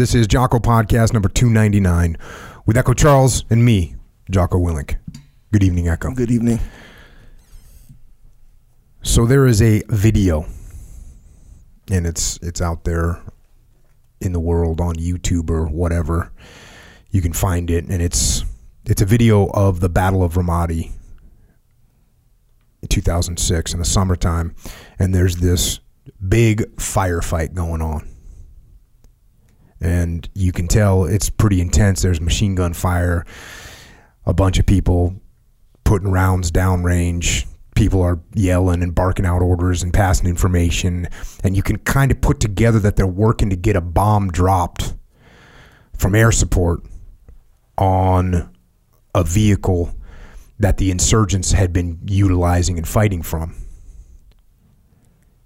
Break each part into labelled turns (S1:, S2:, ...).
S1: This is Jocko Podcast number 299 with Echo Charles and me, Jocko Willink. Good evening, Echo.
S2: Good evening.
S1: So there is a video, and it's it's out there in the world on YouTube or whatever. You can find it, and it's it's a video of the Battle of Ramadi in 2006 in the summertime, and there's this big firefight going on. And you can tell it's pretty intense. There's machine gun fire, a bunch of people putting rounds downrange. People are yelling and barking out orders and passing information. And you can kind of put together that they're working to get a bomb dropped from air support on a vehicle that the insurgents had been utilizing and fighting from.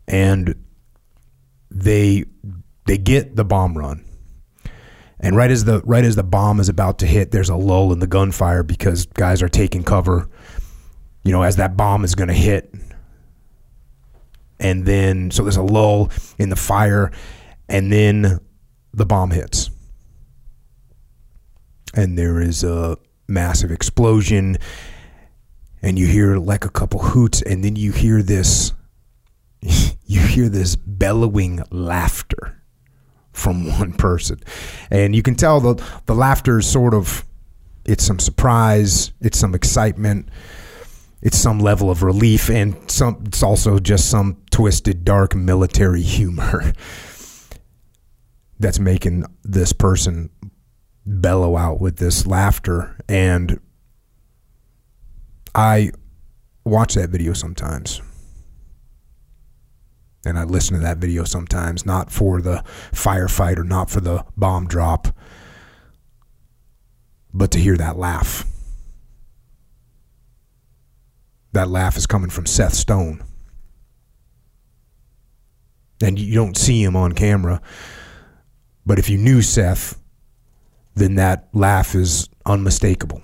S1: And they they get the bomb run. And right as the right as the bomb is about to hit, there's a lull in the gunfire because guys are taking cover, you know, as that bomb is going to hit. And then so there's a lull in the fire and then the bomb hits. And there is a massive explosion and you hear like a couple hoots and then you hear this you hear this bellowing laughter from one person and you can tell the the laughter is sort of it's some surprise it's some excitement it's some level of relief and some it's also just some twisted dark military humor that's making this person bellow out with this laughter and I watch that video sometimes. And I listen to that video sometimes, not for the firefight or not for the bomb drop, but to hear that laugh. That laugh is coming from Seth Stone. And you don't see him on camera, but if you knew Seth, then that laugh is unmistakable.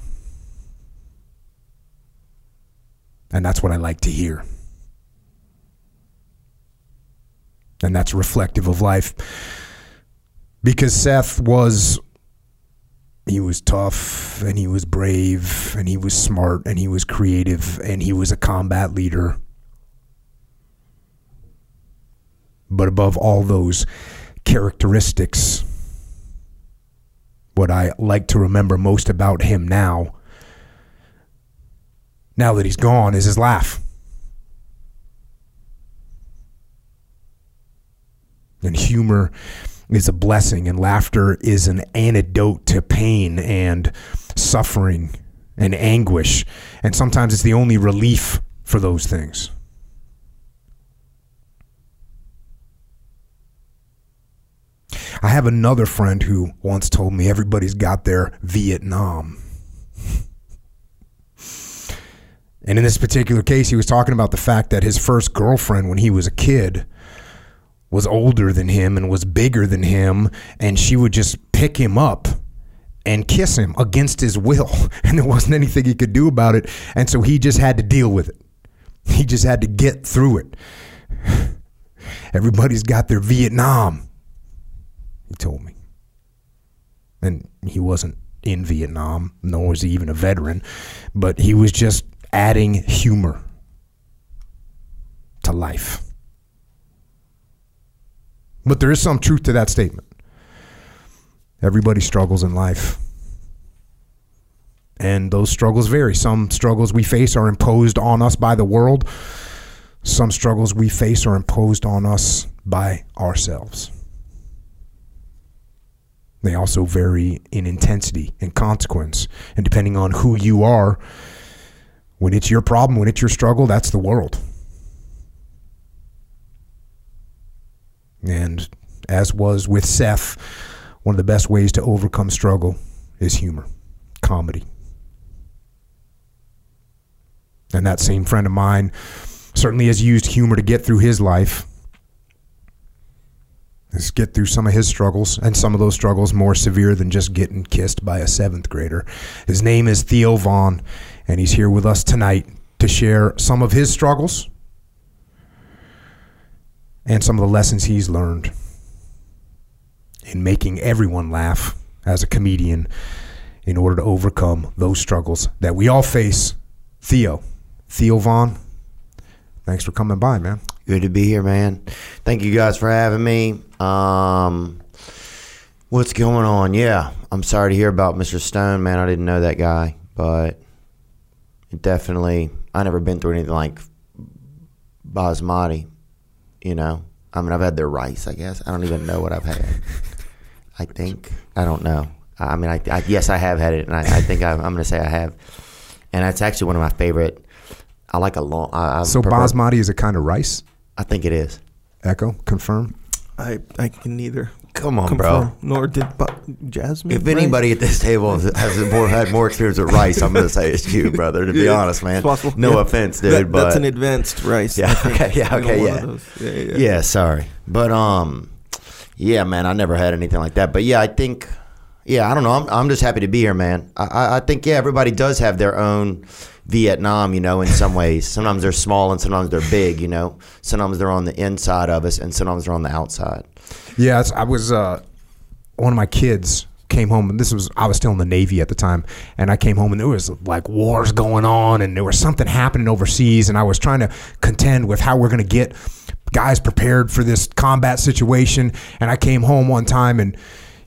S1: And that's what I like to hear. And that's reflective of life. Because Seth was he was tough and he was brave and he was smart and he was creative and he was a combat leader. But above all those characteristics, what I like to remember most about him now now that he's gone is his laugh. And humor is a blessing, and laughter is an antidote to pain and suffering and anguish. And sometimes it's the only relief for those things. I have another friend who once told me everybody's got their Vietnam. And in this particular case, he was talking about the fact that his first girlfriend when he was a kid was older than him and was bigger than him, and she would just pick him up and kiss him against his will. And there wasn't anything he could do about it. And so he just had to deal with it. He just had to get through it. Everybody's got their Vietnam, he told me. And he wasn't in Vietnam, nor was he even a veteran, but he was just adding humor to life. But there is some truth to that statement. Everybody struggles in life. And those struggles vary. Some struggles we face are imposed on us by the world. Some struggles we face are imposed on us by ourselves. They also vary in intensity and consequence. And depending on who you are, when it's your problem, when it's your struggle, that's the world. And as was with Seth, one of the best ways to overcome struggle is humor, comedy. And that same friend of mine certainly has used humor to get through his life. Let's get through some of his struggles, and some of those struggles more severe than just getting kissed by a seventh grader. His name is Theo Von, and he's here with us tonight to share some of his struggles and some of the lessons he's learned in making everyone laugh as a comedian in order to overcome those struggles that we all face. Theo, Theo Von, thanks for coming by, man.
S2: Good to be here, man. Thank you guys for having me. Um, what's going on? Yeah, I'm sorry to hear about Mr. Stone, man. I didn't know that guy, but definitely, I never been through anything like basmati. You know, I mean, I've had their rice. I guess I don't even know what I've had. I think I don't know. I mean, I, I yes, I have had it, and I, I think I, I'm going to say I have, and that's actually one of my favorite. I like a long. I, I
S1: So
S2: prefer-
S1: basmati is a kind of rice.
S2: I think it is.
S1: Echo, confirm.
S3: I I can neither
S2: Come on, bro.
S3: nor did Jasmine.
S2: If anybody at this table has more had more experience with rice, I'm gonna say it's you, brother. To be honest, man. No
S3: Yeah.
S2: offense, dude,
S3: That-
S2: but
S3: that's an advanced rice.
S2: Yeah, okay, yeah, okay, yeah.
S3: yeah, yeah.
S2: yeah, sorry, but um, yeah, man, I never had anything like that. But yeah, I think, yeah, I don't know. I'm I'm just happy to be here, man. I I, I think yeah, everybody does have their own Vietnam, you know, in some ways. Sometimes they're small and sometimes they're big, you know. Sometimes they're on the inside of us and sometimes they're on the outside.
S1: Yeah, I was uh, one of my kids came home and this was I was still in the Navy at the time and I came home and there was like wars going on and there was something happening overseas and I was trying to contend with how we're going to get guys prepared for this combat situation and I came home one time and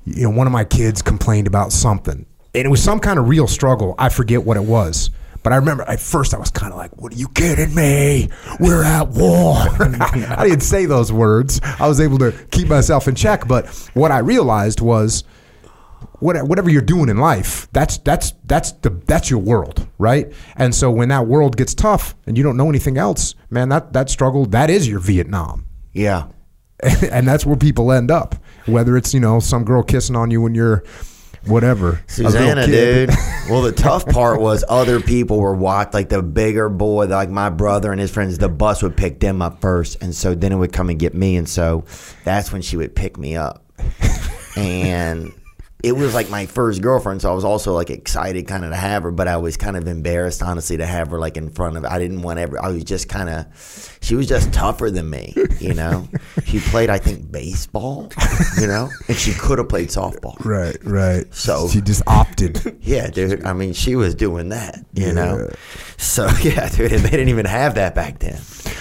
S1: you know one of my kids complained about something and it was some kind of real struggle I forget what it was but I remember at first I was kind of like, "What are you kidding me? We're at war." I didn't say those words. I was able to keep myself in check. But what I realized was, whatever you're doing in life, that's that's that's the that's your world, right? And so when that world gets tough and you don't know anything else, man, that that struggle that is your Vietnam,
S2: Yeah,
S1: and that's where people end up. Whether it's you know some girl kissing on you when you're whatever,
S2: Susanna, dude. Well, the tough part was other people were walked like the bigger boy, like my brother and his friends. The bus would pick them up first, and so then it would come and get me, and so that's when she would pick me up, and. It was like my first girlfriend, so I was also like excited kind of to have her, but I was kind of embarrassed, honestly, to have her like in front of. I didn't want ever. I was just kind of. She was just tougher than me, you know. she played, I think, baseball, you know, and she could have played softball.
S1: Right, right.
S2: So-
S1: she just opted.
S2: Yeah, dude. I mean, she was doing that, you know. So yeah, dude, and they didn't even have that back then.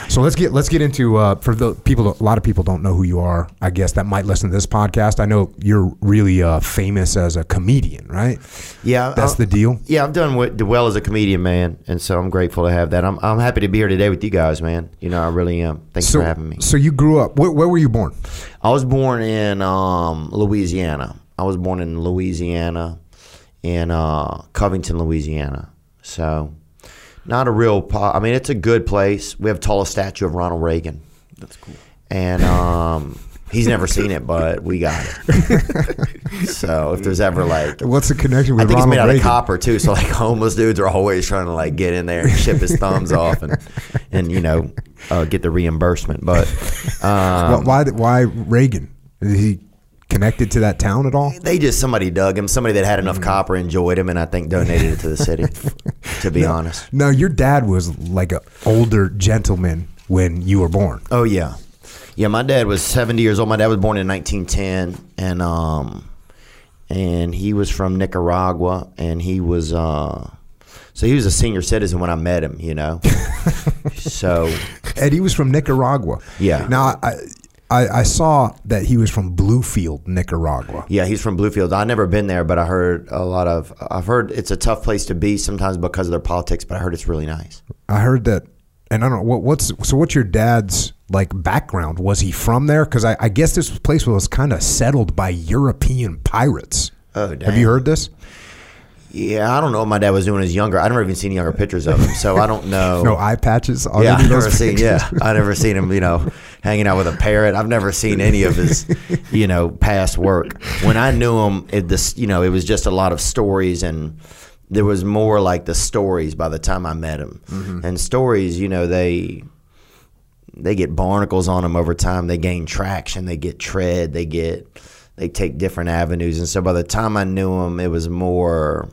S1: So let's get let's get into uh, for the people. A lot of people don't know who you are. I guess that might listen to this podcast. I know you're really uh, famous as a comedian, right?
S2: Yeah,
S1: That's
S2: uh,
S1: the deal.
S2: Yeah, I've done well as a comedian, man, and so I'm grateful to have that. I'm I'm happy to be here today with you guys, man. You know, I really am. Thanks
S1: So,
S2: for having me.
S1: so you grew up. Where, where were you born?
S2: I was born in um, Louisiana. I was born in Louisiana, in uh, Covington, Louisiana. So, not a real. Po- I mean, it's a good place. We have the tallest statue of Ronald Reagan.
S3: That's cool.
S2: and um, he's never seen it, but we got it. so if there's ever like,
S1: What's the connection with
S2: I think
S1: Ronald
S2: it's made out
S1: Reagan?
S2: of copper too. So like homeless dudes are always trying to like get in there and chip his thumbs off and and you know uh, get the reimbursement. But um,
S1: why, why? Why Reagan? Is he connected to that town at all?
S2: they just somebody dug him. Somebody that had enough
S1: Mm.
S2: copper enjoyed him, and I think donated it to the city. to be honest.
S1: No, your dad was like an older gentleman when you were born.
S2: Oh yeah, yeah. My dad was seventy years old. My dad was born in 1910, and um, and he was from Nicaragua, and he was uh, so he was a senior citizen when I met him. You know, so
S1: And he was from Nicaragua.
S2: Yeah.
S1: Now I, I I saw that he was from Bluefield, Nicaragua.
S2: yeah, he's from Bluefield. I've never been there, but I heard a lot of. I've heard it's a tough place to be sometimes because of their politics, but I heard it's really nice.
S1: I heard that, and I don't know what, what's so. What's your dad's like background? Was he from there? Because I, I guess this place was kind of settled by European pirates.
S2: Oh,
S1: Have you heard this?
S2: Yeah, I don't know what my dad was doing as younger. I never even seen younger pictures of him, so I don't know.
S1: No eye patches. on
S2: Yeah, I
S1: of those
S2: never seen. Yeah, I never seen him. You know, hanging out with a parrot. I've never seen any of his, you know, past work. When I knew him, it this, you know, it was just a lot of stories, and there was more like the stories by the time I met him. Mm-hmm. And stories, you know, they they get barnacles on them over time. They gain traction. They get tread. They get they take different avenues. And so by the time I knew him, it was more.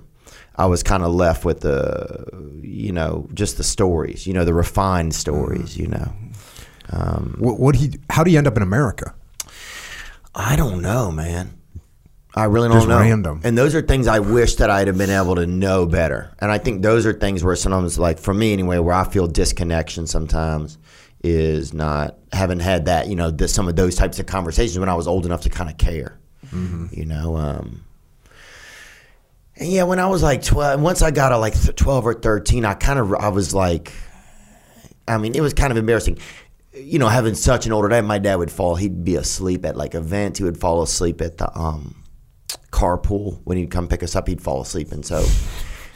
S2: I was kind of left with the, you know, just the stories, you know, the refined stories, you know. Um,
S1: What, what he? How do you end up in America?
S2: I don't know, man. I really don't
S1: Just
S2: know.
S1: random.
S2: And those are things I wish that I'd have been able to know better. And I think those are things where sometimes, like for me anyway, where I feel disconnection sometimes is not having had that, you know, this, some of those types of conversations when I was old enough to kind of care. You know, um, and yeah, when I was like 12, once I got to like 12 or 13, I kind of, I was like, I mean, it was kind of embarrassing. You know, having such an older dad, my dad would fall, he'd be asleep at like events. He would fall asleep at the um, carpool. When he'd come pick us up, he'd fall asleep. And so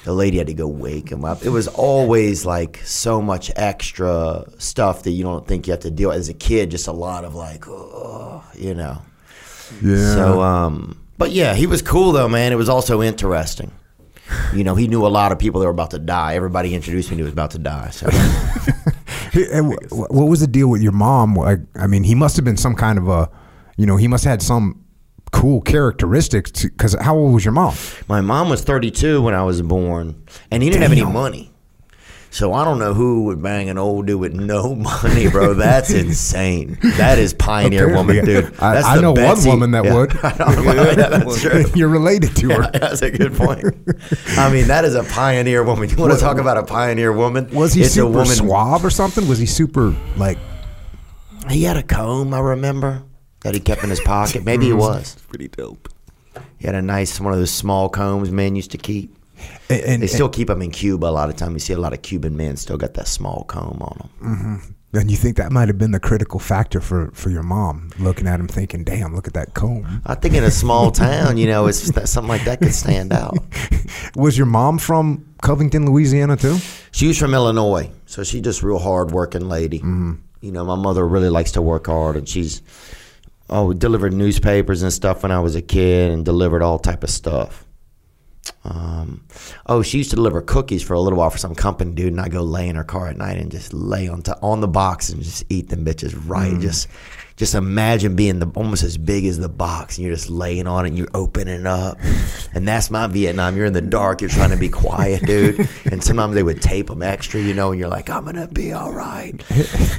S2: the lady had to go wake him up. It was always like so much extra stuff that you don't think you have to deal with. As a kid, just a lot of like, oh, you know.
S1: Yeah.
S2: So, um, but yeah, he was cool though, man. It was also interesting. You know, he knew a lot of people that were about to die. Everybody introduced me to was about to die. So,
S1: and wh- wh- what was the deal with your mom? Like, I mean, he must have been some kind of a, you know, he must have had some cool characteristics. Because how old was your mom?
S2: my mom was 32 when I was born, and he didn't have any
S1: Damn.
S2: money. So I don't know who would bang an old dude with no money, bro. That's insane. That is pioneer woman, dude.
S1: I-
S2: That's
S1: I
S2: the
S1: know one woman that
S2: Yeah.
S1: would.
S2: Know. Yeah, that's true.
S1: You're related to her.
S2: Yeah, that's a good point. I mean, that is a pioneer woman. You want to talk about a pioneer woman?
S1: Was he
S2: It's a
S1: super
S2: woman-
S1: suave or something? Was he super like?
S2: He had a comb, I remember, that he kept in his pocket. Maybe he was.
S3: Pretty dope.
S2: He had a nice one of those small combs men used to keep.
S1: And, and,
S2: They still keep them in Cuba a lot of time. You see a lot of Cuban men still got that small comb on them. Mm-hmm.
S1: and you think that might have been the critical factor for for your mom looking at him, thinking, "Damn, look at that comb."
S2: I think in a small town, you know, it's something like that could stand out.
S1: Was your mom from Covington, Louisiana, too?
S2: She was from Illinois, so she's just a real hard working lady. Mm-hmm. You know, my mother really likes to work hard, and she's oh delivered newspapers and stuff when I was a kid, and delivered all type of stuff. Um, oh, she used to deliver cookies for a little while for some company dude, and I go lay in her car at night and just lay on to, on the box and just eat them bitches right. Just just imagine being the almost as big as the box, and you're just laying on it, and you're opening up, and that's my Vietnam. You're in the dark, you're trying to be quiet, dude, and sometimes they would tape them extra, you know, and you're like, I'm gonna be all right,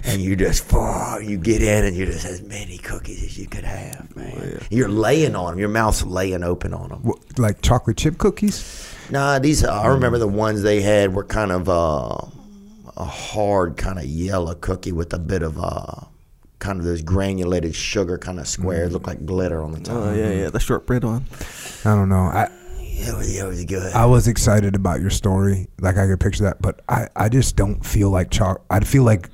S2: and you just oh, you get in, and you just as many cookies as you could have, man. You're laying on them, your mouth's laying open on them.
S1: Wh- Like chocolate chip cookies?
S2: Nah, these I remember the ones they had were kind of uh, a hard kind of yellow cookie with a bit of uh, kind of those granulated sugar kind of squares, look like glitter on the top.
S3: Oh yeah, yeah, the shortbread one.
S1: I don't know. I
S2: Yeah, it was, it was good.
S1: I was excited about your story. Like I could picture that, but I, I just don't feel like choc. I feel like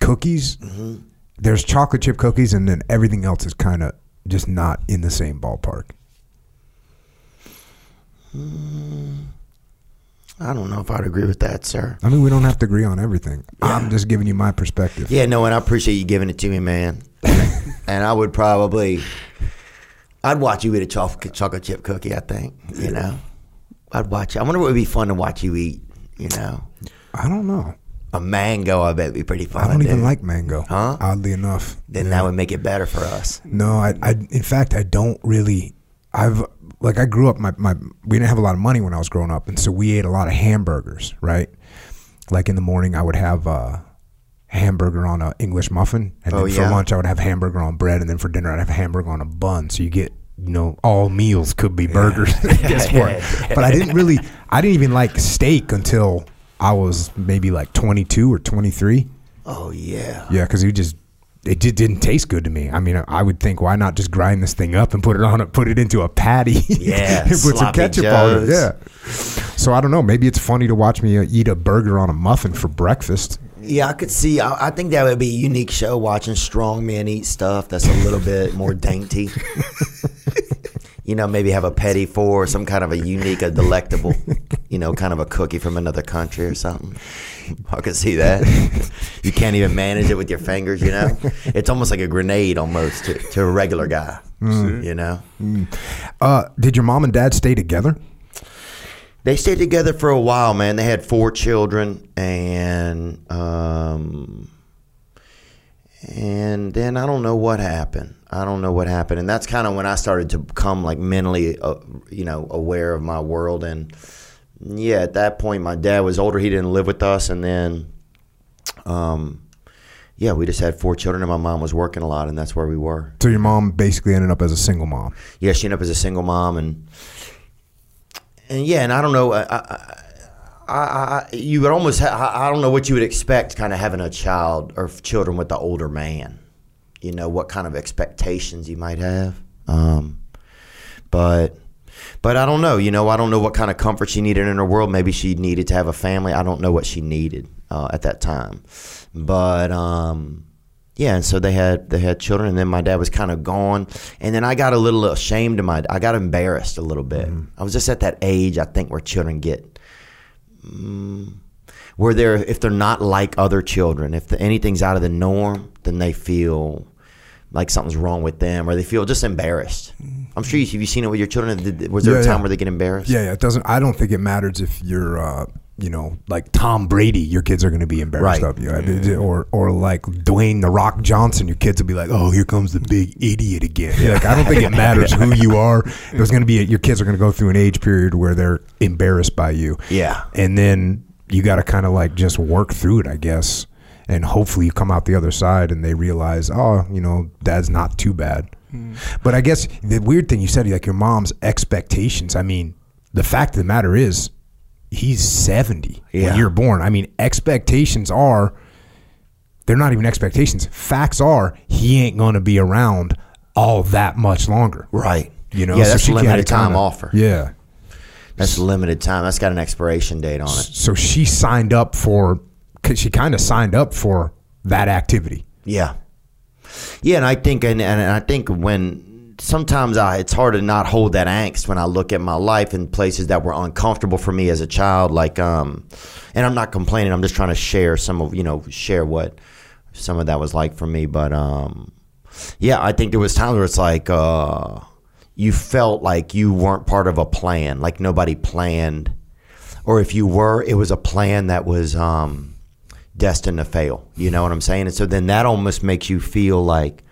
S1: cookies.
S2: Mm-hmm.
S1: There's chocolate chip cookies, and then everything else is kind of just not in the same ballpark.
S2: I don't know if I'd agree with that, sir.
S1: I mean, we don't have to agree on everything. I'm just giving you my perspective.
S2: Yeah, no, and I appreciate you giving it to me, man. and I would probably, I'd watch you eat a chocolate chocolate chip cookie. I think, you know, I'd watch. I wonder what would be fun to watch you eat. You know,
S1: I don't know.
S2: a mango. I bet would be pretty fun.
S1: I don't even
S2: dude.
S1: like mango.
S2: Huh?
S1: Oddly enough.
S2: Then
S1: Yeah.
S2: that would make it better for us.
S1: No, I, I, in fact, I don't really. I've like I grew up. My, my we didn't have a lot of money when I was growing up, and so we ate a lot of hamburgers. Right, like in the morning, I would have uh, a hamburger on a English muffin, and then
S2: Oh,
S1: for lunch, I would have hamburger on bread, and then for dinner, I'd have hamburger on a bun. So you get, you know, all meals could be burgers. Guess what? But I didn't really. I didn't even like steak until I was maybe like twenty two or twenty three.
S2: Oh yeah.
S1: Yeah, because you just it just didn't taste good to me. I mean, I would think, why not just grind this thing up and put it on it, put it into a patty,
S2: Yeah,
S1: and put some ketchup on it. Yeah. So I don't know. Maybe it's funny to watch me uh, eat a burger on a muffin for breakfast.
S2: Yeah, I could see. I, I think that would be a unique show watching strong men eat stuff that's a little bit more dainty. you know, maybe have a petit four, some kind of a unique, a delectable, you know, kind of a cookie from another country or something. I could see that. You can't even manage it with your fingers, you know? It's almost like a grenade almost to, to a regular guy, you know?
S1: Uh, did your mom and dad stay together?
S2: They stayed together for a while, man. They had four children, and um, and then I don't know what happened. I don't know what happened, and that's kind of when I started to become like mentally, uh, you know, aware of my world. And yeah, at that point, my dad was older; he didn't live with us, and then, um, yeah, we just had four children, and my mom was working a lot, and that's where we were.
S1: So your mom basically ended up as a single mom.
S2: Yeah, she ended up as a single mom, and and yeah, and I don't know. I, I, I, I you would almost. Ha- I don't know what you would expect, kind of having a child or children with the older man. You know what kind of expectations you might have, um, but. But I don't know. You know, I don't know what kind of comfort she needed in her world. Maybe she needed to have a family. I don't know what she needed uh, at that time. But um, yeah, and so they had they had children, and then my dad was kind of gone, and then I got a little ashamed of my. I got embarrassed a little bit. I was just at that age, I think, where children get. Mm, where they're if they're not like other children, if the, anything's out of the norm, then they feel like something's wrong with them, or they feel just embarrassed. I'm sure you have you seen it with your children. Was there
S1: Yeah,
S2: a time
S1: yeah.
S2: where they get embarrassed?
S1: Yeah, yeah. It doesn't. I don't think it matters if you're, uh, you know, like Tom Brady. Your kids are going to be embarrassed
S2: Right.
S1: of you, I- uh, or or like Dwayne the Rock Johnson. Your kids will be like, "Oh, here comes the big idiot again." Like I don't think it matters who you are. There's going to be a, your kids are going to go through an age period where they're embarrassed by you.
S2: Yeah.
S1: and then you got to kind of like just work through it, I guess. And hopefully you come out the other side and they realize, oh, you know, dad's not too bad. Mm. But I guess the weird thing you said, like your mom's expectations. I mean, the fact of the matter is, he's 70
S2: Yeah.
S1: when you're born. I mean, expectations are, they're not even expectations. Facts are, he ain't going to be around all that much longer.
S2: Right.
S1: You know,
S2: Yeah,
S1: so
S2: that's
S1: she
S2: limited time
S1: kinda-
S2: offer.
S1: Yeah.
S2: That's limited time. That's got an expiration date on it.
S1: So she signed up for, 'cause she kind of signed up for that activity.
S2: Yeah, yeah, and I think, and, and I think when sometimes I, it's hard to not hold that angst when I look at my life in places that were uncomfortable for me as a child. Like, um, and I'm not complaining. I'm just trying to share some of, you know, share what some of that was like for me. But um, yeah, I think there was times where it's like uh, you felt like you weren't part of a plan, like nobody planned, or if you were, it was a plan that was. Um, destined to fail. You know what I'm saying? And so then that almost makes you feel like,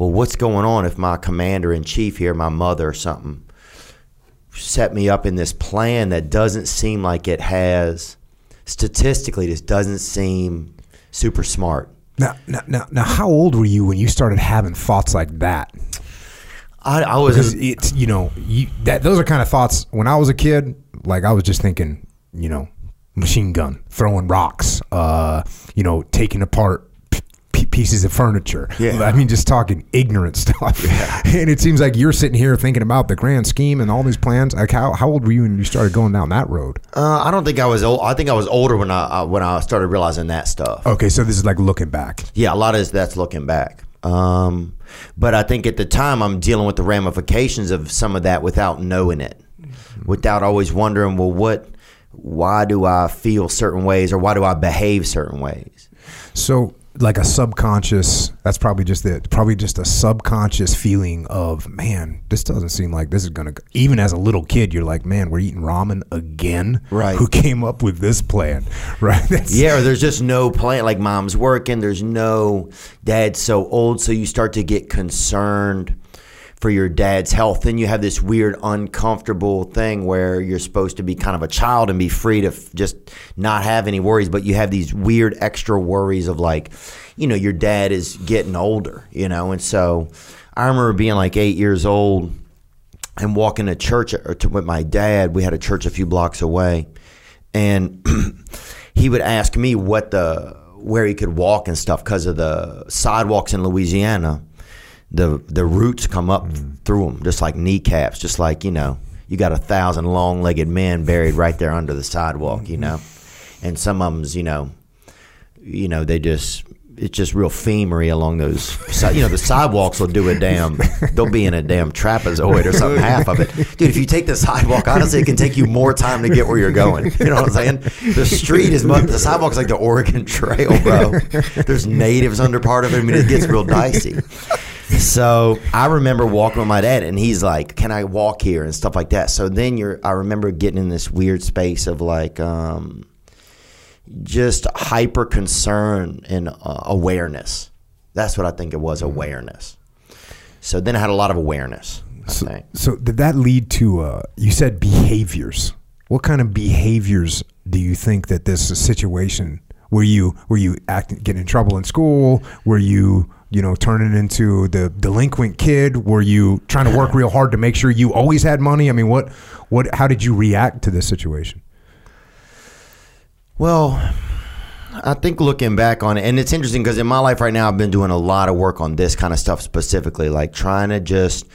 S2: well, what's going on if my commander in chief here, my mother or something, set me up in this plan that doesn't seem like it has, statistically, this doesn't seem super smart.
S1: Now, now, now, now, how old were you when you started having thoughts like that?
S2: I, I was,
S1: Because it's you know you, that those are kind of thoughts. When I was a kid, like I was just thinking, you know, machine gun, throwing rocks, uh, you know, taking apart pieces of furniture.
S2: Yeah.
S1: I mean, just talking ignorant stuff. Yeah. and it seems like you're sitting here thinking about the grand scheme and all these plans. Like how how old were you when you started going down that road?
S2: uh, I don't think I was old. I think I was older when I, uh, when I started realizing that stuff.
S1: Okay, so this is like looking back.
S2: Yeah, a lot of that's looking back. Um, but I think at the time I'm dealing with the ramifications of some of that without knowing it, without always wondering, well, what, why do I feel certain ways or why do I behave certain ways?
S1: So like a subconscious that's probably just it probably just a subconscious feeling of man this doesn't seem like this is gonna go. even as a little kid you're like man we're eating ramen again
S2: Right.
S1: who came up with this plan right That's-
S2: Yeah, or there's just no plan. Like mom's working, there's no dad's so old, so you start to get concerned for your dad's health. Then you have this weird, uncomfortable thing where you're supposed to be kind of a child and be free to f- just not have any worries, but you have these weird extra worries of like, you know, your dad is getting older, you know, and so I remember being like eight years old and walking to church or to, with my dad. We had a church a few blocks away, and he would ask me what the where he could walk and stuff because of the sidewalks in Louisiana. The the roots come up mm. through them, just like kneecaps, just like you know, you got a thousand long legged men buried right there under the sidewalk, you know, mm-hmm. and some of them's you know, you know they just it's just real femery along those. You know, the sidewalks will do a damn. They'll be in a damn trapezoid or something. Half of it, dude. If you take the sidewalk, honestly, it can take you more time to get where you're going. You know what I'm saying? The street is much. The sidewalk's like the Oregon Trail, bro. There's natives under part of it. I mean, it gets real dicey. So I remember walking with my dad, and he's like, "Can I walk here?" and stuff like that. So then you're. I remember getting in this weird space of like. um just hyper concern and uh, awareness. That's what I think it was awareness. So then I had a lot of awareness.
S1: So, so did that lead to uh, you said behaviors what kind of behaviors do you think that this situation Were you were you acting getting in trouble in school? Were you you know turning into the delinquent kid? Were you trying to work real hard to make sure you always had money? I mean, what what how did you react to this situation?
S2: Well, I think looking back on it, and it's interesting because in my life right now, I've been doing a lot of work on this kind of stuff specifically, like trying to just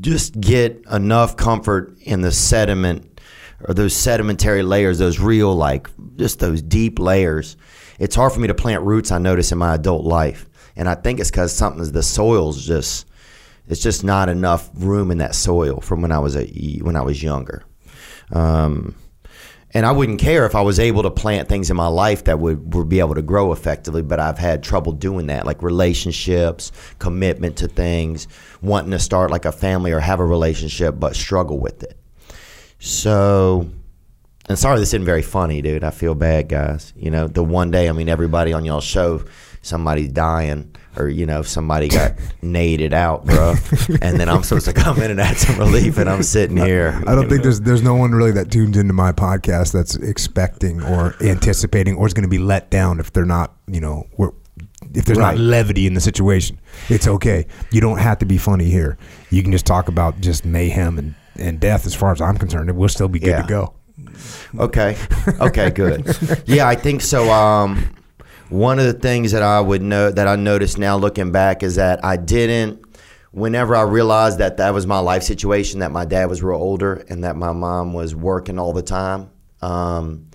S2: just get enough comfort in the sediment or those sedimentary layers, those real like just those deep layers. It's hard for me to plant roots. I notice in my adult life, and I think it's because something the soil's just it's just not enough room in that soil from when I was a when I was younger. Um, and I wouldn't care if I was able to plant things in my life that would, would be able to grow effectively, but I've had trouble doing that, like relationships, commitment to things, wanting to start like a family or have a relationship, but struggle with it. So, and sorry, this isn't very funny, dude. I feel bad, guys. You know, the one day, I mean, everybody on y'all show, somebody's dying or you know if somebody got naded out, bro, and then I'm supposed to come in and add some relief, and I'm sitting here.
S1: I don't think there's there's no one really that tunes into my podcast that's expecting or anticipating or is going to be let down if they're not, you know, we're, if there's
S2: Right.
S1: not levity in the situation. It's okay. You don't have to be funny here. You can just talk about just mayhem and, and death. As far as I'm concerned, and we'll still be good
S2: Yeah.
S1: to go.
S2: Okay. Okay, good. Yeah, I think so. Um, one of the things that I would know that I noticed now looking back is that I didn't. Whenever I realized that that was my life situation, that my dad was real older and that my mom was working all the time, um,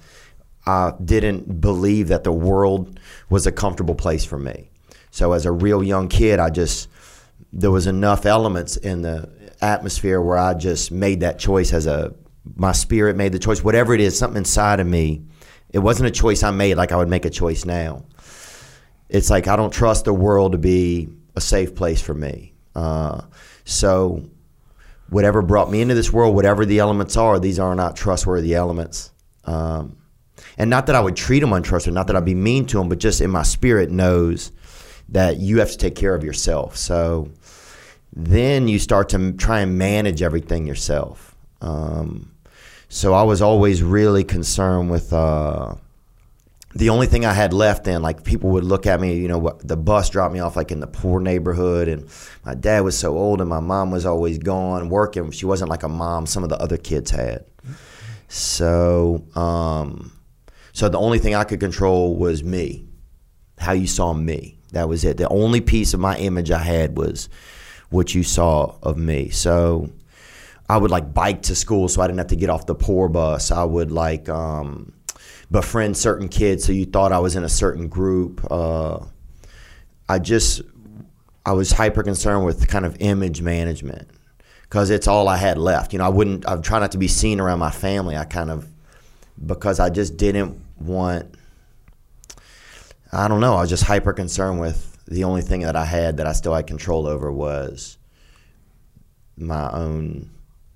S2: I didn't believe that the world was a comfortable place for me. So as a real young kid, I just there was enough elements in the atmosphere where I just made that choice as a my spirit made the choice. Whatever it is, something inside of me. It wasn't a choice I made like I would make a choice now. It's like I don't trust the world to be a safe place for me. Uh, so whatever brought me into this world, whatever the elements are, these are not trustworthy elements. Um, and not that I would treat them untrustworthy, not that I'd be mean to them, but just in my spirit knows that you have to take care of yourself. So then you start to try and manage everything yourself. Um, so I was always really concerned with uh, the only thing I had left then. Like people would look at me, you know, the bus dropped me off like in the poor neighborhood, and my dad was so old, and my mom was always gone working. She wasn't like a mom some of the other kids had. So, um, so the only thing I could control was me, how you saw me. That was it. The only piece of my image I had was what you saw of me. So I would like bike to school so I didn't have to get off the poor bus. I would like um, befriend certain kids so you thought I was in a certain group. Uh, I just I was hyper concerned with kind of image management because it's all I had left. You know, I wouldn't. I try not to be seen around my family. I kind of because I just didn't want. I don't know. I was just hyper concerned with the only thing that I had that I still had control over was my own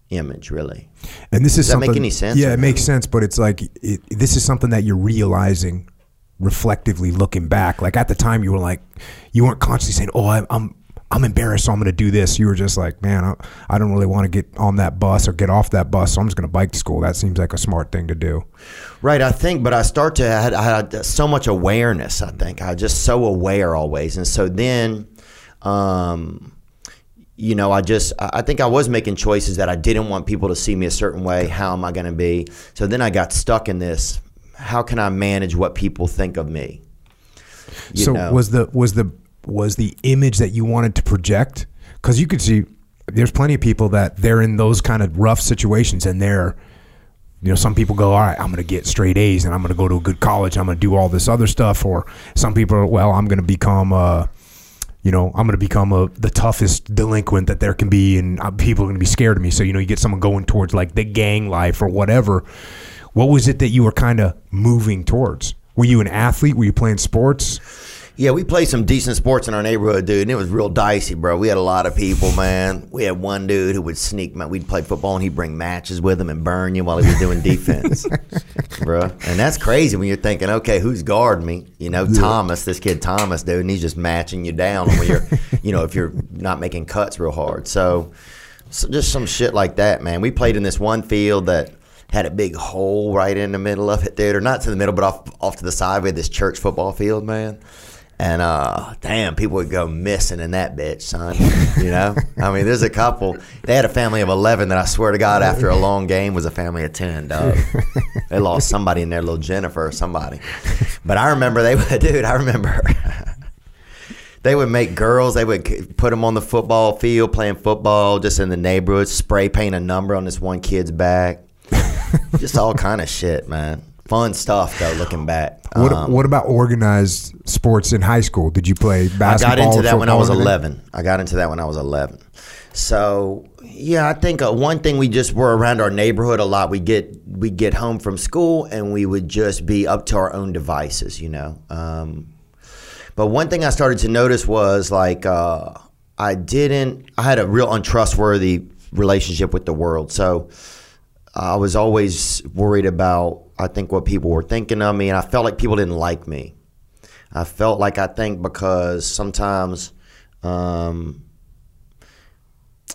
S2: image, really.
S1: And this is
S2: Does that make any sense
S1: Yeah, it makes sense, but it's like it, this is something that you're realizing reflectively looking back. Like at the time, you were like, you weren't consciously saying, "Oh, I, I'm I'm embarrassed, so I'm going to do this." You were just like, "Man, I, I don't really want to get on that bus or get off that bus, so I'm just going to bike to school." That seems like a smart thing to do.
S2: Right, I think, but I start to I had, I had so much awareness. I think I was just so aware always, and so then, um, you know, I just I think I was making choices that I didn't want people to see me a certain way. How am I going to be? So then I got stuck in this. How can I manage what people think of me? You
S1: so
S2: know?
S1: was the was the was the image that you wanted to project? Because you could see there's plenty of people that they're in those kind of rough situations, and they're you know some people go all right i'm going to get straight a's and i'm going to go to a good college i'm going to do all this other stuff or some people are well i'm going to become uh you know i'm going to become a, the toughest delinquent that there can be and uh, people are going to be scared of me. So you know you get someone going towards like the gang life or whatever. What was it that you were kind of moving towards? Were you an athlete? Were you playing sports
S2: Yeah, we played some decent sports in our neighborhood, dude, and it was real dicey, bro. We had a lot of people, man. We had one dude who would sneak. Man, we'd play football, and he'd bring matches with him and burn you while he was doing defense, bro. And that's crazy when you're thinking, okay, who's guarding me? You know, Thomas, this kid Thomas, dude, and he's just matching you down when you're, you know, if you're not making cuts real hard. So, so just some shit like that, man. We played in this one field that had a big hole right in the middle of it, dude, or not to the middle, but off off to the side. We had this church football field, man. And uh, damn, people would go missing in that bitch, son. You know, I mean, there's a couple. They had a family of eleven that I swear to God, after a long game, was a family of ten. Dog, they lost somebody in there, little Jennifer or somebody. But I remember they would, dude. I remember they would make girls. They would put them on the football field playing football, just in the neighborhood. Spray paint a number on this one kid's back. just all kind of shit, man. Fun stuff though. Looking back,
S1: What,
S2: Um,
S1: what about organized sports in high school? Did you play basketball?
S2: I got into that when I was 11. I got into that when I was 11. So yeah, I think uh, one thing we just were around our neighborhood a lot. We get we get home from school and we would just be up to our own devices, you know. Um, but one thing I started to notice was like uh, I didn't. I had a real untrustworthy relationship with the world. So I was always worried about. I think what people were thinking of me, and I felt like people didn't like me. I felt like I think because sometimes um,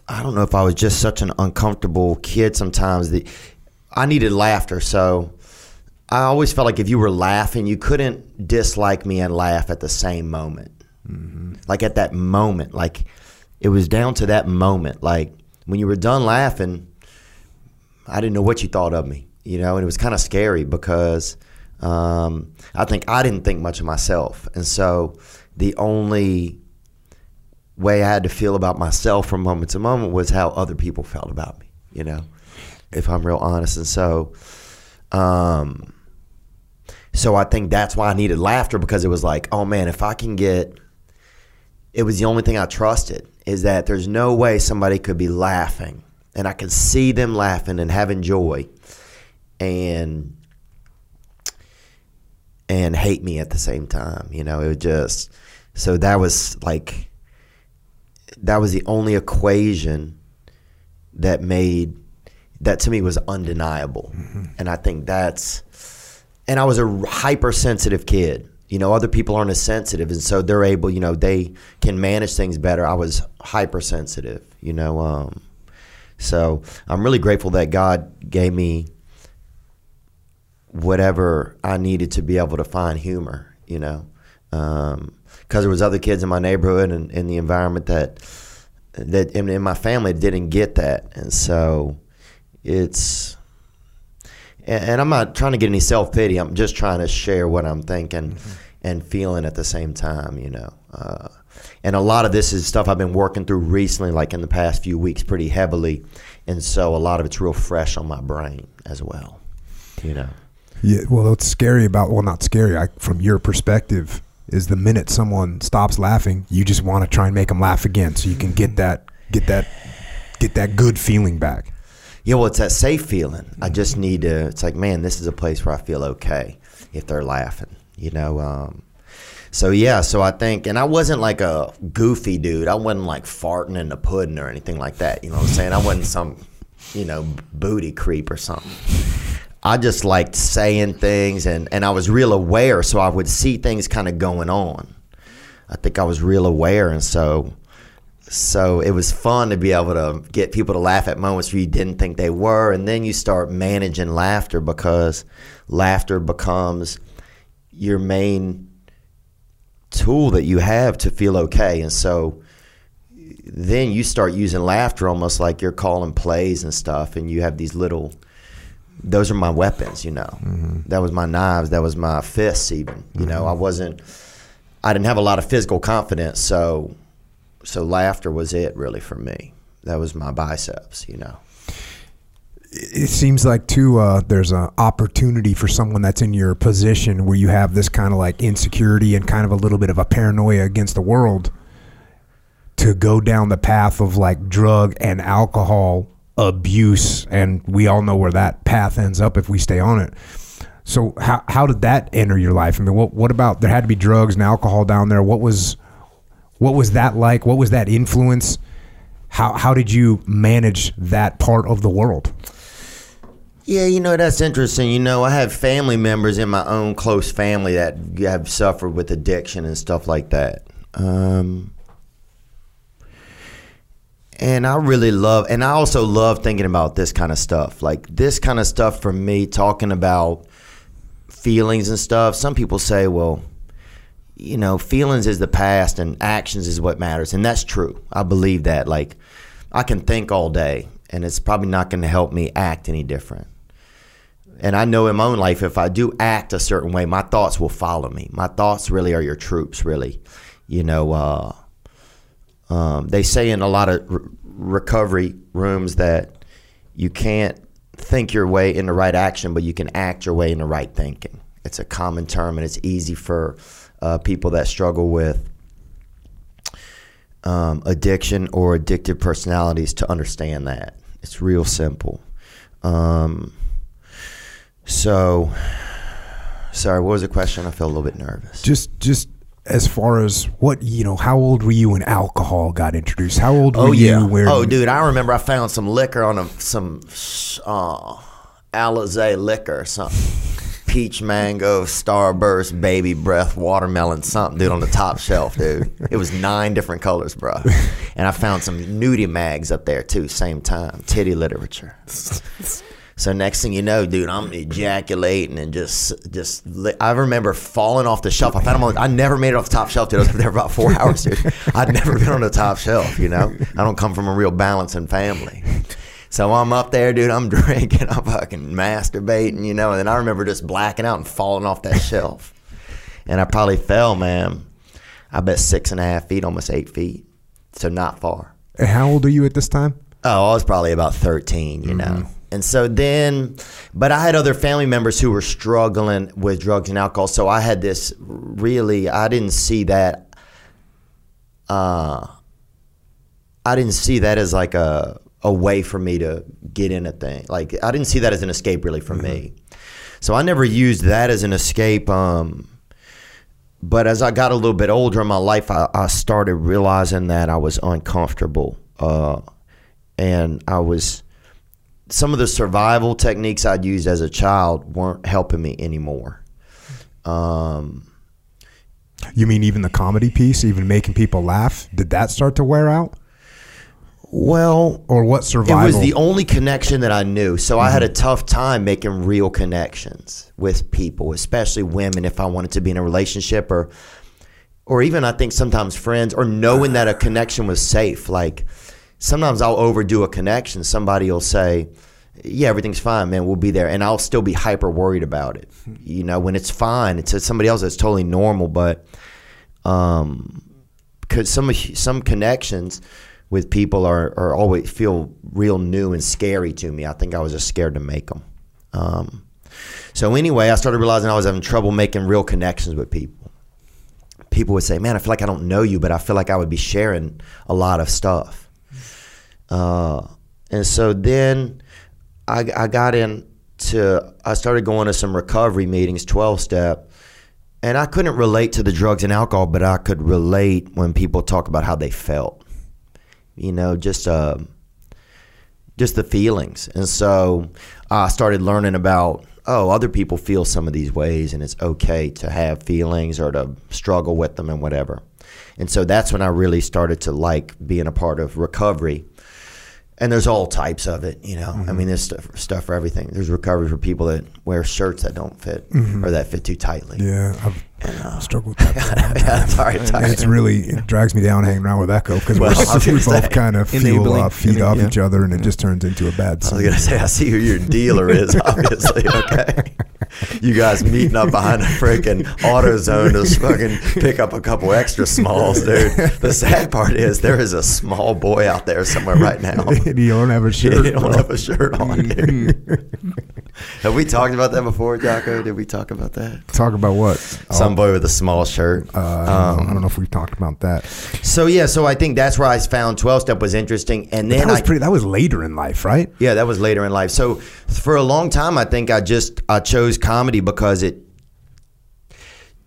S2: I don't know if I was just such an uncomfortable kid. Sometimes that I needed laughter, so I always felt like if you were laughing, you couldn't dislike me and laugh at the same moment. Like at that moment, like it was down to that moment. Like when you were done laughing, I didn't know what you thought of me, you know, and it was kind of scary because um, I think I didn't think much of myself, and so the only way I had to feel about myself from moment to moment was how other people felt about me, you know, if I'm real honest, and so. Um, so I think that's why I needed laughter because it was like, oh man, if I can get, it was the only thing I trusted is that there's no way somebody could be laughing and I could see them laughing and having joy and and hate me at the same time. You know, it was just so that was like that was the only equation that made that to me was undeniable. And I think that's and I was a hypersensitive kid. You know, other people aren't as sensitive, and so they're able. You know, they can manage things better. I was hypersensitive. You know, um, so I'm really grateful that God gave me whatever I needed to be able to find humor. You know, because there was other kids in my neighborhood and in the environment that that in, in my family didn't get that, and so it's and, and I'm not trying to get any self pity. I'm just trying to share what I'm thinking and feeling at the same time, you know. Uh, and a lot of this is stuff I've been working through recently, like in the past few weeks, pretty heavily. And so a lot of it's real fresh on my brain as well, you know.
S1: Yeah, well, what's scary about well, not scary. I, from your perspective, is the minute someone stops laughing, you just want to try and make them laugh again, so you can get that, get that, get that good feeling back.
S2: Yeah, well, it's that safe feeling. I just need to. It's like, man, this is a place where I feel okay if they're laughing. You know. Um, so yeah, so I think, and I wasn't like a goofy dude. I wasn't like farting in the pudding or anything like that. You know what I'm saying? I wasn't some, you know, booty creep or something. I just liked saying things, and and I was real aware, so I would see things kind of going on. I think I was real aware, and so so it was fun to be able to get people to laugh at moments where you didn't think they were, and then you start managing laughter because laughter becomes your main tool that you have to feel okay, and so then you start using laughter almost like you're calling plays and stuff, and you have these little. Those are my weapons, you know. That was my knives. That was my fists, even. You know, I wasn't. I didn't have a lot of physical confidence, so so laughter was it really for me. That was my biceps, you know.
S1: it seems like too uh, there's an opportunity for someone that's in your position where you have this kind of like insecurity and kind of a little bit of a paranoia against the world to go down the path of like drug and alcohol abuse and we all know where that path ends up if we stay on it. So how, how did that enter your life? I mean what, what about there had to be drugs and alcohol down there. What was what was that like? What was that influence? How, how did you manage that part of the world?
S2: Yeah, you know that's interesting. You know, I have family members in my own close family that have suffered with addiction and stuff like that. Um, and I really love, and I also love thinking about this kind of stuff. Like this kind of stuff for me, talking about feelings and stuff. Some people say, well, you know, feelings is the past and actions is what matters. And that's true. I believe that. Like, I can think all day, and it's probably not going to help me act any different. And I know in my own life, if I do act a certain way, my thoughts will follow me. My thoughts really are your troops, really. You know, uh, um, they say in a lot of re- recovery rooms that you can't think your way into right action, but you can act your way into right thinking. It's a common term, and it's easy for uh, people that struggle with um, addiction or addictive personalities to understand that. It's real simple. Um, so, sorry, what was the question? I feel a little bit nervous.
S1: Just just as far as what you know, how old were you when alcohol got introduced? How old were
S2: Oh yeah.
S1: you where
S2: oh, dude, I remember I found some liquor on a some uh, Alizé liquor something. Peach mango, starburst, baby breath, watermelon, something, dude, on the top shelf, dude. It was nine different colors, bro. And I found some nudie mags up there too, same time, titty literature. So next thing you know, dude, I'm ejaculating and just, just. I remember falling off the shelf. I found them on. I never made it off the top shelf, dude. I was up there about four hours, dude. I'd never been on the top shelf. You know, I don't come from a real balancing family. So I'm up there, dude. I'm drinking. I'm fucking masturbating, you know. And then I remember just blacking out and falling off that shelf. And I probably fell, man. I bet six and a half feet, almost eight feet. So not far.
S1: And how old are you at this time?
S2: Oh, I was probably about 13, you know. Mm-hmm. And so then, but I had other family members who were struggling with drugs and alcohol. So I had this really, I didn't see that, uh, I didn't see that as like a, a way for me to get in a thing. Like, I didn't see that as an escape really for me. So I never used that as an escape. Um, but as I got a little bit older in my life, I, I started realizing that I was uncomfortable. Uh, and I was some of the survival techniques I'd used as a child weren't helping me anymore. Um,
S1: You mean even the comedy piece, even making people laugh? Did that start to wear out?
S2: well,
S1: Or what survival?
S2: it was the only connection that I knew. So I had a tough time making real connections with people, especially women if I wanted to be in a relationship or or even I think sometimes friends or knowing that a connection was safe. Like sometimes I'll overdo a connection. Somebody will say, "Yeah, everything's fine, man. We'll be there," and I'll still be hyper worried about it. You know, when it's fine, it's somebody else that's totally normal, but um, because some some connections with people are, are always feel real new and scary to me. I think I was just scared to make them. Um, so anyway, I started realizing I was having trouble making real connections with people. People would say, "Man, I feel like I don't know you, but I feel like I would be sharing a lot of stuff." Uh, and so then I, I got into, I started going to some recovery meetings, 12 step, and I couldn't relate to the drugs and alcohol, but I could relate when people talk about how they felt. You know, just, uh, just the feelings. And so I started learning about, oh, other people feel some of these ways, and it's okay to have feelings or to struggle with them and whatever. And so that's when I really started to like being a part of recovery and there's all types of it, you know. I mm-hmm. mean, there's stuff, stuff for everything. There's recovery for people that wear shirts that don't fit mm-hmm. or that fit too tightly.
S1: yeah, I've struggled with that. for a long time.
S2: yeah, sorry,
S1: And it's really it drags me down hanging around with Echo because
S2: Well, I
S1: we both kind of feel
S3: enabling,
S1: uh, feed off
S3: yeah.
S1: each other, and it just turns into a bad
S2: I
S1: scene.
S2: was gonna say, I see who your dealer is. Obviously, okay. You guys meeting up behind a freaking AutoZone to fucking pick up a couple extra smalls, dude. The sad part is there is a small boy out there somewhere right now.
S1: you don't have a shirt.
S2: you don't
S1: bro.
S2: have a shirt on, dude. have we talked about that before, Jocko? Did we talk about that?
S1: Talk about what?
S2: Some boy with a small shirt.
S1: Uh, I, don't, I don't know if we've talked about that.
S2: So yeah, so I think that's where I found twelve step was interesting, and then
S1: That was
S2: I
S1: pretty. That was later in life, right?
S2: yeah, that was later in life. So for a long time, I think I just I chose comedy because it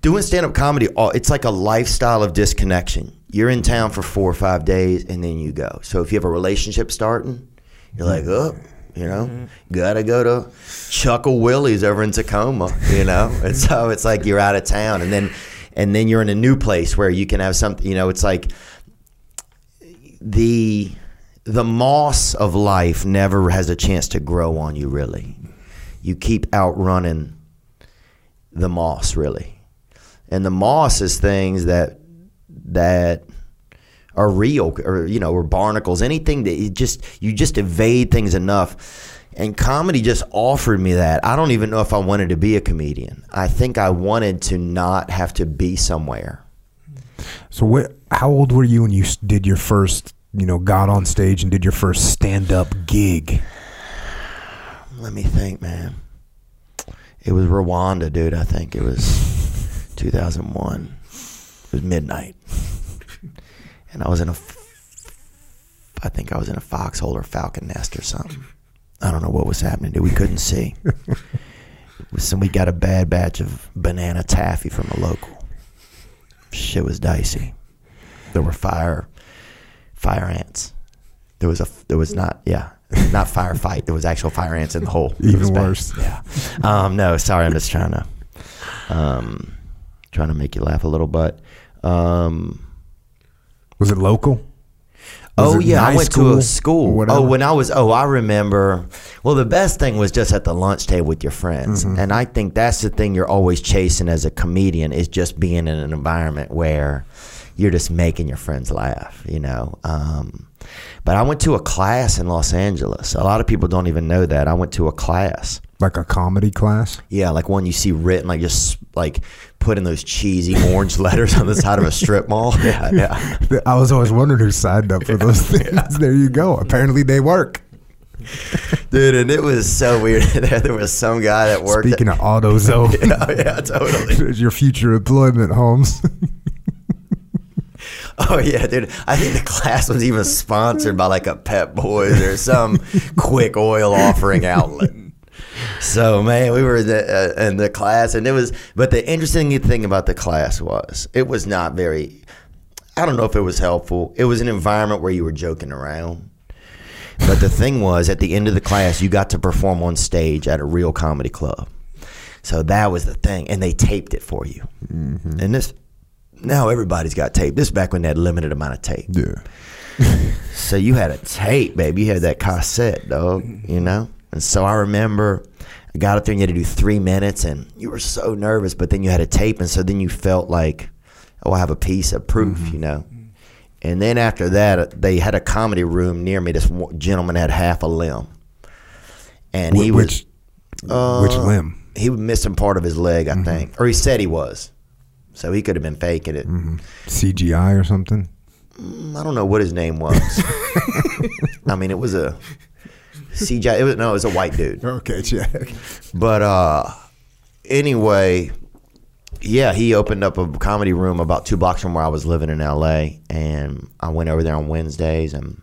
S2: doing stand up comedy. It's like a lifestyle of disconnection. You're in town for four or five days, and then you go. So if you have a relationship starting, you're like, oh. You know, mm-hmm. gotta go to Chuckle Willie's over in Tacoma. You know, and so it's like you're out of town, and then, and then you're in a new place where you can have something. You know, it's like the the moss of life never has a chance to grow on you. Really, you keep outrunning the moss. Really, and the moss is things that that are real, or you know, or barnacles. Anything that you just you just evade things enough. And comedy just offered me that. I don't even know if I wanted to be a comedian. I think I wanted to not have to be somewhere.
S1: So what? How old were you when you did your first? You know, got on stage and did your first stand-up gig.
S2: Let me think, man. It was Rwanda, dude. I think it was 2001. It was midnight, and I was in a. I think I was in a foxhole or falcon nest or something. I don't know what was happening. Dude. We couldn't see. so we got a bad batch of banana taffy from a local. Shit was dicey. There were fire, fire ants. There was a. There was not. Yeah, not firefight. There was actual fire ants in the hole.
S1: Even worse.
S2: Yeah. Um, no, sorry. I'm just trying to, um, trying to make you laugh a little, but. Um,
S1: Was it local? Was
S2: oh
S1: it
S2: yeah, I went to a school. Oh, when I was oh, I remember. Well, the best thing was just at the lunch table with your friends,
S1: Mm-hmm.
S2: and I think that's the thing you're always chasing as a comedian is just being in an environment where you're just making your friends laugh. You know. Um, but I went to a class in Los Angeles. A lot of people don't even know that I went to a class.
S1: Like a comedy class?
S2: Yeah, like one you see written, like just like putting those cheesy orange letters on the side of a strip mall. Yeah, yeah.
S1: I was always wondering who signed up for those things. There you go. Apparently they work.
S2: Dude, and it was so weird. there, there was some guy that worked.
S1: Speaking of AutoZone,
S2: yeah, yeah, totally.
S1: your future employment, Holmes.
S2: Oh yeah, dude. I think the class was even sponsored by like a Pep Boys or some quick oil offering outlet. So man, we were in the, uh, in the class, and it was. But the interesting thing about the class was it was not very. I don't know if it was helpful. It was an environment where you were joking around. But the thing was, at the end of the class, you got to perform on stage at a real comedy club. So that was the thing, and they taped it for you. And this now everybody's got tape. This is back when they had limited amount of tape.
S1: yeah.
S2: So you had a tape, baby. You had that cassette, dog. You know. And so I remember I got up there and you had to do three minutes, and you were so nervous. But then you had a tape, and so then you felt like, oh, I have a piece of proof, mm-hmm. you know. And then after that, uh, they had a comedy room near me. This gentleman had half a limb, and he was
S1: which,
S2: uh,
S1: which limb?
S2: He was missing part of his leg, I mm-hmm. think, or he said he was. So he could have been faking it.
S1: CGI or something?
S2: I don't know what his name was. I mean, it was a CJ. It was no, it was a white dude.
S1: Okay, check.
S2: But uh, anyway, yeah, he opened up a comedy room about two blocks from where I was living in L.A. And I went over there on Wednesdays and.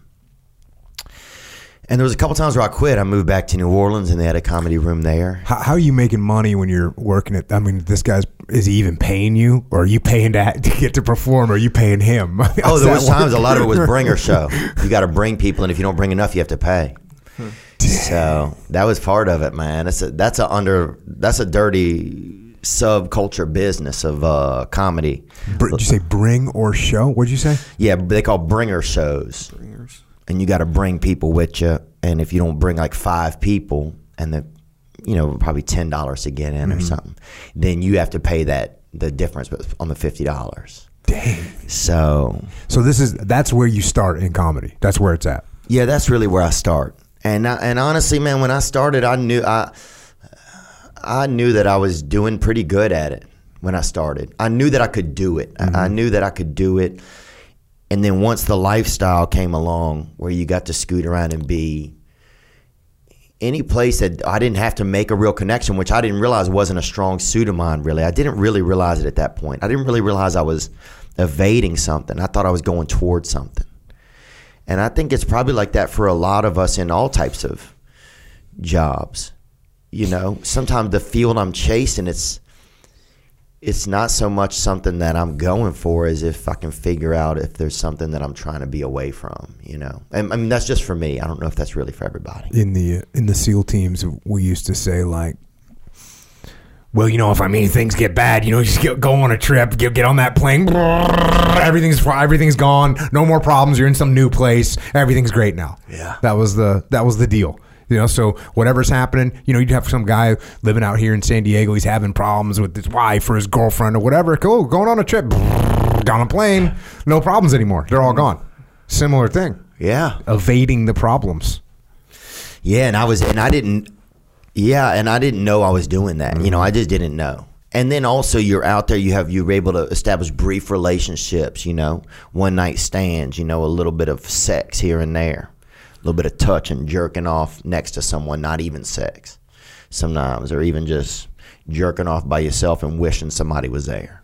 S2: And there was a couple times where I quit. I moved back to New Orleans, and they had a comedy room there.
S1: How, how are you making money when you're working at? I mean, this guy's is he even paying you, or are you paying to, to get to perform, or are you paying him?
S2: Oh, there was times a lot of it was bringer show. You got to bring people, and if you don't bring enough, you have to pay. So that was part of it, man. That's a that's a under that's a dirty subculture business of uh, comedy.
S1: Br- did you say bring or show? What'd you say?
S2: Yeah, they call bringer shows. And you got to bring people with you. And if you don't bring like five people, and the you know probably ten dollars to get in or mm-hmm. something, then you have to pay that the difference on the fifty dollars.
S1: Dang.
S2: So
S1: So this is that's where you start in comedy. That's where it's at.
S2: Yeah, that's really where I start. And I, and honestly, man, when I started, I knew I I knew that I was doing pretty good at it when I started. I knew that I could do it. I, I mm-hmm. knew that I could do it. And then once the lifestyle came along, where you got to scoot around and be any place that I didn't have to make a real connection, which I didn't realize wasn't a strong suit of mine. Really, I didn't really realize it at that point. I didn't really realize I was evading something. I thought I was going towards something. And I think it's probably like that for a lot of us in all types of jobs. You know, sometimes the field I'm chasing, it's it's not so much something that I'm going for as if I can figure out if there's something that I'm trying to be away from. You know, and I mean that's just for me. I don't know if that's really for everybody.
S1: in the in the SEAL teams, we used to say like, well, you know, if I mean things get bad, you know, just get, go on a trip, get, get on that plane, everything's everything's gone, no more problems. You're in some new place, everything's great now.
S2: Yeah.
S1: that was the that was the deal. You know, so whatever's happening, you know, you'd have some guy living out here in San Diego. He's having problems with his wife or his girlfriend or whatever. Cool, going on a trip, down a plane, no problems anymore. They're all gone. Similar thing,
S2: Yeah.
S1: evading the problems.
S2: Yeah, and I was, and I didn't, yeah, and I didn't know I was doing that. You know, mm-hmm. I just didn't know. And then also, you're out there. You have you're able to establish brief relationships. You know, one night stands. You know, a little bit of sex here and there, little bit of touch and jerking off next to someone. Not even sex, sometimes, or even just jerking off by yourself and wishing somebody was there.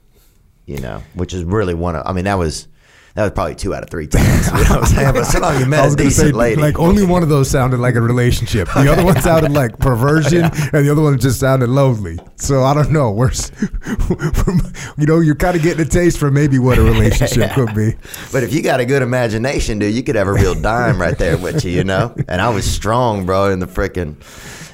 S2: You know, which is really one of. I mean, that was. That was probably two out of three times. You know what I'm saying? But you
S1: I
S2: met
S1: was
S2: a decent
S1: say,
S2: lady.
S1: like only one of those sounded like a relationship. The other one sounded like perversion, and the other one just sounded lonely. So I don't know. Where's, you know, you're kind of getting a taste for maybe what a relationship could be.
S2: But if you got a good imagination, dude, you could have a real dime right there with you, you know? And I was strong, bro, in the frickin'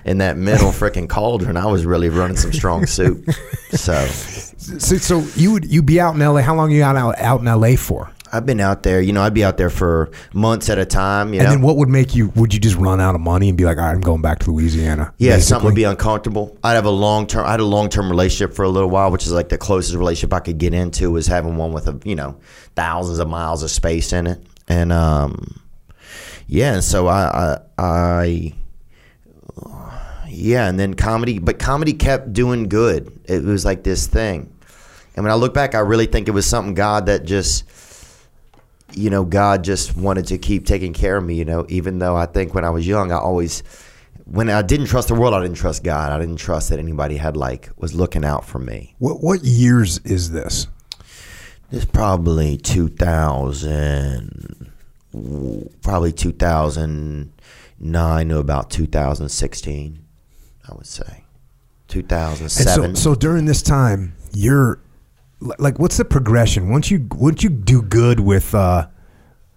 S2: in that middle frickin' cauldron. I was really running some strong soup. So
S1: So, so you would you be out in L.A. How long you out out, out in L.A. for?
S2: I've been out there, you know, I'd be out there for months at a time, you
S1: And
S2: know.
S1: then what would make you? Would you just run out of money and be like, all right, I'm going back to Louisiana?
S2: yeah, something would be uncomfortable. I'd have a long term. I had a long term relationship for a little while, which is like the closest relationship I could get into was having one with a you know thousands of miles of space in it, and um, yeah, and so I, I, I yeah, and then comedy, but comedy kept doing good. It was like this thing, and when I look back, I really think it was something God that just, you know, God just wanted to keep taking care of me. You know, even though I think when I was young, I always, when I didn't trust the world, I didn't trust God. I didn't trust that anybody had like was looking out for me.
S1: What what years is this?
S2: It's probably two thousand, probably two thousand nine to about two thousand sixteen. I would say two thousand
S1: And
S2: seven.
S1: so, so during this time, you're like, what's the progression? Once you once you do good with uh,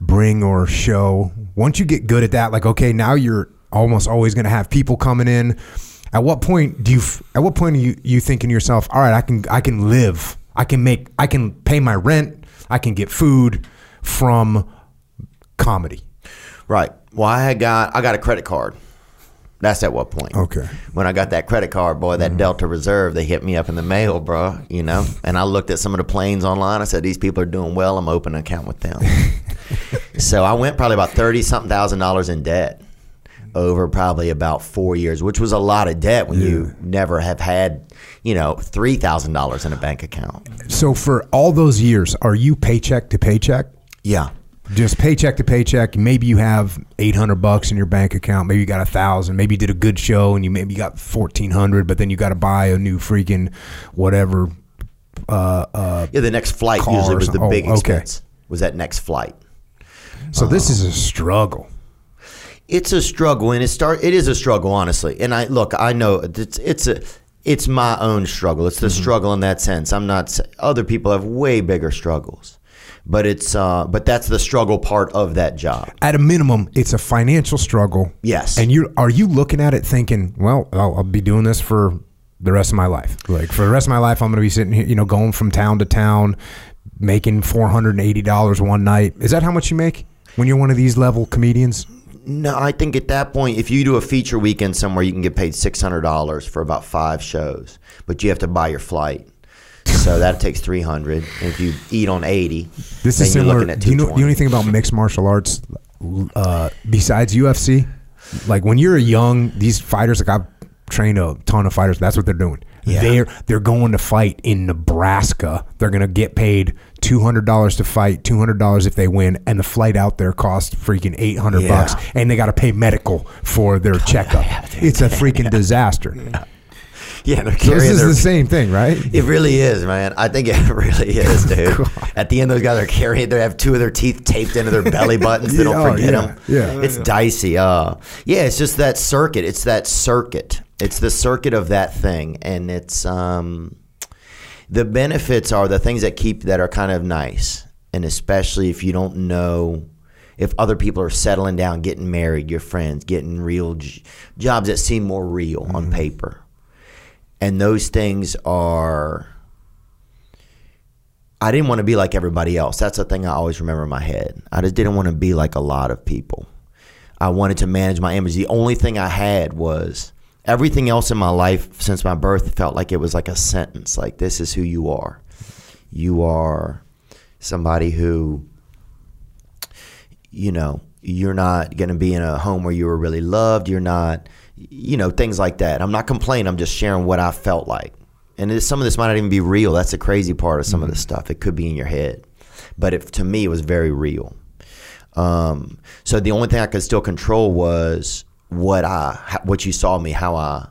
S1: bringer show, once you get good at that, like, okay, now you're almost always going to have people coming in. At what point do you? At what point are you you thinking to yourself, all right, I can I can live, I can make, I can pay my rent, I can get food from comedy.
S2: Right. Well, I got I got a credit card. That's at what point?
S1: Okay.
S2: When I got that credit card, boy, that mm-hmm. Delta Reserve, they hit me up in the mail, bro. You know, and I looked at some of the planes online. I said, these people are doing well. I'm opening an account with them. so I went probably about thirty something thousand dollars in debt over probably about four years, which was a lot of debt when you never have had, you know, three thousand dollars in a bank account.
S1: So for all those years, are you paycheck to paycheck?
S2: Yeah.
S1: Just paycheck to paycheck. Maybe you have eight hundred bucks in your bank account. Maybe you got a thousand. Maybe you did a good show and you maybe got fourteen hundred. But then you got to buy a new freaking whatever. Uh, uh,
S2: Yeah. The next flight usually was the big
S1: Oh, okay.
S2: expense. Was that next flight?
S1: so this is a struggle.
S2: it's a struggle and it start it is a struggle honestly and i look i know it's it's a it's my own struggle it's the
S1: Mm-hmm.
S2: struggle in that sense i'm not other people have way bigger struggles but it's uh but that's the struggle part of that job
S1: At a minimum, it's a financial struggle.
S2: Yes.
S1: And you are you looking at it thinking, well, I'll, I'll be doing this for the rest of my life. Like for the rest of my life, I'm going to be sitting here, you know, going from town to town, making four hundred and eighty dollars one night. Is that how much you make when you're one of these level comedians?
S2: no i think at that point if you do a feature weekend somewhere you can get paid $600 for about five shows but you have to buy your flight so that takes 300 and if you eat on 80
S1: This is
S2: you're
S1: similar.
S2: looking at
S1: Do you know, do you know anything about mixed martial arts uh, besides UFC? Like when you're a young, these fighters, like I've trained a ton of fighters. That's what they're doing.
S2: Yeah.
S1: They're they're going to fight in Nebraska. They're gonna get paid two hundred dollars to fight, two hundred dollars if they win, and the flight out there costs freaking eight hundred
S2: Yeah.
S1: bucks, and they got to pay medical for their checkup. it's a freaking disaster.
S2: yeah they're
S1: So
S2: carrying
S1: this is
S2: their
S1: the same thing, right?
S2: It really is, man. I think it really is, dude. At the end, those guys are carrying. They have two of their teeth taped into their belly buttons. They don't
S1: oh,
S2: forget
S1: yeah,
S2: them.
S1: yeah.
S2: it's dicey. Uh, yeah, it's just that circuit. It's that circuit. It's the circuit of that thing, and it's um, the benefits are the things that keep that are kind of nice, and especially if you don't know. If other people are settling down, getting married, your friends, getting real j- jobs that seem more real
S1: Mm-hmm.
S2: on paper, and those things are. I didn't want to be like everybody else. That's the thing I always remember in my head. I just didn't want to be like a lot of people. I wanted to manage my image. The only thing I had was everything else in my life since my birth felt like it was like a sentence. Like this is who you are. You are somebody who, you know, you're not going to be in a home where you were really loved. You're not, you know, things like that. I'm not complaining. I'm just sharing what I felt like. And it, some of this might not even be real. That's the crazy part of some of this stuff. It could be in your head. But it, to me, it was very real. Um, so the only thing I could still control was what I, what you saw me, how I,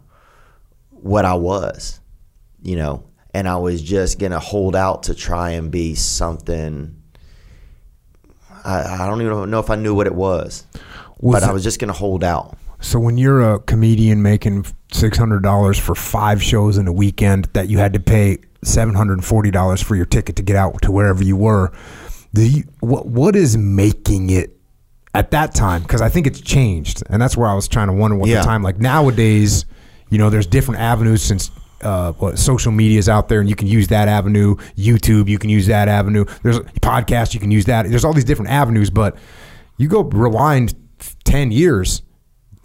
S2: what I was, you know, and I was just gonna hold out to try and be something. I, I don't even know if I knew what it was,
S1: Was
S2: but I was just gonna hold out.
S1: So when you're a comedian making six hundred dollars for five shows in a weekend, that you had to pay seven hundred and forty dollars for your ticket to get out to wherever you were, you, what what is making it at that time? Because I think it's changed, and that's where I was trying to wonder what
S2: Yeah.
S1: the time like nowadays. You know, there's different avenues since. Uh, what social media is out there, and you can use that avenue. YouTube, you can use that avenue. There's podcast, you can use that. There's all these different avenues, but you go rewind ten years,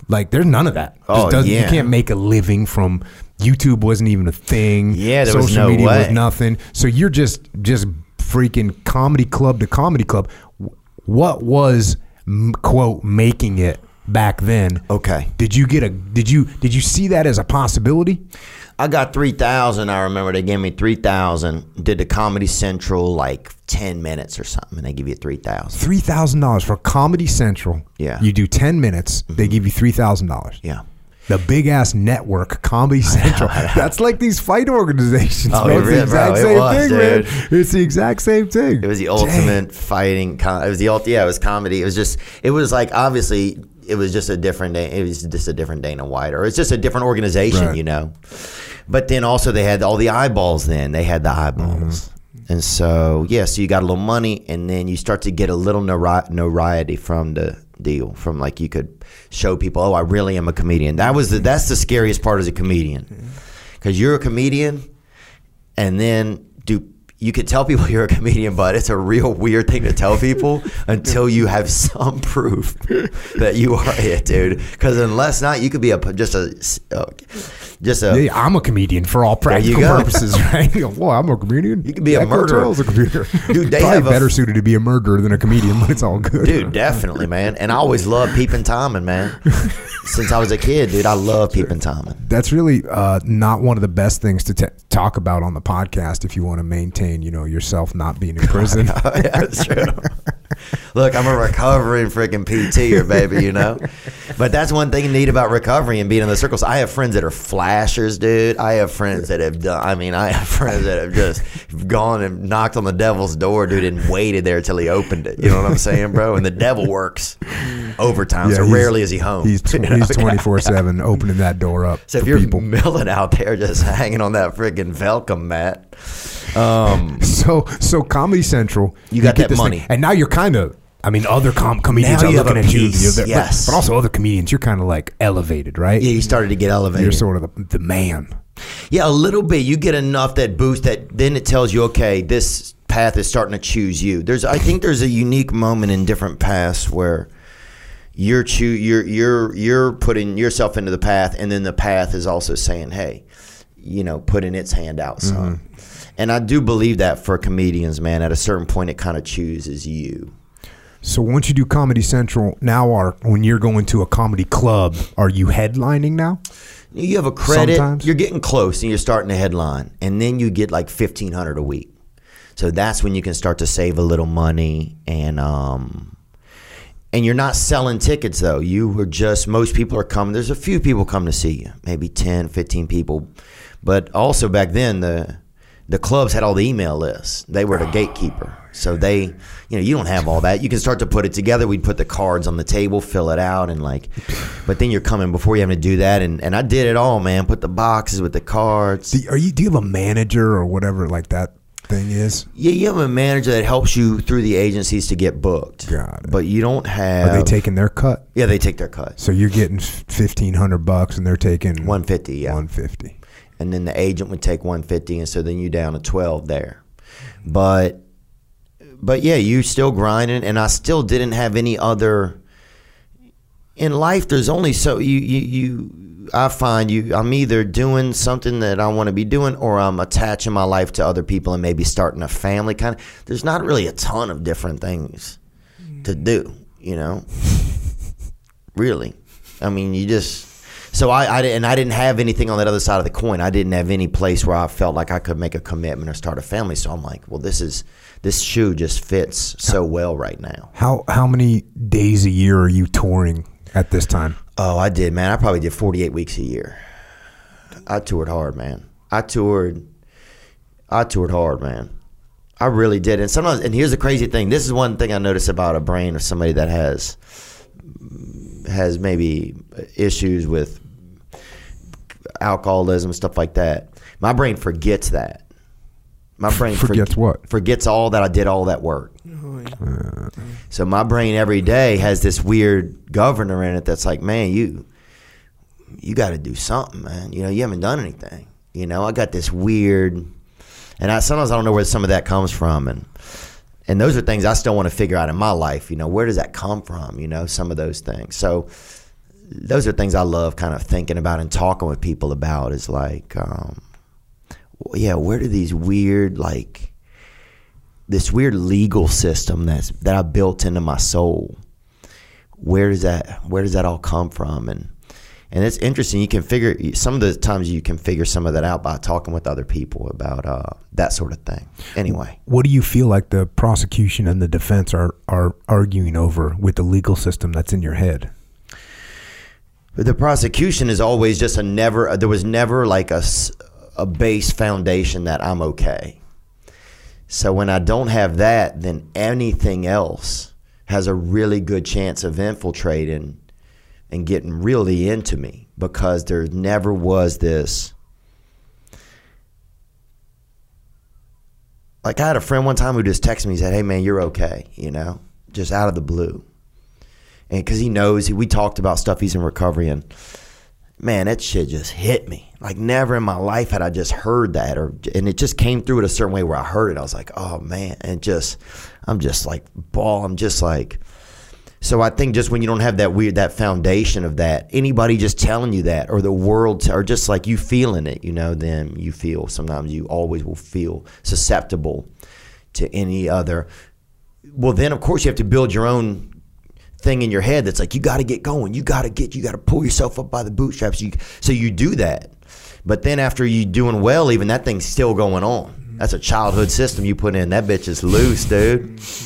S1: like there's none of that.
S2: Oh, yeah.
S1: You can't make a living from YouTube wasn't even a thing.
S2: Yeah, there was
S1: social
S2: no
S1: media was
S2: way.
S1: nothing. So you're just just freaking comedy club to comedy club. What was quote making it back then?
S2: Okay.
S1: Did you get a did you did you see that as a possibility?
S2: I got three thousand. I remember they gave me three thousand. Did the Comedy Central like ten minutes or something, and they give you three thousand.
S1: Three thousand dollars for Comedy Central.
S2: Yeah. Mm-hmm.
S1: You do ten minutes, they give you three thousand dollars.
S2: Yeah.
S1: The big ass network, Comedy Central. That's like these fight organizations.
S2: Oh, it
S1: It's
S2: really-
S1: the exact
S2: bro, it
S1: same
S2: was,
S1: thing,
S2: dude.
S1: man. It's the exact same thing.
S2: It was the ultimate fighting. Com- it was the ult- yeah. It was comedy. It was just. It was like obviously. It was just a different day. It was just a different Dana White, or it's just a different organization,
S1: Right.
S2: you know. But then also they had all the eyeballs. Then they had the eyeballs,
S1: Mm-hmm.
S2: and so yeah. So you got a little money, and then you start to get a little notoriety from the deal. From like you could show people, oh, I really am a comedian. That was the, that's the scariest part as a comedian, because you're a comedian, and then do you can tell people you're a comedian, but it's a real weird thing to tell people until you have some proof that you are it, dude. Because unless not, you could be a just a uh, just a
S1: Yeah, I'm a comedian for all practical purposes, right? well, I'm a comedian.
S2: You could be a
S1: Jack
S2: murderer.
S1: A comedian.
S2: Dude, they
S1: Probably
S2: have a-
S1: better suited to be a murderer than a comedian, but it's all good.
S2: dude, definitely, man. And I always loved peeping Tommen, man. Since I was a kid, dude, I love peeping Tommen.
S1: That's really uh, not one of the best things to t- talk about on the podcast if you want to maintain, you know, yourself not being in prison.
S2: yeah, that's true. Look, I'm a recovering freaking PTer, baby, you know? But that's one thing neat about recovery and being in the circles. I have friends that are flashers, dude. I have friends that have done, I mean, I have friends that have just gone and knocked on the devil's door, dude, and waited there till he opened it. You know what I'm saying, bro? And the devil works overtime,
S1: Yeah,
S2: so rarely is he home.
S1: He's tw-
S2: You know?
S1: he's 24 seven opening that door up
S2: So if you're
S1: people.
S2: milling out there just hanging on that freaking Velcom mat, um,
S1: So so Comedy Central,
S2: You got
S1: get
S2: that
S1: this thing-
S2: money.
S1: and now you're kind of. I mean, other com- comedians
S2: Now
S1: are looking at you,
S2: piece,
S1: you're there- but-
S2: yes.
S1: but, also other comedians. You're kind of like elevated, right?
S2: yeah, you started to get elevated.
S1: You're sort of the, the man.
S2: Yeah, a little bit. You get enough that boost that then it tells you, okay, this path is starting to choose you. There's, I think, there's a unique moment in different paths where you're choo- you're you're you're putting yourself into the path, and then the path is also saying, hey, you know, putting its hand out, son. And I do believe that for comedians, man. At a certain point, it kind of chooses you.
S1: So once you do Comedy Central, now are when you're going to a comedy club, are you headlining now?
S2: You have a credit.
S1: Sometimes.
S2: You're getting close, and you're starting to headline, and then you get like fifteen hundred a week. So that's when you can start to save a little money, and um, and you're not selling tickets though. You were just most people are coming. There's a few people come to see you, maybe 10, 15 people, but also back then the the clubs had all the email lists. They were the oh, gatekeeper. So they, you know, you don't have all that. You can start to put it together. We'd put the cards on the table, fill it out, and like, but then you're coming before you have to do that. And, and I did it all, man. Put the boxes with the cards.
S1: Do, are you do you have a manager or whatever like that? thing is?
S2: Yeah, you have a manager that helps you through the agencies to get booked.
S1: Got it.
S2: But you don't have.
S1: Are they taking their cut?
S2: Yeah, they take their cut.
S1: So you're getting fifteen hundred bucks, and they're taking
S2: One fifty. Yeah.
S1: One fifty.
S2: And then the agent would take 150 and so then you down to 12 there. But but yeah you still grinding and i still didn't have any other in life there's only so you you, you i find you i'm either doing something that i want to be doing or i'm attaching my life to other people and maybe starting a family kind of there's not really a ton of different things to mm. do you know? Really. I mean you just so I, I and I didn't have anything on that other side of the coin. I didn't have any place where I felt like I could make a commitment or start a family. So I'm like, well, this is this shoe just fits so well right now.
S1: How how many days a year are you touring at this time?
S2: Oh, I did, man. I probably did 48 weeks a year. I toured hard, man. I toured. I toured hard, man. I really did. And sometimes, and here's the crazy thing. This is one thing I notice about a brain of somebody that has has maybe issues with alcoholism stuff like that. My brain forgets that. My brain
S1: Forgets what?
S2: Forgets all that I did all that work. Oh, so my brain every day has this weird governor in it that's like, man, you you got to do something, man. You know, you haven't done anything. You know, I got this weird, and I sometimes I don't know where some of that comes from, and and those are things I still want to figure out in my life. You know, where does that come from? You know, some of those things. So those are things I love kind of thinking about and talking with people about is like, um, yeah, where do these weird like this weird legal system that's that I built into my soul. Where does that where does that all come from? And and it's interesting. You can figure some of the times you can figure some of that out by talking with other people about uh, that sort of thing. Anyway,
S1: What do you feel like the prosecution and the defense are are arguing over with the legal system that's in your head?
S2: The prosecution is always just a never. There was never like a, a base foundation that I'm okay. So when I don't have that, then anything else has a really good chance of infiltrating and getting really into me because there never was this. Like I had a friend one time who just texted me. He said, "Hey man, you're okay," you know, just out of the blue and because he knows we talked about stuff he's in recovery and man that shit just hit me. Like never in my life had i just heard that or and it just came through it a certain way where i heard it. I was like oh man. And just i'm just like ball i'm just like so i think just when you don't have that weird that foundation of that anybody just telling you that or the world or just like you feeling it you know then you feel sometimes you always will feel susceptible to any other well then of course you have to build your own thing in your head that's like you got to get going you got to get you got to pull yourself up by the bootstraps. You so you do that. But then after you doing well even that thing's still going on. That's a childhood system you put in. That bitch is loose dude.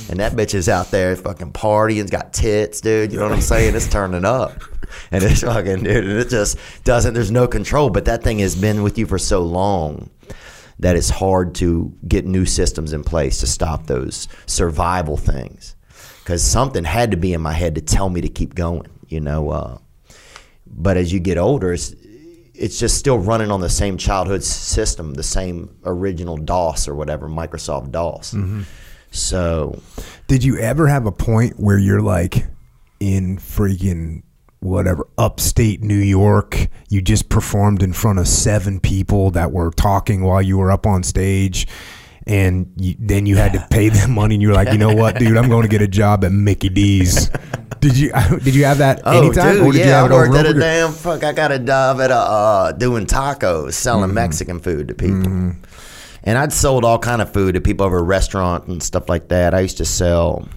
S2: And that bitch is out there fucking partying got tits dude. You know what i'm saying? It's turning up. And it's fucking dude and it just doesn't there's no control. But that thing has been with you for so long that it's hard to get new systems in place to stop those survival things because something had to be in my head to tell me to keep going, you know. Uh, but as you get older, it's, it's just still running on the same childhood system, the same original DOS or whatever, Microsoft DOS. So,
S1: Did you ever have a point where you're like in freaking whatever upstate New York? You just performed in front of seven people that were talking while you were up on stage. And you, then you had to pay them money, and you were like, you know what, dude, I'm going to get a job at Mickey D's. Did you did you have that
S2: oh,
S1: anytime,
S2: dude,
S1: or did
S2: yeah,
S1: you have
S2: I
S1: it
S2: worked at a damn fuck. I got a job at a uh, doing tacos, selling Mexican food to people, and I'd sold all kind of food to people over a restaurant and stuff like that. I used to sell.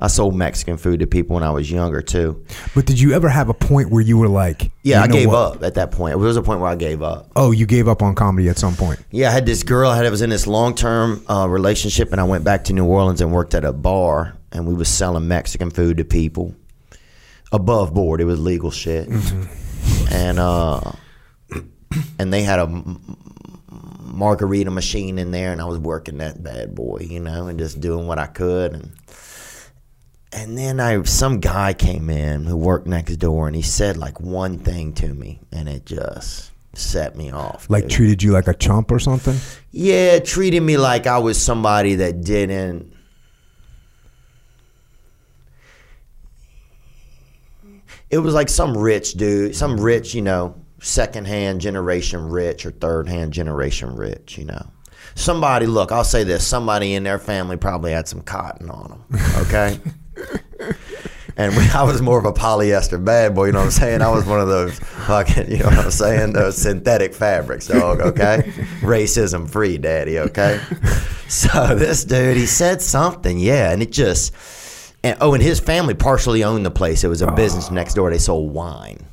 S2: I sold Mexican food to people when I was younger too.
S1: But did you ever have a point where you were like,
S2: Yeah, I gave
S1: what?
S2: up at that point. There was a point where I gave up.
S1: Oh, you gave up on comedy at some point.
S2: Yeah, I had this girl. I had I was in this long term uh, relationship, and I went back to New Orleans and worked at a bar, and we was selling Mexican food to people above board. It was legal shit, and uh, and they had a margarita machine in there, and I was working that bad boy, you know, and just doing what I could, and and then I some guy came in who worked next door, and he said like one thing to me, and it just set me off.
S1: Like
S2: dude.
S1: treated you like a chump or something?
S2: yeah, treated me like I was somebody that didn't. It was like some rich dude, some rich, you know, second-hand generation rich or third-hand generation rich, you know. Somebody, look, I'll say this: somebody in their family probably had some cotton on them. Okay. And we, I was more of a polyester bad boy, you know what I'm saying? I was one of those fucking, you know what I'm saying? Those synthetic fabrics, dog, okay? Racism free, daddy, okay? So this dude, he said something, yeah, and it just, and, oh, and his family partially owned the place. It was a business ah. next door. They sold wine.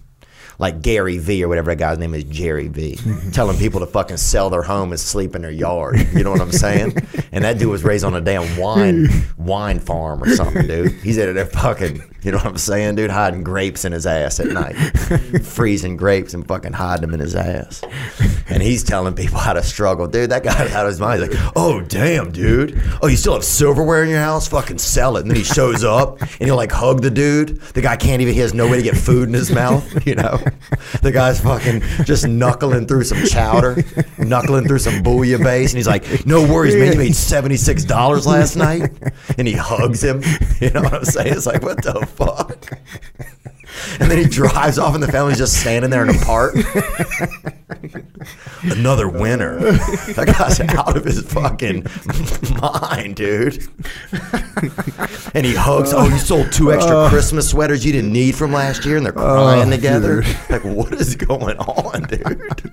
S2: Like Gary Vee or whatever that guy's name is, Jerry V, telling people to fucking sell their home and sleep in their yard. You know what I'm saying? And that dude was raised on a damn wine wine farm or something, dude. He's at there fucking, you know what I'm saying, dude, hiding grapes in his ass at night, freezing grapes and fucking hiding them in his ass. And he's telling people how to struggle, dude. That guy out of his mind. He's like, oh damn, dude. Oh, you still have silverware in your house? Fucking sell it. And then he shows up and he'll like hug the dude. The guy can't even. He has no way to get food in his mouth. You know, the guy's fucking just knuckling through some chowder, knuckling through some bouillabaisse, and he's like, "No worries, man. You made seventy six dollars last night." And he hugs him. You know what I'm saying? It's like, what the fuck? And then he drives off, and the family's just standing there in a park. Another winner. That guy's out of his fucking mind, dude. And he hugs. Oh, you sold two extra uh, Christmas sweaters you didn't need from last year, and they're uh, crying
S1: Oh,
S2: together. Like, what is going on, dude?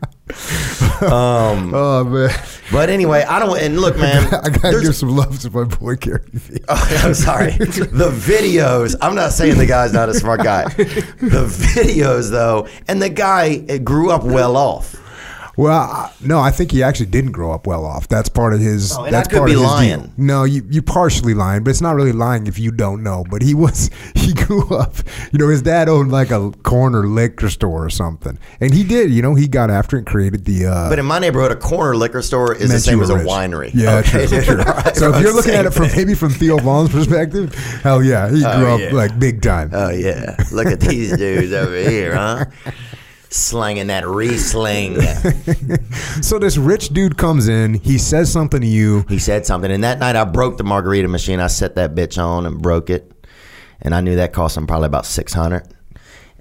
S2: Um,
S1: Oh man,
S2: but anyway, I don't. And look, man,
S1: I gotta give some love to my boy Gary Vee.
S2: Oh, I'm sorry. The videos. I'm not saying the guy's not a smart guy. The videos, though, and the guy grew up well off.
S1: Well, no, I think he actually didn't grow up well off. That's part of his.
S2: Oh,
S1: that's
S2: I could
S1: part
S2: be
S1: of his
S2: lying.
S1: deal. No, you you partially lying, but it's not really lying if you don't know. But he was he grew up. You know, his dad owned like a corner liquor store or something, and he did. You know, he got after it and created the. Uh,
S2: But in my neighborhood, a corner liquor store is the same as a winery.
S1: Yeah,
S2: Okay,
S1: true, true.
S2: Right,
S1: So if you're looking at it from maybe from Theo Von's perspective, hell yeah, he grew up
S2: yeah.
S1: like big time.
S2: Oh yeah, look at these dudes over here, huh? Slanging that Riesling.
S1: so this rich dude comes in, he says something to you.
S2: He said something, and that night I broke the margarita machine. I set that bitch on and broke it, and I knew that cost him probably about six hundred,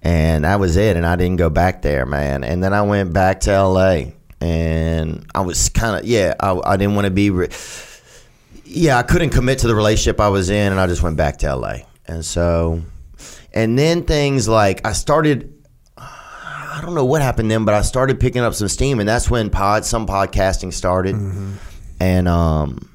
S2: and that was it. And I didn't go back there, man. And then I went back to L.A. and I was kind of yeah, I, I didn't want to be. Re- yeah, I couldn't commit to the relationship I was in, and I just went back to LA. And so, and then things like I started. I don't know what happened then, but I started picking up some steam, and that's when pod some podcasting started, and um,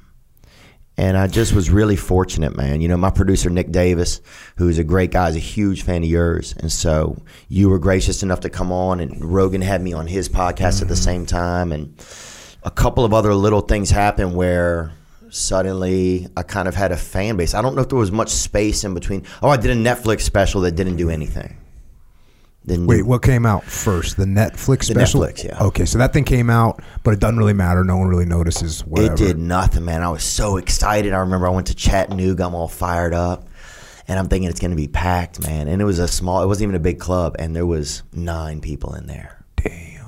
S2: and I just was really fortunate, man. You know, my producer Nick Davis, who's a great guy, is a huge fan of yours, and so you were gracious enough to come on, and Rogan had me on his podcast at the same time, and a couple of other little things happened where suddenly I kind of had a fan base. I don't know if there was much space in between. Oh, I did a Netflix special that didn't do anything.
S1: Wait, what came out first? The Netflix
S2: The
S1: special?
S2: Netflix, yeah.
S1: Okay, so that thing came out, but it doesn't really matter. No one really notices. Whatever.
S2: It did nothing, man. I was so excited. I remember I went to Chattanooga. I'm all fired up, and I'm thinking it's going to be packed, man. And it was a small. It wasn't even a big club, and there was nine people in there.
S1: Damn.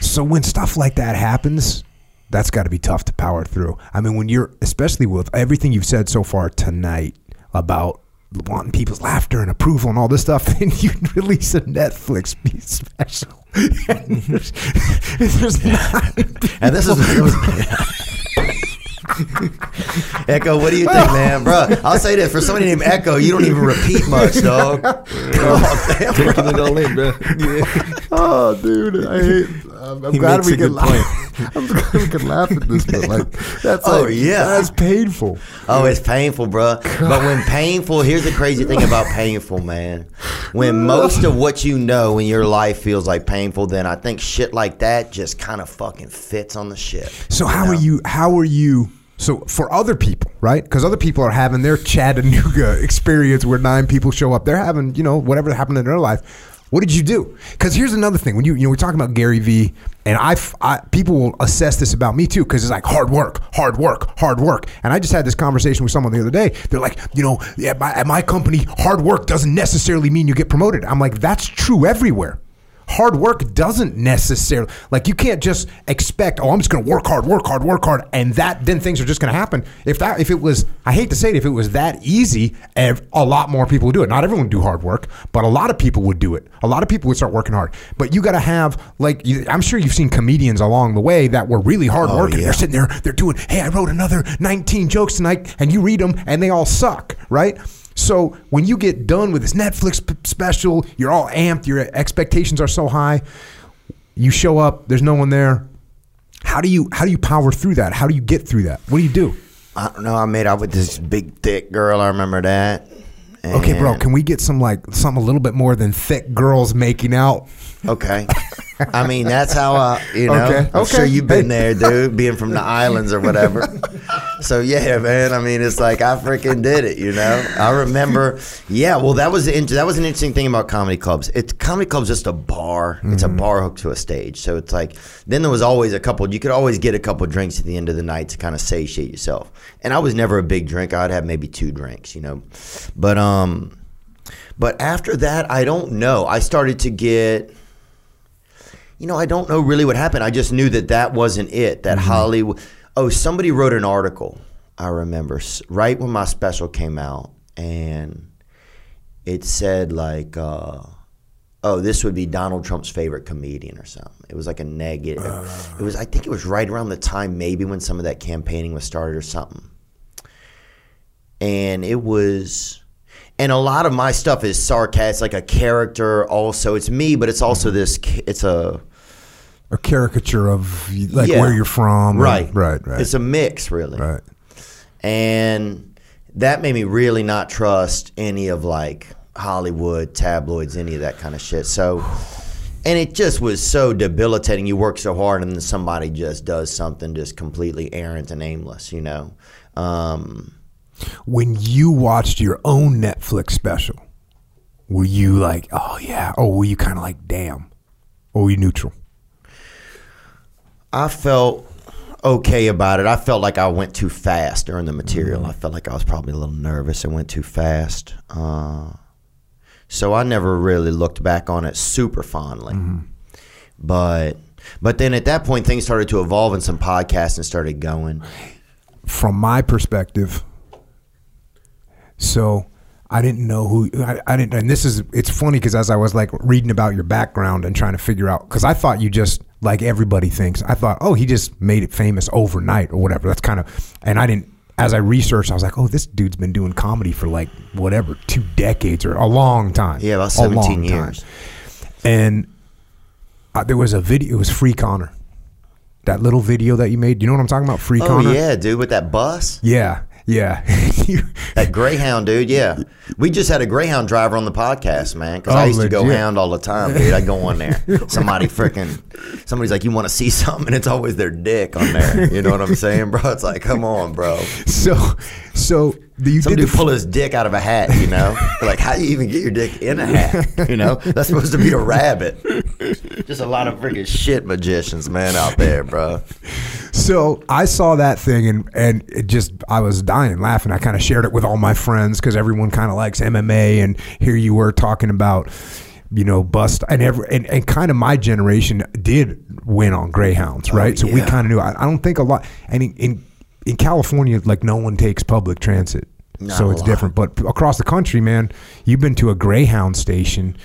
S1: So when stuff like that happens, that's got to be tough to power through. I mean, when you're, especially with everything you've said so far tonight about wanting people's laughter and approval and all this stuff, then you release a Netflix special. and there's, and there's nine
S2: And this is. Echo, what do you think, man, bro? I'll say this for somebody named Echo, you don't even repeat much, dog. Oh, damn, bro.
S3: Taking it all in, bro. Yeah.
S1: Oh, dude, I hate. I'm, I'm glad we can laugh. I'm glad we can laugh at this, but like that's
S2: Oh,
S1: like,
S2: yeah.
S1: that's painful.
S2: Oh, it's painful, bro. But when painful, here's the crazy thing about painful, man. When most of what you know in your life feels like painful, then I think shit like that just kind of fucking fits on the ship.
S1: So how are you? How are you? So for other people, right? Because other people are having their Chattanooga experience where nine people show up. They're having, you know, whatever happened in their life. What did you do? Because here's another thing. When you, you know, we're talking about Gary Vee, and I, people will assess this about me too, because it's like hard work, hard work, hard work. And I just had this conversation with someone the other day. They're like, you know, yeah, my, at my company, hard work doesn't necessarily mean you get promoted. I'm like, that's true everywhere. Hard work doesn't necessarily like you can't just expect oh i'm just going to work hard work hard work hard and that then things are just going to happen. If that if it was i hate to say it if it was that easy ev- a lot more people would do it. Not everyone would do hard work but a lot of people would do it. A lot of people would start working hard. But you got to have like you, i'm sure you've seen comedians along the way that were really hard oh, working.
S2: Yeah.
S1: they're sitting there they're doing hey i wrote another 19 jokes tonight and you read them and they all suck right so when you get done with this Netflix p- special, you're all amped, your expectations are so high. You show up, there's no one there. How do you how do you power through that? How do you get through that? What do you do?
S2: I don't know. I made out with this big thick girl. I remember that.
S1: Okay, bro, can we get some like something a little bit more than thick girls making out?
S2: Okay. I mean, that's how I, you know,
S1: Okay,
S2: I'm
S1: okay.
S2: sure you've been there, dude, being from the islands or whatever. So yeah, man. I mean, it's like I freaking did it, you know. I remember, yeah. Well, that was the that was an interesting thing about comedy clubs. It's comedy clubs just a bar. It's
S1: Mm-hmm.
S2: a bar hooked to a stage. So it's like then there was always a couple. You could always get a couple drinks at the end of the night to kind of satiate yourself. And I was never a big drinker. I'd have maybe two drinks, you know. But um, but after that, I don't know. I started to get you know, I don't know really what happened. I just knew that that wasn't it. That mm-hmm. Hollywood. Oh, somebody wrote an article. I remember right when my special came out, and it said like, uh, "Oh, this would be Donald Trump's favorite comedian" or something. It was like a negative. Uh. it was. I think it was right around the time maybe when some of that campaigning was started or something. And it was and a lot of my stuff is sarcastic, like a character. Also, it's me, but it's also mm-hmm. this. It's a
S1: A caricature of like
S2: Yeah.
S1: where you're from.
S2: right,
S1: Right, right.
S2: It's a mix, really,
S1: right.
S2: and that made me really not trust any of like Hollywood tabloids, any of that kind of shit. So, and it just was so debilitating. You work so hard, and then somebody just does something just completely errant and aimless, you know. Um,
S1: When you watched your own Netflix special, were you like, oh yeah, or were you kind of like, damn, or were you neutral?
S2: I felt okay about it. I felt like I went too fast during the material. I felt like I was probably a little nervous and went too fast. Uh, so I never really looked back on it super fondly. But but then at that point things started to evolve and some podcasts and started going.
S1: from my perspective, so I didn't know who I, I didn't, and this is it's funny because as I was like reading about your background and trying to figure out, because I thought you just like everybody thinks, I thought, oh, he just made it famous overnight or whatever. That's kind of, and I didn't. As I researched, I was like, oh, this dude's been doing comedy for like whatever two decades or a long time.
S2: Yeah, about
S1: long
S2: 17
S1: time.
S2: years.
S1: And uh, there was a video. It was Free Connor. That little video that you made. You know what I'm talking about? Free
S2: Oh
S1: Connor.
S2: yeah, dude, with that bus.
S1: Yeah, yeah.
S2: That Greyhound, dude, yeah. We just had a Greyhound driver on the podcast, man. Because I
S1: Oh,
S2: used to go
S1: legit.
S2: hound all the time, dude. I go on there. Somebody freaking, somebody's like, you want to see something? And it's always their dick on there. You know what I'm saying, bro? It's like, come on, bro.
S1: so, so the- you
S2: Some dude
S1: the,
S2: pull his dick out of a hat, you know? like, how do you even get your dick in a hat? You know? That's supposed to be a rabbit. Just a lot of freaking shit magicians, man, out there, bro.
S1: so I saw that thing and and it just I was dying laughing. I kind of shared it with all my friends because everyone kind of likes MMA, and here you were talking about. You know, bust and every and, and kind of my generation did win on greyhounds, oh, right? so we kind of knew. I, I don't think a lot. And in, in in California, like no one takes public transit,
S2: Not
S1: so it's
S2: lot.
S1: different. But across the country, man, you've been to a greyhound station,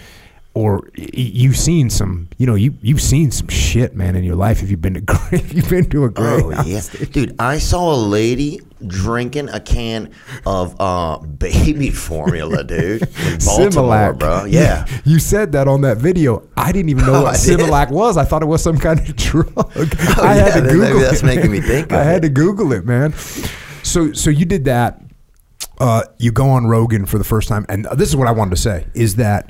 S1: or y- you've seen some. You know, you you've seen some shit, man, in your life. If you've been to Grey- if you've been to a oh, greyhound,
S2: Oh yeah, dude! I saw a lady drinking a can of uh, baby formula, dude. In Baltimore,
S1: Similac,
S2: bro. Yeah.
S1: You, said that on that video. I didn't even know
S2: Oh,
S1: what
S2: I did?
S1: Similac was. I thought it was some kind of drug. I
S2: Oh, yeah,
S1: had to
S2: then
S1: Google
S2: maybe that's
S1: it.
S2: making me think of
S1: I had
S2: it.
S1: to Google it, man. So, so you did that. Uh, you go on Rogan for the first time, and this is what I wanted to say: is that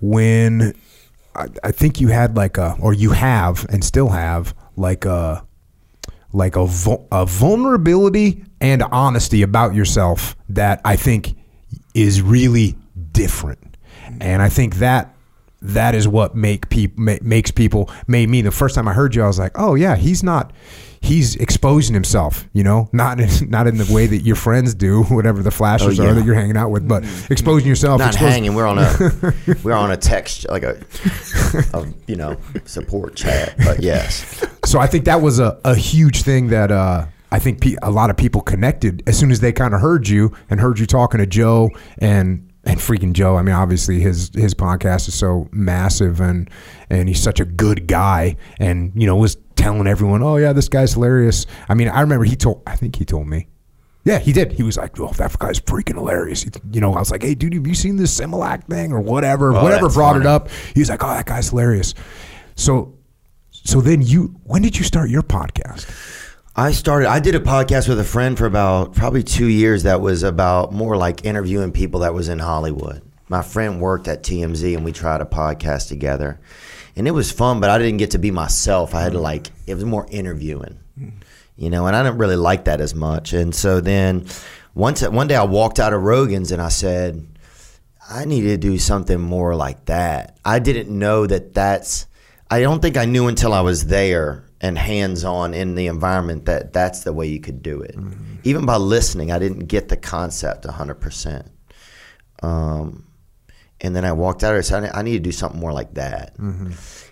S1: when I, I think you had like a, or you have, and still have like a, like a, a vulnerability and honesty about yourself that I think is really different. And I think that that is what make people ma- makes people made me the first time I heard you I was like oh yeah he's not he's exposing himself you know not in, not in the way that your friends do whatever the flashes
S2: Oh, yeah.
S1: are that you're hanging out with but mm. exposing yourself
S2: Not
S1: exposing-
S2: hanging. We're on a we're on a text like a, a you know support chat. But yes,
S1: so I think that was a, a huge thing that uh, I think pe- a lot of people connected as soon as they kind of heard you and heard you talking to Joe and and freaking Joe. I mean, obviously his his podcast is so massive and and he's such a good guy and you know was telling everyone, oh yeah, this guy's hilarious. I mean, I remember he told I think he told me. Yeah, he did. He was like, "Oh, that guy's freaking hilarious." He- you know, I was like, "Hey, dude, have you seen this Similac thing or whatever? whatever
S2: that's
S1: brought it up." He was like, "Oh, that guy's hilarious." So, so then you, when did you start your podcast?
S2: I started. I did a podcast with a friend for about probably two years. That was about more like interviewing people that was in Hollywood. My friend worked at TMZ, and we tried a podcast together, and it was fun. But I didn't get to be myself. I had to like it was more interviewing, you know, and I didn't really like that as much. And so then once one day I walked out of Rogan's and I said, I need to do something more like that. I didn't know that that's. I don't think I knew until I was there and hands on in the environment that that's the way you could do it. Even by listening, I didn't get the concept 100%. Um, and then I walked out of it and said, I need to do something more like that.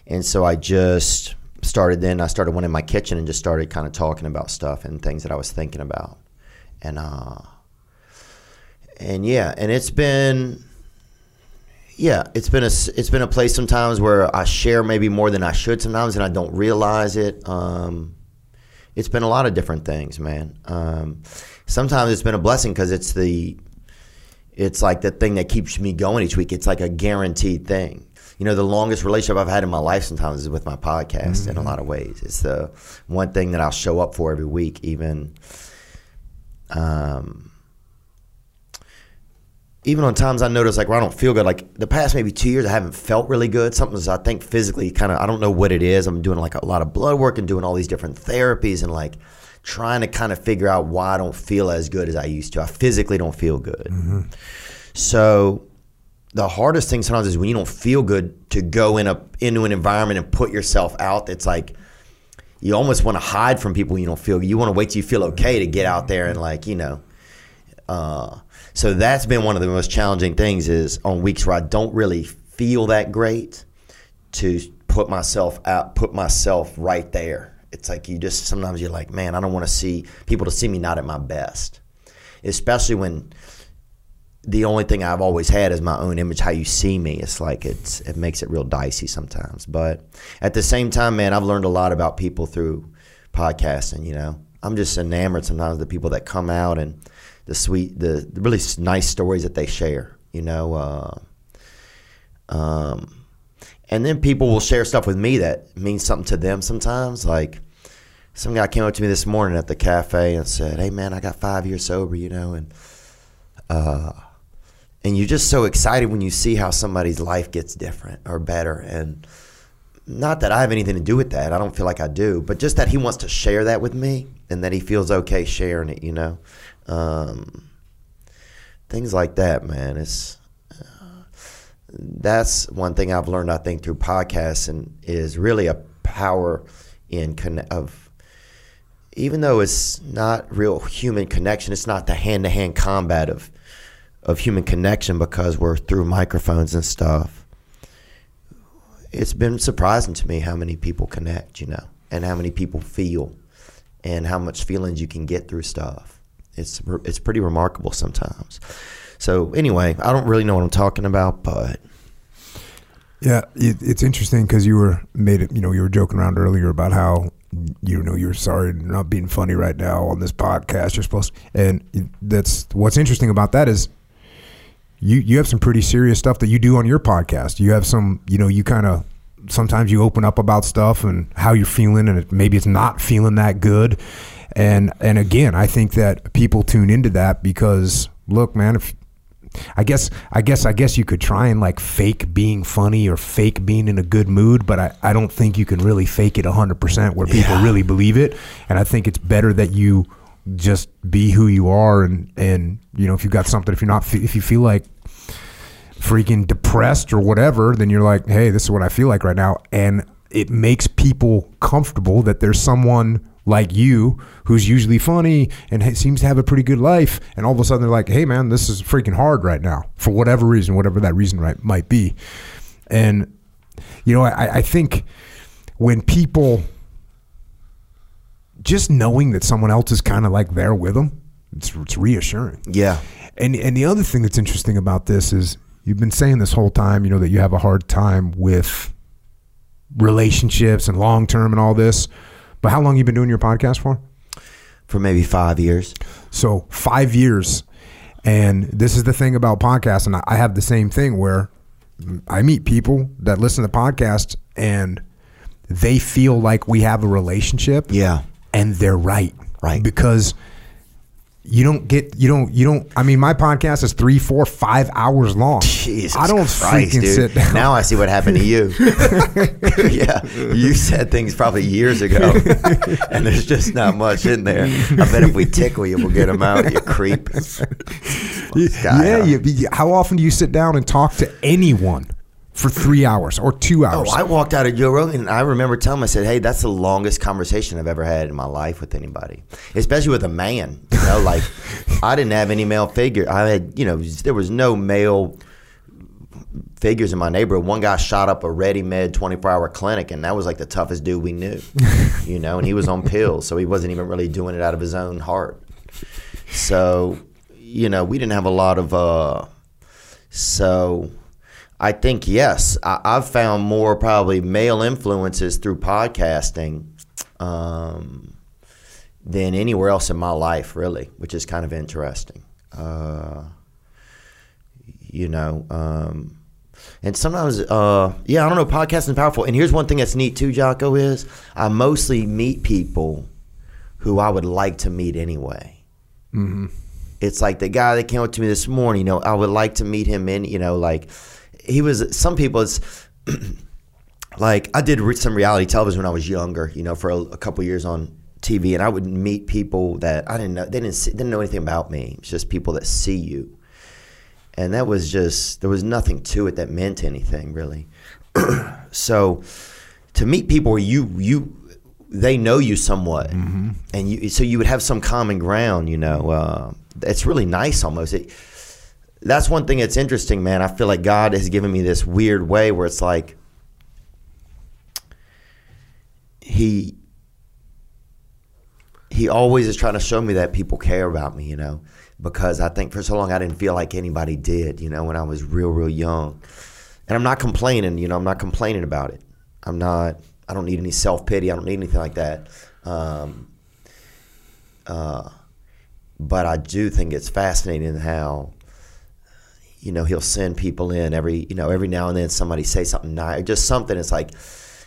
S2: And so I just started then, I started one in my kitchen and just started kind of talking about stuff and things that I was thinking about. And, uh, and yeah, and it's been, yeah, it's been a it's been a place sometimes where I share maybe more than I should sometimes, and I don't realize it. Um, it's been a lot of different things, man. Um, sometimes it's been a blessing because it's the it's like the thing that keeps me going each week. It's like a guaranteed thing. You know, the longest relationship I've had in my life sometimes is with my podcast in a lot of ways. It's the one thing that I'll show up for every week, even um, even on times I notice like where I don't feel good, like the past maybe two years I haven't felt really good. Something's I think physically kind of I don't know what it is. I'm doing like a lot of blood work and doing all these different therapies and like trying to kind of figure out why I don't feel as good as I used to. I physically don't feel good. Mm-hmm. So the hardest thing sometimes is when you don't feel good to go in a into an environment and put yourself out. It's like you almost want to hide from people you don't feel good. You want to wait till you feel okay to get out there and like you know. Uh, so that's been one of the most challenging things is on weeks where I don't really feel that great to put myself out, put myself right there. It's like you just sometimes you're like, man, I don't want to see people to see me not at my best, especially when the only thing I've always had is my own image. How you see me, it's like it's it makes it real dicey sometimes. But at the same time, man, I've learned a lot about people through podcasting. You know, I'm just enamored sometimes of the people that come out and the sweet, the, the really nice stories that they share. You know, uh, um, and then people will share stuff with me that means something to them sometimes. Like some guy came up to me this morning at the cafe and said, "Hey, man, I got five years sober," you know, and uh, and you're just so excited when you see how somebody's life gets different or better and not that I have anything to do with that. I don't feel like I do, but just that he wants to share that with me and that he feels okay sharing it, you know. Um, things like that, man. It's uh, that's one thing I've learned I think through podcasts and is really a power in conne- of even though it's not real human connection, it's not the hand to hand combat of of human connection because we're through microphones and stuff. It's been surprising to me how many people connect, you know, and how many people feel, and how much feelings you can get through stuff. It's it's pretty remarkable sometimes. So anyway, I don't really know what I'm talking about, but
S1: Yeah, it, it's interesting because you were made it. You know, you were joking around earlier about how you know you're sorry not being funny right now on this podcast. You're supposed, and that's what's interesting about that is you you have some pretty serious stuff that you do on your podcast. You have some, you know, you kind of sometimes you open up about stuff and how you're feeling, and it, maybe it's not feeling that good. And and again, I think that people tune into that because look, man, if I guess I guess I guess you could try and like fake being funny or fake being in a good mood, but I, I don't think you can really fake it hundred percent where people
S2: Yeah.
S1: really believe it. And I think it's better that you just be who you are and and you know if you've got something if you're not if you feel like freaking depressed or whatever, then you're like, hey, this is what I feel like right now. And it makes people comfortable that there's someone like you who's usually funny and seems to have a pretty good life. And all of a sudden they're like, hey, man, this is freaking hard right now for whatever reason, whatever that reason right, might be. And, you know, I, I think when people just knowing that someone else is kind of like there with them, it's, it's reassuring.
S2: Yeah.
S1: And and the other thing that's interesting about this is you've been saying this whole time, you know, that you have a hard time with relationships and long term and all this. But how long you been doing your podcast for?
S2: For maybe five years.
S1: So five years. And this is the thing about podcasts, and I- I have the same thing where I meet people that listen to podcasts and they feel like we have a relationship.
S2: Yeah.
S1: And they're right.
S2: Right.
S1: Because you don't get you don't you don't I mean my podcast is three, four, five hours long.
S2: Jesus
S1: I don't
S2: Christ,
S1: freaking
S2: dude.
S1: sit down.
S2: Now I see what happened to you. yeah, you said things probably years ago, and there's just not much in there. I bet if we tickle you, we'll get them out. You creep. Guy,
S1: yeah,
S2: huh?
S1: you- how often do you sit down and talk to anyone for three hours or two hours?
S2: Oh, I walked out of Joe Rogan and I remember telling him, I said, hey, that's the longest conversation I've ever had in my life with anybody, especially with a man. You know, like I didn't have any male figure. I had, you know, there was no male figures in my neighborhood. One guy shot up a ready med 24 hour clinic, and that was like the toughest dude we knew, you know, and he was on pills, so he wasn't even really doing it out of his own heart. So, you know, we didn't have a lot of, uh, so I think, yes, I, I've found more probably male influences through podcasting um, than anywhere else in my life, really, which is kind of interesting. Uh, you know, um, and sometimes, uh, yeah, I don't know, podcasting is powerful. And here's one thing that's neat too, Jocko, is I mostly meet people who I would like to meet anyway. It's like the guy that came up to me this morning. You know, I would like to meet him in. You know, like he was. Some people, it's like I did re- some reality television when I was younger. You know, for a, a couple years on TV, and I would meet people that I didn't know. They didn't see, didn't know anything about me. It's just people that see you, and that was just there was nothing to it that meant anything really. so to meet people where you you they know you somewhat, and you so you would have some common ground. You know, uh, it's really nice almost. It, that's one thing that's interesting, man. I feel like God has given me this weird way where it's like he he always is trying to show me that people care about me, you know, because I think for so long I didn't feel like anybody did, you know, when I was real, real young. And I'm not complaining, you know, I'm not complaining about it. I'm not, I don't need any self pity. I don't need anything like that. Um, uh, but I do think it's fascinating how, you know, he'll send people in every, you know, every now and then somebody say something nice, just something. It's like,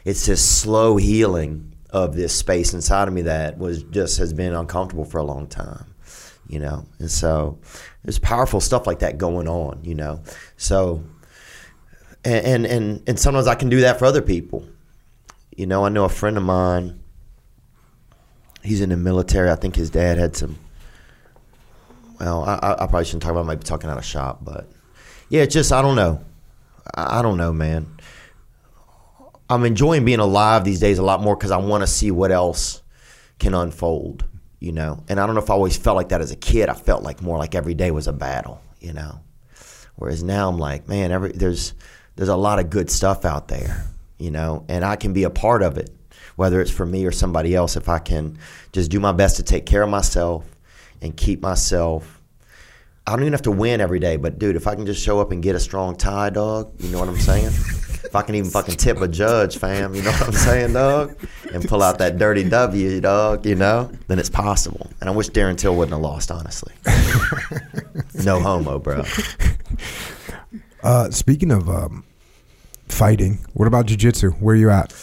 S2: it's this slow healing of this space inside of me that was just has been uncomfortable for a long time, you know. And so there's powerful stuff like that going on, you know. So and and and, sometimes I can do that for other people. You know, I know a friend of mine. He's in the military. I think his dad had some. Well, I, I probably shouldn't talk about. I might be talking out of shop, but yeah, it's just I don't know. I, don't know, man. I'm enjoying being alive these days a lot more because I want to see what else can unfold, you know. And I don't know if I always felt like that as a kid. I felt like more like every day was a battle, you know. Whereas now I'm like, man, every there's there's a lot of good stuff out there, you know, and I can be a part of it, whether it's for me or somebody else. If I can just do my best to take care of myself and keep myself. I don't even have to win every day, but dude, if I can just show up and get a strong tie, dog, you know what I'm saying? if I can even fucking tip a judge, fam, you know what I'm saying, dog? And pull out that dirty W, dog, you know? Then it's possible. And I wish Darren Till wouldn't have lost, honestly. no homo, bro.
S1: Uh, speaking of um, fighting, what about jujitsu? Where are you at?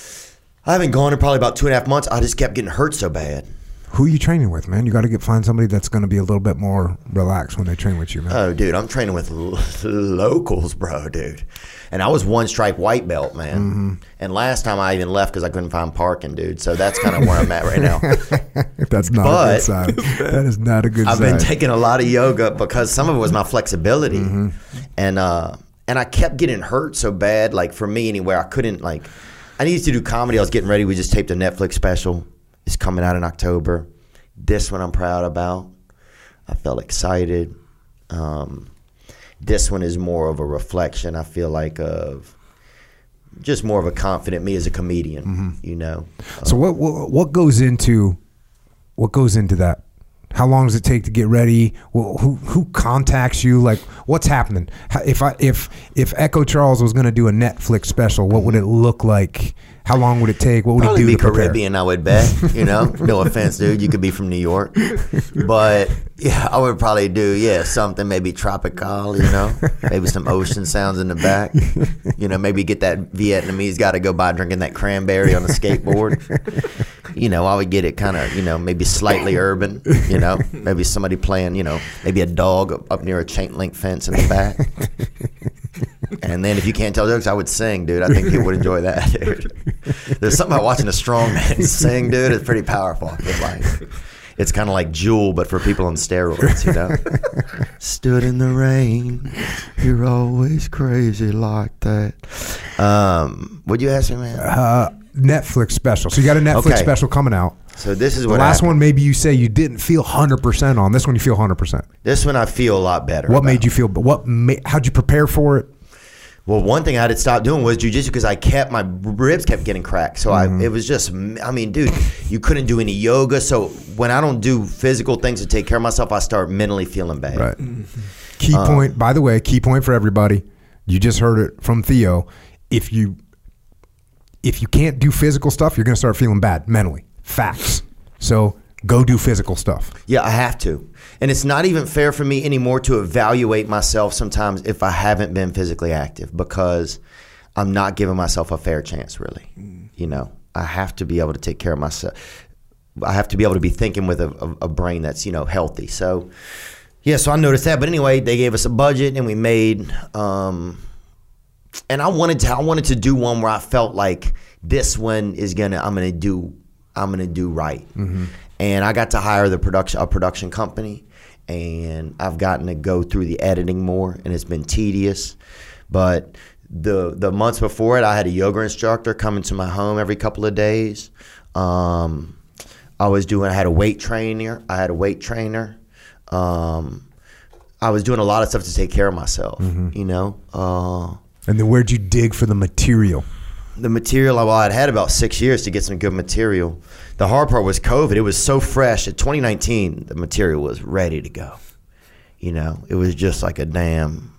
S2: I haven't gone in probably about two and a half months. I just kept getting hurt so bad.
S1: Who are you training with, man? You got to get find somebody that's going to be a little bit more relaxed when they train with you, man.
S2: Oh, dude, I'm training with lo- locals, bro, dude. And I was one stripe white belt, man.
S1: Mm-hmm.
S2: And last time I even left because I couldn't find parking, dude. So that's kind of where I'm at right now.
S1: that's not a
S2: but-
S1: good sign. That is not a good
S2: I've
S1: sign.
S2: been taking a lot of yoga because some of it was my flexibility,
S1: Mm-hmm.
S2: and uh, and I kept getting hurt so bad. Like for me, anywhere I couldn't like. I needed to do comedy. I was getting ready. We just taped a Netflix special. It's coming out in October. This one I'm proud about. I felt excited. Um, this one is more of a reflection. I feel like of just more of a confident me as a comedian. You know.
S1: So what, what what goes into what goes into that? How long does it take to get ready? Well, who who contacts you? Like, what's happening? If I if if Echo Charles was going to do a Netflix special, what would it look like? How long would it take? What would
S2: Probably
S1: he do
S2: be? Caribbean, I would bet. You know, no offense, dude. You could be from New York, but yeah, I would probably do yeah something maybe tropical. You know, maybe some ocean sounds in the back. You know, maybe get that Vietnamese guy to go by drinking that cranberry on a skateboard. You know, I would get it kind of you know maybe slightly urban. You know, maybe somebody playing you know maybe a dog up near a chain link fence in the back. And then if you can't tell jokes, I would sing, dude. I think people would enjoy that, dude. There's something about watching a strong man sing, dude. It's pretty powerful. I feel like it's kind of like Jewel, but for people on steroids, you know. Stood in the rain. You're always crazy like that. Um, what'd you ask me, man?
S1: uh, Netflix special. So you got a Netflix
S2: Okay.
S1: special coming out.
S2: So this is
S1: The
S2: what
S1: last
S2: happened.
S1: one, maybe you say you didn't feel hundred percent on. This one, you feel hundred percent.
S2: This one I feel a lot better.
S1: What
S2: about.
S1: made you feel? What? Ma- how'd you prepare for it?
S2: Well, one thing I had to stop doing was jujitsu because I kept my ribs kept getting cracked. So I mm-hmm. it was just I mean, dude, you couldn't do any yoga. So when I don't do physical things to take care of myself, I start mentally feeling bad.
S1: Right. Mm-hmm. Key uh, point, by the way, key point for everybody. You just heard it from Theo. If you if you can't do physical stuff, you're going to start feeling bad mentally. Facts. So go do physical stuff.
S2: Yeah, I have to. And it's not even fair for me anymore to evaluate myself sometimes if I haven't been physically active because I'm not giving myself a fair chance, really. You know, I have to be able to take care of myself. I have to be able to be thinking with a, a, a brain that's, you know, healthy. So, yeah, so I noticed that. But anyway, they gave us a budget and we made. Um, and I wanted to I wanted to do one where I felt like this one is gonna I'm gonna do I'm gonna do right. And I got to hire the production a production company, and I've gotten to go through the editing more, and it's been tedious. But the the months before it, I had a yoga instructor coming to my home every couple of days. Um, I was doing I had a weight trainer. I had a weight trainer. Um, I was doing a lot of stuff to take care of myself. You know. Uh,
S1: And then where'd you dig for the material?
S2: the material well i'd had about six years to get some good material. The hard part was covid. It was so fresh. In 2019 the material was ready to go. You know it was just like a damn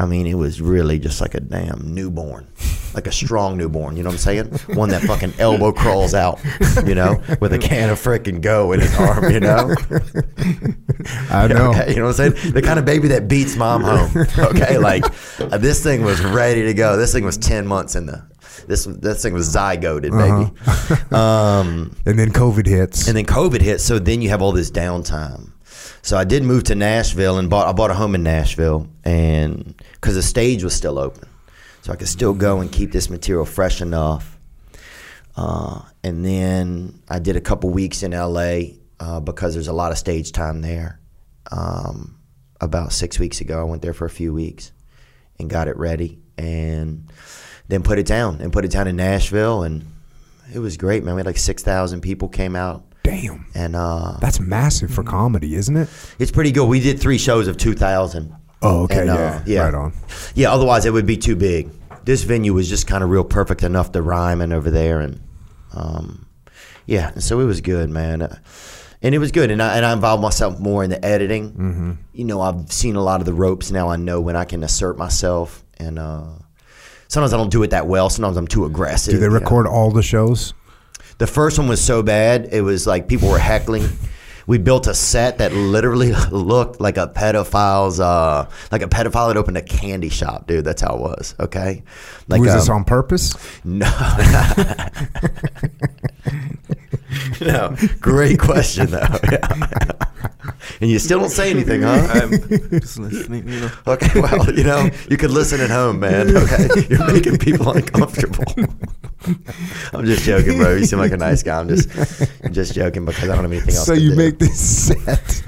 S2: i mean it was really just like a damn newborn like a strong newborn you know what i'm saying one that fucking elbow crawls out you know with a can of frickin' go in his arm you know
S1: I know.
S2: Okay, you know what I'm saying? The kind of baby that beats mom home. Okay, like uh, this thing was ready to go. This thing was ten months in the. This this thing was zygoted, baby. Um,
S1: And then COVID hits.
S2: and then COVID hits. so then you have all this downtime. So I did move to Nashville and bought I bought a home in Nashville, and because the stage was still open, so I could still go and keep this material fresh enough. Uh, and then I did a couple weeks in LA uh, because there's a lot of stage time there. Um, about six weeks ago, I went there for a few weeks and got it ready, and then put it down and put it down in Nashville, and it was great, man. We had like six thousand people came out,
S1: Damn.
S2: and uh,
S1: That's massive for comedy, isn't it?
S2: it's pretty good. We did three shows of two thousand.
S1: Oh, okay.
S2: And, uh,
S1: yeah.
S2: yeah.
S1: Right on.
S2: Yeah, otherwise it would be too big. This venue was just kind of real perfect enough to Ryman over there, and um, yeah, and so it was good, man. Uh, and it was good, and I and I involved myself more in the editing. Mm-hmm. You know, I've seen a lot of the ropes now. I know when I can assert myself, and uh, sometimes I don't do it that well. Sometimes I'm too aggressive.
S1: Do they
S2: you know.
S1: record all the shows?
S2: The first one was so bad, it was like people were heckling. We built a set that literally looked like a pedophile's, uh, like a pedophile had opened a candy shop, dude. That's how it was. Okay, like
S1: Was this
S2: um,
S1: on purpose?
S2: no. no, great question though. and you still don't say anything, huh?
S3: I'm just listening, you know.
S2: Okay, well, you know, you could listen at home, man. Okay, you're making people uncomfortable. I'm just joking, bro. You seem like a nice guy. I'm just, I'm just joking because I don't have anything else.
S1: So
S2: to
S1: you
S2: do.
S1: make this set.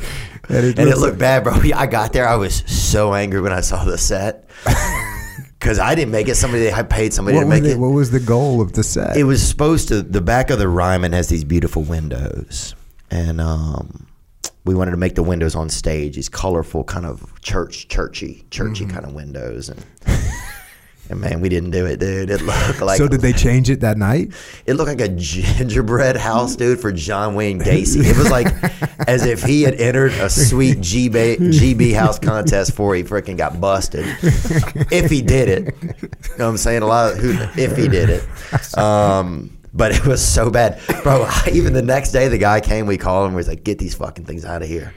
S1: And it,
S2: and it
S1: looks
S2: looked bad, bro. I got there. I was so angry when I saw the set because I didn't make it. Somebody I paid somebody
S1: What
S2: to make
S1: the,
S2: it.
S1: what was the goal of the set?
S2: It was supposed to. The back of the Ryman has these beautiful windows, and um, we wanted to make the windows on stage these colorful, kind of church, churchy, churchy
S1: Mm-hmm.
S2: kind of windows, and and man, we didn't do it, dude. It looked like
S1: so did they change it that night?
S2: it looked like a gingerbread house, dude, for John Wayne Gacy. It was like as if he had entered a sweet GB, GB house contest before he freaking got busted. If he did it, you know what I'm saying? A lot of who, if he did it. Um, but it was so bad, bro. Even the next day, the guy came. We called him. We was like, "Get these fucking things out of here."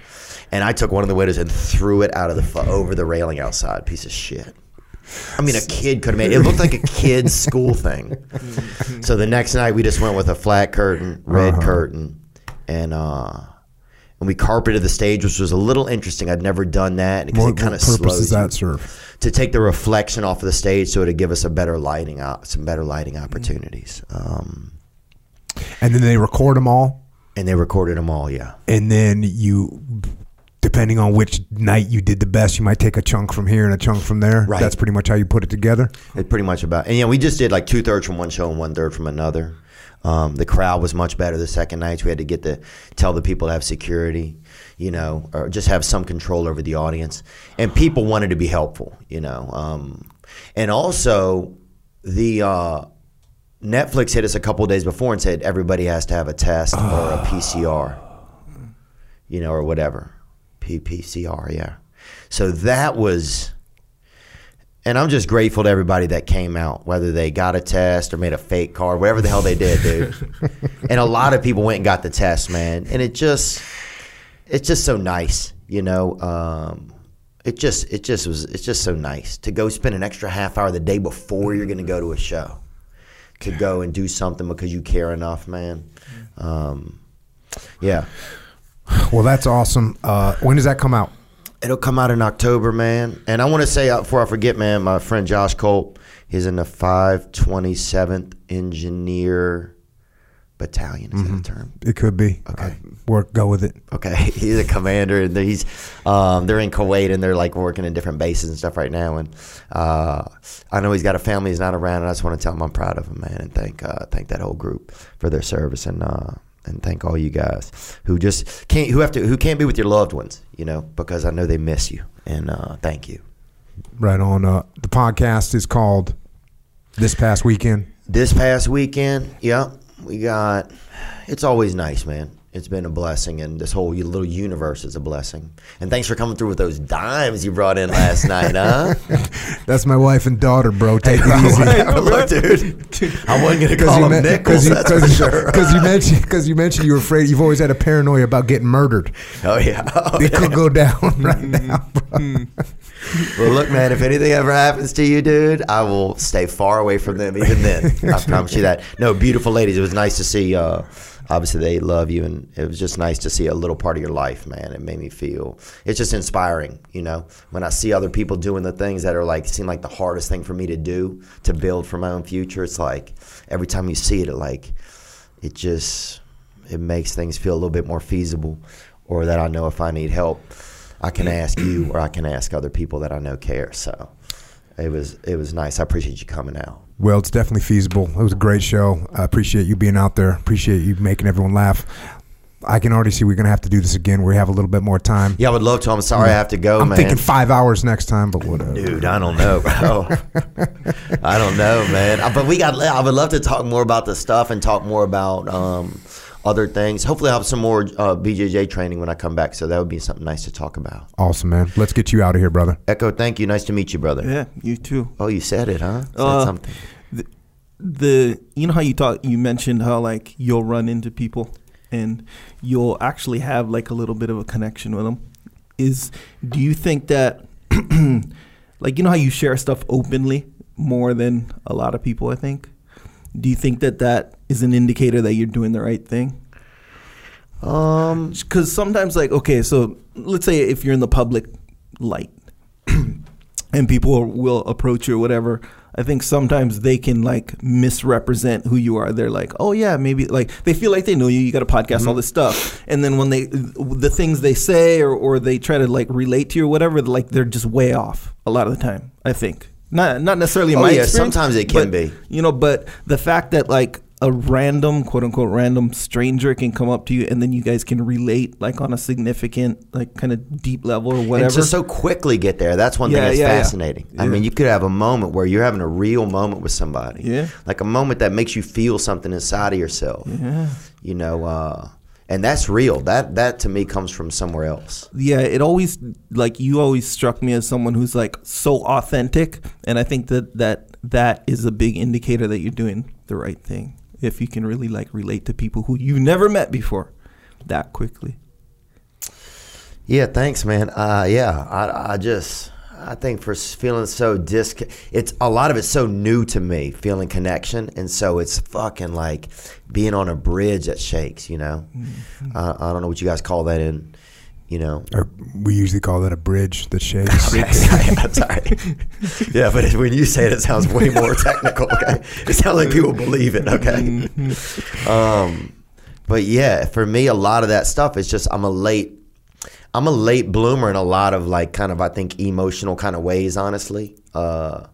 S2: And I took one of the windows and threw it out of the over the railing outside. Piece of shit. I mean, a kid could have made it. It looked like a kid's school thing. So the next night, we just went with a flat curtain, red
S1: Uh-huh.
S2: curtain, and uh, and we carpeted the stage, which was a little interesting. I'd never done that because
S1: What,
S2: it kind of slows
S1: does that serve?
S2: to take the reflection off of the stage, so it'd give us a better lighting, op- some better lighting opportunities. Um,
S1: And then they record them all,
S2: and they recorded them all. Yeah,
S1: and then you, depending on which night you did the best, you might take a chunk from here and a chunk from there.
S2: Right.
S1: That's pretty much how you put it together.
S2: it's pretty much about. And yeah, we just did like two thirds from one show and one third from another. Um, the crowd was much better the second night. We had to get to tell the people to have security, you know, or just have some control over the audience. And people wanted to be helpful, you know. Um, and also, the uh, Netflix hit us a couple days before and said everybody has to have a test or a PCR, you know, or whatever. PPCR, yeah. So that was and I'm just grateful to everybody that came out, whether they got a test or made a fake card, whatever the hell they did, dude. and a lot of people went and got the test, man. And it just, it's just so nice, you know. Um, it just, it just was, it's just so nice to go spend an extra half hour the day before you're going to go to a show, to go and do something because you care enough, man. Um, yeah.
S1: Well, that's awesome. Uh, when does that come out?
S2: It'll come out in October, man. And I want to say uh, before I forget, man, my friend Josh Colt, he's in the 527th Engineer Battalion. Is that a term?
S1: It could be.
S2: Okay.
S1: I work. Go with it.
S2: Okay, he's a commander, and he's um, they're in Kuwait, and they're like working in different bases and stuff right now. And uh, I know he's got a family; he's not around, and I just want to tell him I'm proud of him, man, and thank uh, thank that whole group for their service, and uh, and thank all you guys who just can't who have to who can't be with your loved ones, you know, because I know they miss you, and uh, thank you.
S1: Right on. Uh, the podcast is called "This Past Weekend."
S2: This past weekend, yeah, we got. It's always nice, man. It's been a blessing, and this whole little universe is a blessing. And thanks for coming through with those dimes you brought in last night, huh?
S1: That's my wife and daughter, bro. Take it easy.
S2: Look, dude, I wasn't gonna call them
S1: men-
S2: nickels.
S1: you,
S2: that's for
S1: cause,
S2: sure.
S1: 'cause you mentioned because you mentioned you were afraid. You've always had a paranoia about getting murdered.
S2: Oh yeah. Oh,
S1: It
S2: yeah.
S1: could go down right now, bro.
S2: Well, look, man. If anything ever happens to you, dude, I will stay far away from them. Even then, I promise you that. No, beautiful ladies. It was nice to see. Uh, obviously, they love you, and it was just nice to see a little part of your life, man. It made me feel. It's just inspiring, you know. When I see other people doing the things that are like seem like the hardest thing for me to do to build for my own future, it's like every time you see it, it like it just it makes things feel a little bit more feasible, or that I know if I need help. I can ask you or I can ask other people that I know care. So it was it was nice. I appreciate you coming out.
S1: Well, it's definitely feasible. It was a great show. I appreciate you being out there. Appreciate you making everyone laugh. I can already see we're gonna have to do this again. We have a little bit more time.
S2: Yeah, I would love to. I'm sorry I have to go,
S1: I'm
S2: man.
S1: thinking five hours next time, but whatever.
S2: Dude, I don't know, bro. I don't know, man. But we got. I would love to talk more about the stuff and talk more about um, other things. Hopefully, I'll have some more uh, BJJ training when I come back. So that would be something nice to talk about.
S1: Awesome, man. Let's get you out of here, brother.
S2: Echo, thank you. Nice to meet you, brother.
S3: Yeah, you too.
S2: Oh, you said it, huh? Said
S3: Uh,
S2: something.
S3: The, the you know how you talk you mentioned how like you'll run into people and you'll actually have like a little bit of a connection with them. Is do you think that like you know how you share stuff openly more than a lot of people? I think. Do you think that that is an indicator that you're doing the right thing?
S2: Um,
S3: because sometimes like okay so let's say if you're in the public light and people will approach you or whatever I think sometimes they can like misrepresent who you are. They're like, oh yeah, maybe like they feel like they know you. You got a podcast, all this stuff, and then when they the things they say or or they try to like relate to you or whatever, like they're just way off a lot of the time. I think not not necessarily
S2: Oh,
S3: my
S2: yeah,
S3: experience.
S2: sometimes it can
S3: but,
S2: be.
S3: You know, but the fact that like a random quote unquote random stranger can come up to you and then you guys can relate like on a significant like kind of deep level or whatever.
S2: And to so quickly get there, that's one
S3: Yeah,
S2: thing that's
S3: yeah, yeah.
S2: fascinating. I mean, you could have a moment where you're having a real moment with somebody.
S3: Yeah.
S2: Like a moment that makes you feel something inside of yourself.
S3: yeah.
S2: You know, uh, and that's real. That that to me comes from somewhere else.
S3: yeah, it always like you always struck me as someone who's like so authentic, and I think that that that is a big indicator that you're doing the right thing. If you can really like relate to people who you've never met before that quickly.
S2: Yeah, thanks, man. Uh, yeah, I, I just I think for feeling so dis, it's a lot of it's so new to me, feeling connection, and so it's fucking like being on a bridge that shakes. You know, uh, I don't know what you guys call that in, you know.
S1: Or we usually call that a bridge that shakes.
S2: Okay, I'm sorry. Yeah, but when you say it, it sounds way more technical. Okay, it sounds like people believe it. Okay, um, but yeah, for me, a lot of that stuff is just I'm a late, I'm a late bloomer in a lot of like kind of I think emotional kind of ways, honestly. Uh,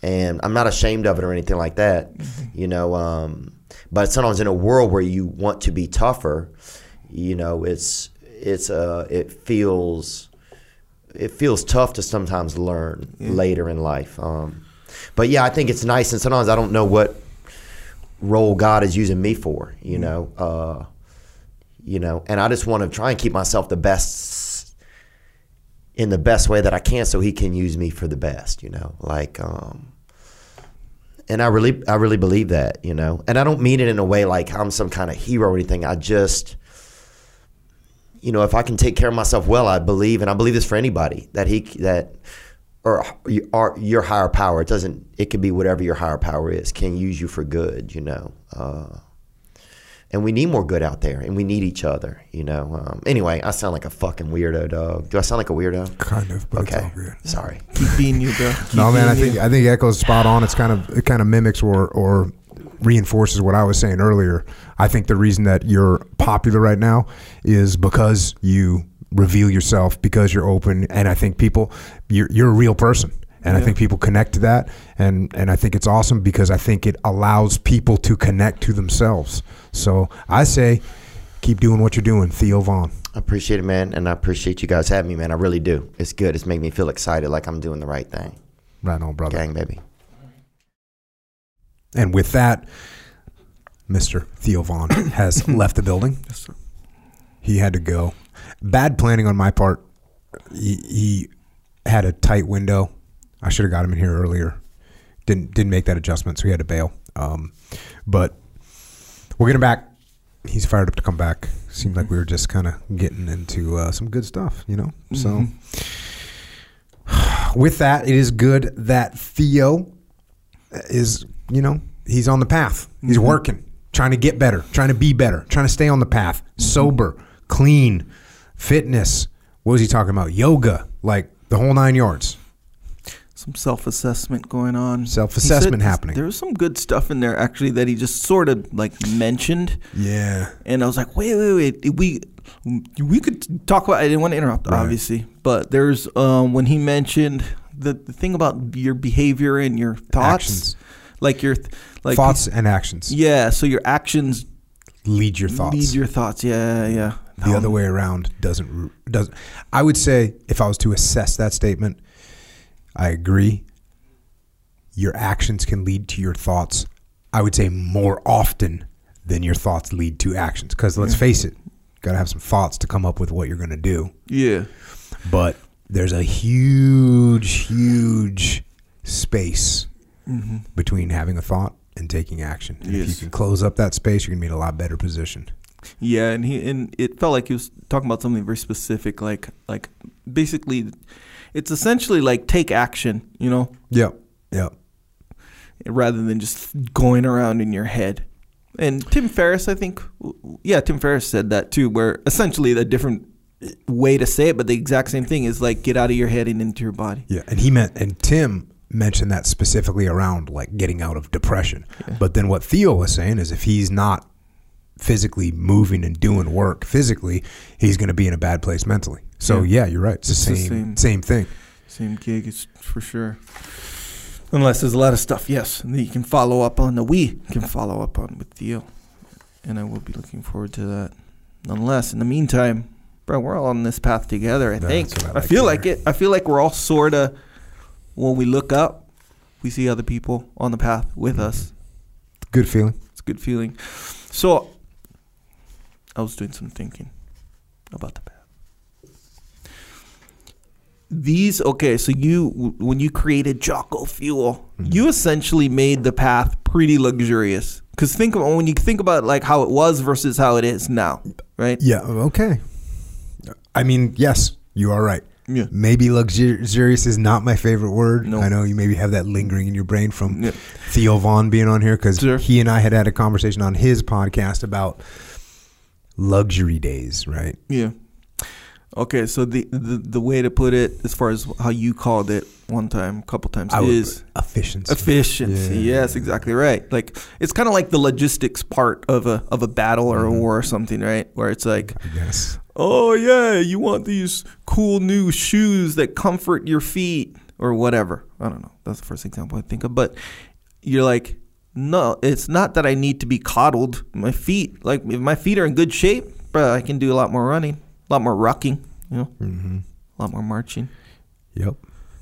S2: and I'm not ashamed of it or anything like that, you know. Um, but sometimes in a world where you want to be tougher, you know, it's it's uh it feels it feels tough to sometimes learn later in life. Um, but yeah, I think it's nice, and sometimes I don't know what role God is using me for. You know, uh, you know, and I just want to try and keep myself the best in the best way that I can, so He can use me for the best. You know, like. Um, and I really, I really believe that, you know. And I don't mean it in a way like I'm some kind of hero or anything. I just, you know, if I can take care of myself well, I believe, and I believe this for anybody that he that or, your higher power. It doesn't. It could be whatever your higher power is. Can use you for good. You know. Uh, and we need more good out there, and we need each other. You know. Um, anyway, I sound like a fucking weirdo, dog. Do I sound like a weirdo?
S1: Kind of, but it's
S2: Okay.
S1: all good.
S2: Sorry.
S3: Keep being you, bro. Keep
S1: No, man, I
S3: being
S1: think I think Echo's spot on. It's kind of it kind of mimics or or reinforces what I was saying earlier. I think the reason that you're popular right now is because you reveal yourself, because you're open, and I think people you're you're a real person. And I think people connect to that, and, and I think it's awesome because I think it allows people to connect to themselves. So I say, keep doing what you're doing, Theo Von.
S2: I appreciate it, man, and I appreciate you guys having me, man. I really do. It's good. It's making me feel excited, like I'm doing the right thing.
S1: Right on, brother.
S2: Gang, baby.
S1: And with that, Mr. Theo Von has left the building.
S3: Yes, sir.
S1: He had to go. Bad planning on my part. He, he had a tight window. I should have got him in here earlier. Didn't didn't make that adjustment, so he had to bail. Um, but we're getting back. He's fired up to come back. Seemed like we were just kind of getting into uh, some good stuff, you know. So with that, it is good that Theo is, you know, he's on the path. He's working, trying to get better, trying to be better, trying to stay on the path, sober, clean, fitness. What was he talking about? Yoga, like the whole nine yards.
S3: Some self assessment going on.
S1: Self-assessment happening.
S3: There was some good stuff in there actually that he just sort of like mentioned,
S1: Yeah.
S3: and I was like, wait, wait, wait. We we could talk about. I didn't want to interrupt,
S1: Right.
S3: obviously, but there's um when he mentioned the, the thing about your behavior and your thoughts,
S1: Actions.
S3: like your like
S1: Thoughts and actions
S3: Yeah, so your actions
S1: lead your thoughts.
S3: lead your thoughts. Yeah, yeah.
S1: the other way around doesn't doesn't i would say if i was to assess that statement i agree. Your actions can lead to your thoughts i would say more often than your thoughts lead to actions. Because let's face it got to have some thoughts to come up with what you're going to do.
S3: Yeah.
S1: but there's a huge huge space mm-hmm. between having a thought and taking action. And if you can close up that space you're going to be in a lot better position.
S3: Yeah, and he and it felt like he was talking about something very specific, like like basically, it's essentially like take action, you know,
S1: yep yep
S3: rather than just going around in your head. And Tim Ferriss, I think, yeah, Tim Ferriss said that too, where essentially a different eh, way to say it, but the exact same thing is like get out of your head and into your body.
S1: Yeah, and he meant, and Tim mentioned that specifically around like getting out of depression. But then what Theo was saying is if he's not physically moving and doing work physically, he's going to be in a bad place mentally. So
S3: Yeah.
S1: yeah, you're right. It's,
S3: It's
S1: the
S3: the
S1: same
S3: same.
S1: same thing.
S3: Same gig it's for sure. Unless there's a lot of stuff, yes, that you can follow up on. That we can follow up on with Theo, and I will be looking forward to that. Nonetheless, in the meantime, bro, we're all on this path together. I
S1: That's
S3: think.
S1: I
S3: I, feel like it. I feel like we're all sort of. When we look up, we see other people on the path with us.
S1: Good feeling.
S3: It's a good feeling. So, I was doing some thinking about the path. These okay, so you when you created Jocko Fuel,
S1: Mm-hmm.
S3: you essentially made the path pretty luxurious. Because think of when you think about like how it was versus how it is now, right?
S1: Yeah. Okay. I mean, yes, you are right.
S3: Yeah.
S1: Maybe luxurious is not my favorite word.
S3: No.
S1: I know you maybe have that lingering in your brain from
S3: Yeah.
S1: Theo Von being on here because
S3: Sure.
S1: he and I had had a conversation on his podcast about luxury days, right?
S3: Yeah. Okay, so the, the the way to put it, as far as how you called it one time, a couple times,
S1: I would-
S3: is
S1: efficiency.
S3: efficiency.
S1: Yeah.
S3: Yes, exactly right. Like it's kind of like the logistics part of a of a battle or a
S1: Mm-hmm.
S3: war or something, right? Where it's like,
S1: guess.
S3: oh yeah, you want these cool new shoes that comfort your feet or whatever. I don't know. That's the first example I think of. But you're like, no, it's not that I need to be coddled. My feet, like if my feet are in good shape, bro, I can do a lot more running, a lot more rucking, you know,
S1: hmm
S3: a lot more marching.
S1: Yep.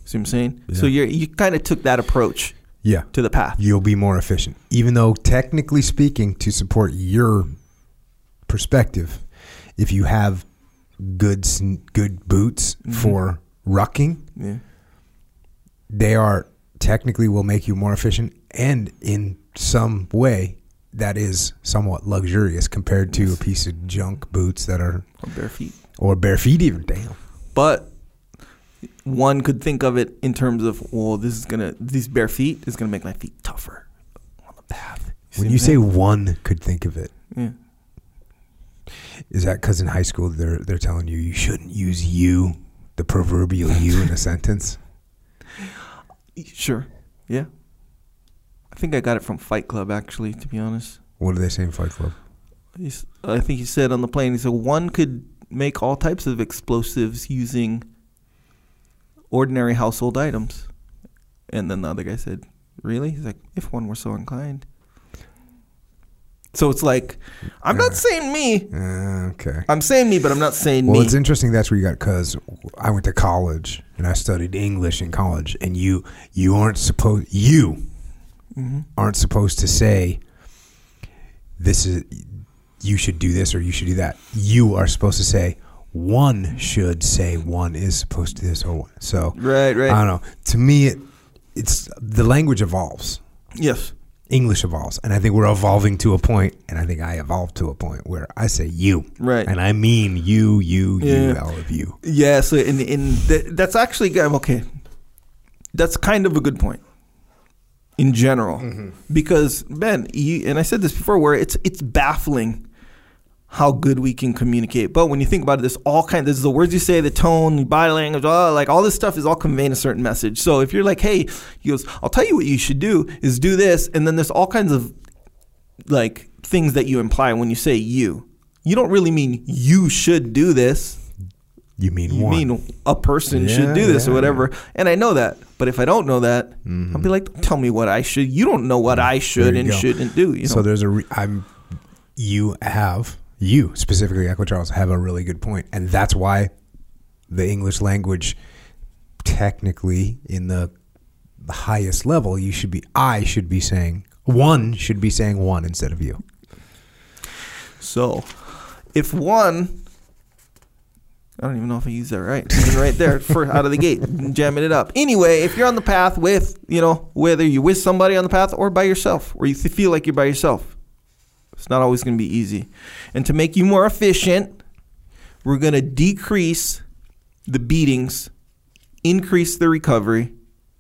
S3: See what I'm saying? So you're you kind of took that approach
S1: Yeah.
S3: to the path.
S1: You'll be more efficient. Even though, technically speaking, to support your perspective, if you have good good boots
S3: Mhm.
S1: for rucking,
S3: Yeah.
S1: they are technically will make you more efficient and in some way that is somewhat luxurious compared to a piece of junk boots that are
S3: Or bare feet.
S1: or bare feet even damn
S3: But one could think of it in terms of, well, this is gonna these bare feet is gonna make my feet tougher on the path. see
S1: when you say one could think of it
S3: yeah.
S1: is that because in high school they're they're telling you you shouldn't use you the proverbial you in a sentence
S3: Sure. Yeah. I think I got it from Fight Club actually, to be honest.
S1: what did they say in fight club
S3: He's, I think he said on the plane, he said one could make all types of explosives using ordinary household items. And then the other guy said, Really? He's like, If one were so inclined. So it's like, I'm not
S1: Uh,
S3: saying me.
S1: Uh, okay
S3: I'm saying me, but I'm not saying
S1: well
S3: me.
S1: Well, it's interesting that's where you got because i went to college and i studied english in college and you you aren't supposed you
S3: hmm
S1: aren't supposed to say this is you should do this or you should do that. You are supposed to say one should say one is supposed to do this or one. So
S3: Right, right.
S1: I don't know. To me, it, it's the language evolves.
S3: yes.
S1: English evolves, and I think we're evolving to a point, and I think I evolved to a point where I say you,
S3: Right.
S1: and I mean you, you, you, all of you.
S3: Yeah, so in in th- that's actually. Okay, that's kind of a good point in general mm-hmm. because Ben, you, and I said this before, where it's it's baffling how good we can communicate. But when you think about it, there's all kind. There's the words you say, the tone, the body language, all, like all this stuff is all conveying a certain message. So if you're like, hey, he goes, I'll tell you what you should do is do this, and then there's all kinds of like things that you imply when you say you. You don't really mean you should do this
S1: You mean one
S3: you
S1: one?
S3: mean a person should do this or whatever and i know that but if i don't know that i'll be like don't tell me what i should you don't know what i should
S1: Mm-hmm. There you
S3: and
S1: go.
S3: shouldn't do you know
S1: So there's a re- I'm you have you specifically Echo Charles have a really good point, and that's why the English language technically in the the highest level you should be I should be saying one should be saying one instead of you.
S3: so if one I don't even know if I used that right. Right there, for out of the gate, jamming it up. Anyway, if you're on the path with, you know, whether you're with somebody on the path or by yourself, or you feel like you're by yourself, it's not always going to be easy. And to make you more efficient, we're going to decrease the beatings, increase the recovery,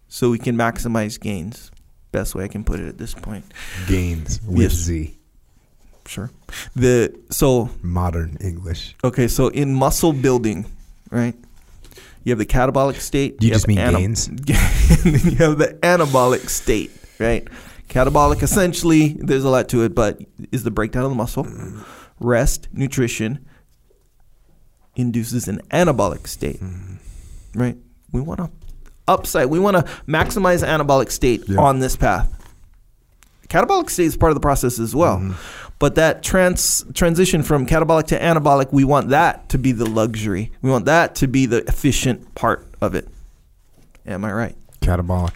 S3: so we can maximize gains. Best way I can put it at this point.
S1: Gains with
S3: Yes.
S1: Z.
S3: Sure. The so
S1: Modern English.
S3: Okay, so in muscle building, right? You have the catabolic state.
S1: Do you just
S3: have
S1: mean gains?
S3: and then you have the anabolic state, right? Catabolic, essentially, there's a lot to it, but is the breakdown of the muscle. Rest, nutrition induces an anabolic state, mm-hmm. right? We want to upside. We want to maximize anabolic state
S1: Yeah.
S3: on this path. Catabolic state is part of the process as well. Mm-hmm. But that trans transition from catabolic to anabolic, we want that to be the luxury. We want that to be the efficient part of it. Am I right?
S1: Catabolic.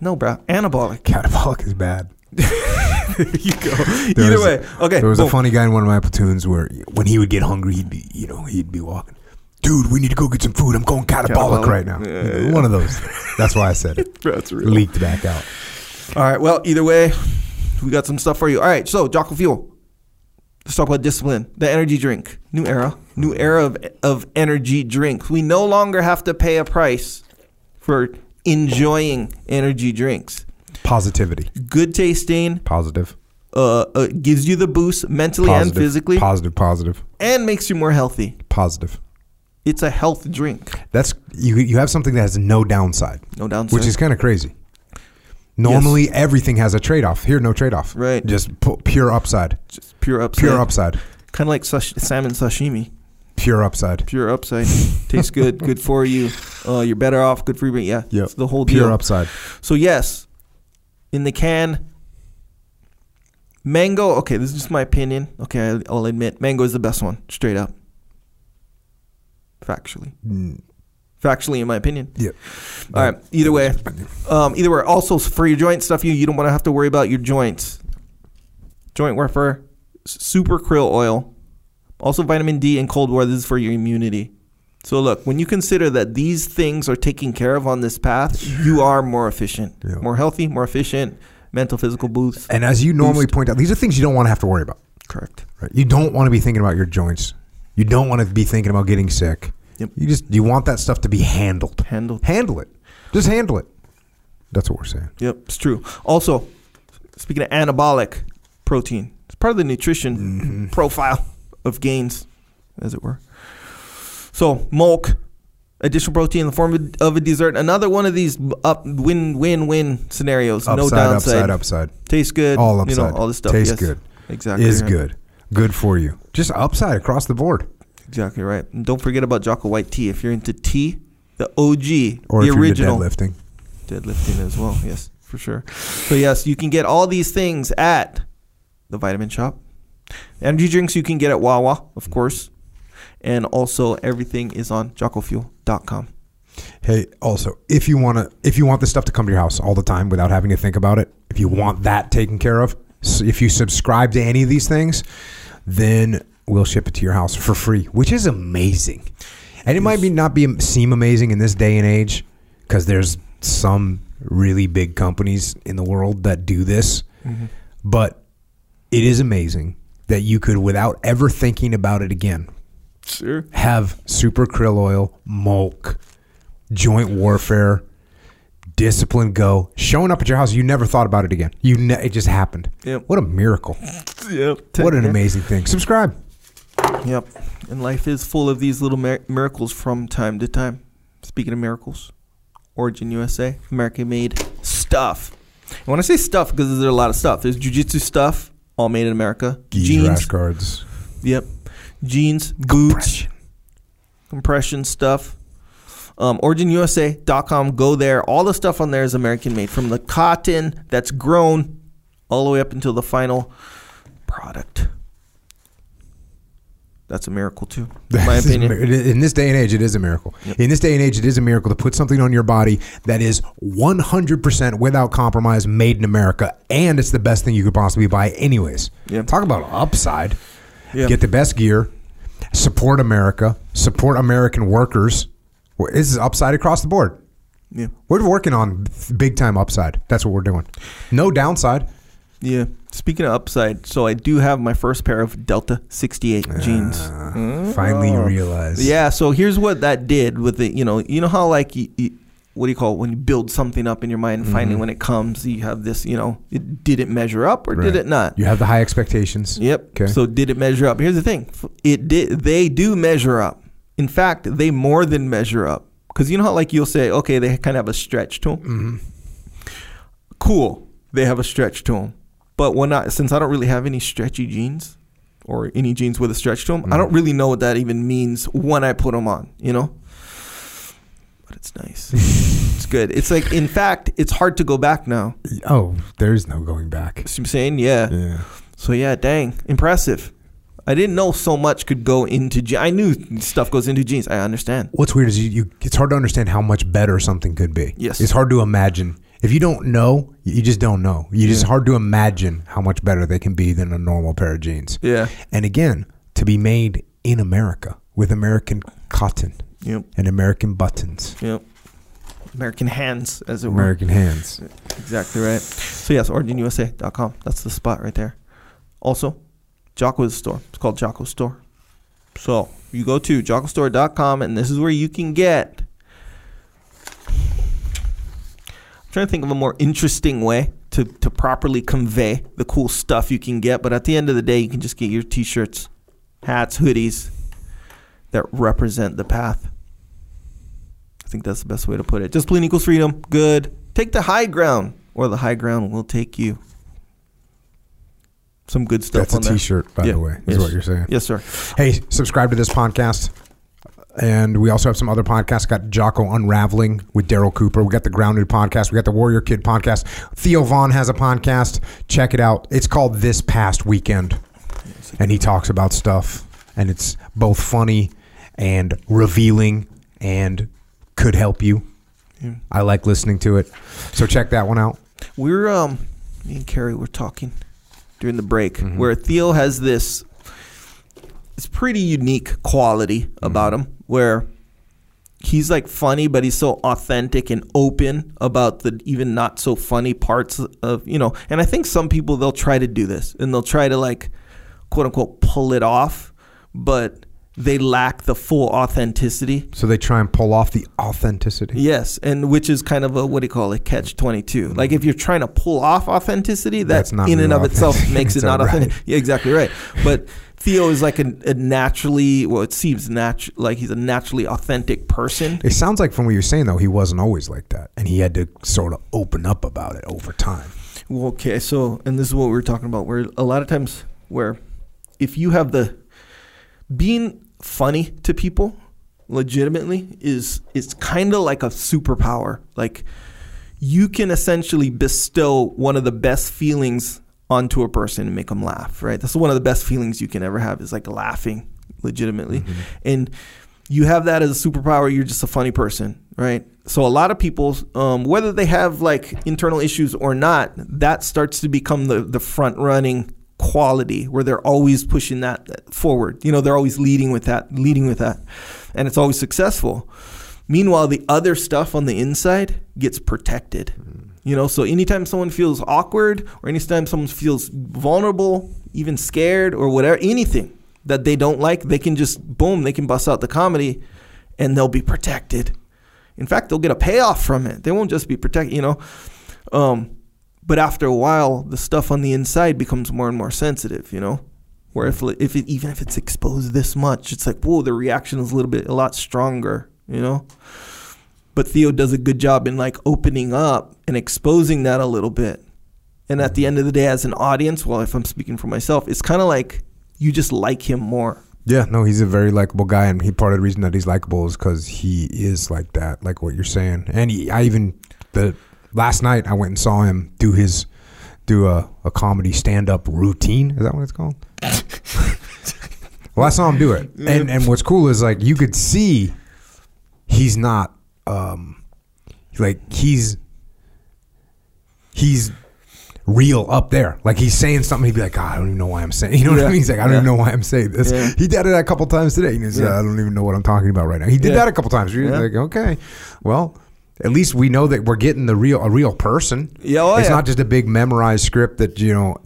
S3: No, bro. Anabolic.
S1: Catabolic is bad.
S3: there you go.
S1: There
S3: Either way. Okay.
S1: There was
S3: boom.
S1: a funny guy in one of my platoons where when he would get hungry, he'd be, you know, he'd be walking. Dude, we need to go get some food. I'm going catabolic,
S3: Catabolic.
S1: right now.
S3: Yeah, yeah.
S1: One of those. That's why I said it.
S3: That's real.
S1: Leaked back out.
S3: All right. Well, either way, we got some stuff for you. All right. So, Jocko Fuel. Let's talk about discipline. The energy drink. New era. New era of, of energy drinks. We no longer have to pay a price for enjoying energy drinks.
S1: Positivity.
S3: Good tasting,
S1: Positive.
S3: uh, uh, gives you the boost mentally and physically,
S1: Positive. Positive.
S3: and makes you more healthy.
S1: Positive.
S3: It's a health drink.
S1: That's you. You have something that has no downside,
S3: No downside.
S1: which is kind of crazy. Normally, everything has a trade off. Here, no trade off.
S3: Right.
S1: Just pu- pure upside.
S3: just pure upside.
S1: Pure upside.
S3: Kind of like sash- salmon sashimi.
S1: Pure upside.
S3: Pure upside. Tastes good. Good for you. Uh, you're better off. Good for you. Yeah.
S1: Yep.
S3: It's the whole deal.
S1: Pure upside.
S3: So yes, in the can, mango. Okay, this is just my opinion. Okay, I'll admit mango is the best one. Straight up. Factually.
S1: Mm,
S3: Factually, in my opinion.
S1: Yep.
S3: All right. Either way, um, either way. Also, for your joint stuff, you you don't want to have to worry about your joints. Joint warfare, super krill oil, also vitamin D and cold water. This is for your immunity. So look, when you consider that these things are taken care of on this path, you are more efficient,
S1: Yeah.
S3: more healthy, more efficient, mental, physical boost.
S1: And as you normally point out, these are things you don't want to have to worry about.
S3: Correct.
S1: Right? You don't want to be thinking about your joints. You don't want to be thinking about getting sick.
S3: Yep.
S1: You just you want that stuff to be handled.
S3: Handled.
S1: Handle it. Just handle it. That's what we're saying.
S3: Yep, it's true. Also, speaking of anabolic protein, it's part of the nutrition mm-hmm. profile of gains, as it were. So, milk, additional protein in the form of- of a dessert. Another one of these up win win win scenarios. no
S1: Upside,
S3: downside.
S1: upside, upside.
S3: Tastes good.
S1: All
S3: You
S1: upside.
S3: know, all this stuff.
S1: Tastes
S3: yes.
S1: good.
S3: Exactly.
S1: Is
S3: right.
S1: good. Good for you. Just upside across the board.
S3: Exactly right. And don't forget about Jocko White tea. If you're into tea, the OG,
S1: Or
S3: the
S1: if
S3: original.
S1: you're deadlifting.
S3: deadlifting as well. Yes, for sure. So yes, you can get all these things at the Vitamin Shoppe. Energy drinks you can get at Wawa, of course, and also everything is on jockofuel.com.
S1: Hey, also, if you want to, if you want this stuff to come to your house all the time without having to think about it, if you want that taken care of, if you subscribe to any of these things, then we'll ship it to your house for free, which is amazing. And it might be not be seem amazing in this day and age because there's some really big companies in the world that do this, mm-hmm. but it is amazing that you could, without ever thinking about it again,
S3: Sure.
S1: have super krill oil, Mölk, joint warfare, discipline go, showing up at your house. You never thought about it again. You ne- it just happened.
S3: Yep.
S1: What a miracle.
S3: Yep.
S1: What an amazing thing. Subscribe.
S3: Yep. And life is full of these little mir- miracles from time to time. Speaking of miracles, Origin USA, American made stuff. And when I say stuff, because there's a lot of stuff. There's jujitsu stuff, all made in America.
S1: Gis
S3: Jeans,
S1: rash guards.
S3: Yep. Jeans, boots, compression stuff. Um, OriginUSA.com. Go there. All the stuff on there is American made. From the cotton that's grown all the way up until the final product. That's a miracle too, in my opinion.
S1: mir- it is- In this day and age, it is a miracle. In this day and age, it is a miracle to put something on your body that is 100% without compromise made in America, and it's the best thing you could possibly buy, anyways.
S3: Yeah.
S1: Talk about upside.
S3: Yeah.
S1: Get the best gear, support America, support American workers. This is upside across the board.
S3: Yeah.
S1: We're working on big time upside. That's what we're doing. No downside.
S3: Yeah. Speaking of upside, so I do have my first pair of Delta 68 jeans.
S1: Finally, you
S3: Oh.
S1: realize.
S3: Yeah, so here's what that did with it. You know, you know how like you, you, what do you call it when you build something up in your mind, and finally when it comes, you have this. You know, it did it measure up or
S1: Right.
S3: did it not?
S1: You have the high expectations.
S3: Yep.
S1: Okay.
S3: So did it measure up? Here's the thing: it did. They do measure up. In fact, they more than measure up because you know how like you'll say, okay, they kind of have a stretch to them.
S1: Mm-hmm.
S3: Cool, they have a stretch to them. But when I, since I don't really have any stretchy jeans or any jeans with a stretch to them, I don't mm. really know what that even means when I put them on. You know. But it's nice. it's good. It's like, in fact, it's hard to go back now.
S1: Oh, there's no going back.
S3: See what I'm saying? Yeah.
S1: Yeah.
S3: So yeah, dang, impressive. I didn't know so much could go into jeans. I knew stuff goes into jeans. I understand.
S1: What's weird is you, you it's hard to understand how much better something could be.
S3: Yes.
S1: It's hard to imagine. If you don't know, you just don't know. You just hard to imagine how much better they can be than a normal pair of jeans.
S3: Yeah.
S1: And again, to be made in America with American cotton
S3: Yep.
S1: and American buttons,
S3: Yep. American hands, as it were.
S1: American hands.
S3: Exactly right. So yes, originusa.com. That's the spot right there. Also, Jocko's store. It's called Jocko's Store. So you go to jockostore.com and this is where you can get. I'm trying to think of a more interesting way to, to properly convey the cool stuff you can get, but at the end of the day, you can just get your t-shirts, hats, hoodies that represent the path. I think that's the best way to put it. Discipline equals freedom. Good. Take the high ground, or the high ground will take you. Some good stuff
S1: That's a
S3: there.
S1: t-shirt, by
S3: Yeah.
S1: the way, is
S3: Yes.
S1: what you're saying.
S3: Yes, sir.
S1: Hey, subscribe to this podcast. And we also have some other podcasts. Got Jocko Unraveling with Daryl Cooper. We got the Grounded podcast. We got the Warrior Kid podcast. Theo Von has a podcast. Check it out. It's called This Past Weekend. And he talks about stuff. And it's both funny and revealing and could help you.
S3: Yeah.
S1: I like listening to it. So check that one out.
S3: We're um, me and Carrie were talking during the break
S1: Mhm.
S3: where Theo has this. It's pretty unique quality about mm-hmm. him where he's like funny, but he's so authentic and open about the even not so funny parts of you know. And I think some people they'll try to do this and they'll try to like quote unquote pull it off, but they lack the full authenticity.
S1: So they try and pull off the authenticity.
S3: Yes, and which is kind of a what do you call it, catch twenty two. Mm-hmm. Like if you're trying to pull off authenticity, that
S1: That's not
S3: in and of itself makes it not
S1: all
S3: authentic.
S1: right.
S3: Yeah, exactly right. But Theo is like a, a naturally, well, it seems natural, like he's a naturally authentic person.
S1: It sounds like from what you're saying, though, he wasn't always like that. And he had to sort of open up about it over time.
S3: Well, okay, so and this is what we were talking about. Where a lot of times, where if you have the being funny to people, legitimately is it's kind of like a superpower. Like you can essentially bestow one of the best feelings onto a person and make them laugh. Right? That's one of the best feelings you can ever have is like laughing, legitimately, and you have that as a superpower. You're just a funny person, right? So a lot of people, um, whether they have like internal issues or not, that starts to become the the front running quality where they're always pushing that forward. You know, they're always leading with that, leading with that, and it's always successful. Meanwhile, the other stuff on the inside gets protected. You know, so anytime someone feels awkward or anytime someone feels vulnerable, even scared or whatever, anything that they don't like, they can just boom, they can bust out the comedy and they'll be protected. In fact, they'll get a payoff from it. They won't just be protected, you know. Um, but after a while, the stuff on the inside becomes more and more sensitive, you know. Where if if it, even if it's exposed this much, it's like whoa, the reaction is a little bit a lot stronger, you know. But Theo does a good job in like opening up and exposing that a little bit. And at the end of the day, as an audience, well, if I'm speaking for myself, it's kind of like you just like him more.
S1: Yeah, no, he's a very likable guy, and he part of the reason that he's likable is because he is like that, like what you're saying. And he, I even the last night I went and saw him do his do a, a comedy stand up routine. Is that what it's called? well, I saw him do it, and and what's cool is like you could see he's not um like he's he's real up there. Like he's saying something, he'd be like, God, I don't even know why I'm saying. You know what I mean? He's like, I don't
S3: Yeah.
S1: even know why I'm saying this.
S3: Yeah.
S1: He did it a couple times today. He's like,
S3: Yeah.
S1: I don't even know what I'm talking about right now. He did
S3: Yeah.
S1: that a couple times. You're
S3: Yeah.
S1: like, okay, well. At least we know that we're getting the real a real person.
S3: Yeah, oh,
S1: it's
S3: yeah.
S1: not just a big memorized script that you know,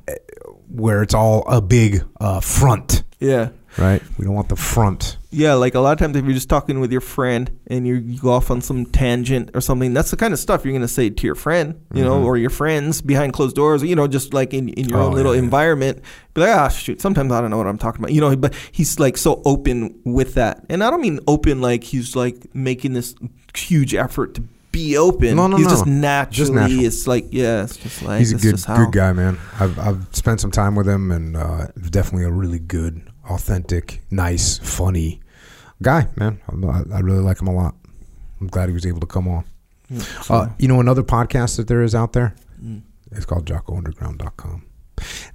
S1: where it's all a big uh, front,
S3: Yeah.
S1: right? We don't want the front.
S3: Yeah, like a lot of times if you're just talking with your friend and you you go off on some tangent or something, that's the kind of stuff you're gonna say to your friend, you know, or your friends behind closed doors, you know, just like in, in your
S1: Mm-hmm. Oh,
S3: own little
S1: yeah.
S3: environment. Be like, ah, shoot, sometimes I don't know what I'm talking about, you know. But he's like so open with that, and I don't mean open like he's like making this huge effort to be open.
S1: No, no,
S3: he's
S1: no.
S3: just naturally.
S1: natural.
S3: It's like yeah, it's just like
S1: He's a good
S3: just
S1: good guy, man. I've I've spent some time with him, and uh, definitely a really good, authentic, nice, funny guy, man. I, I really like him a lot. I'm glad he was able to come on. Uh, you know, another podcast that there is out there.
S3: Mm.
S1: It's called JockoUnderground.com.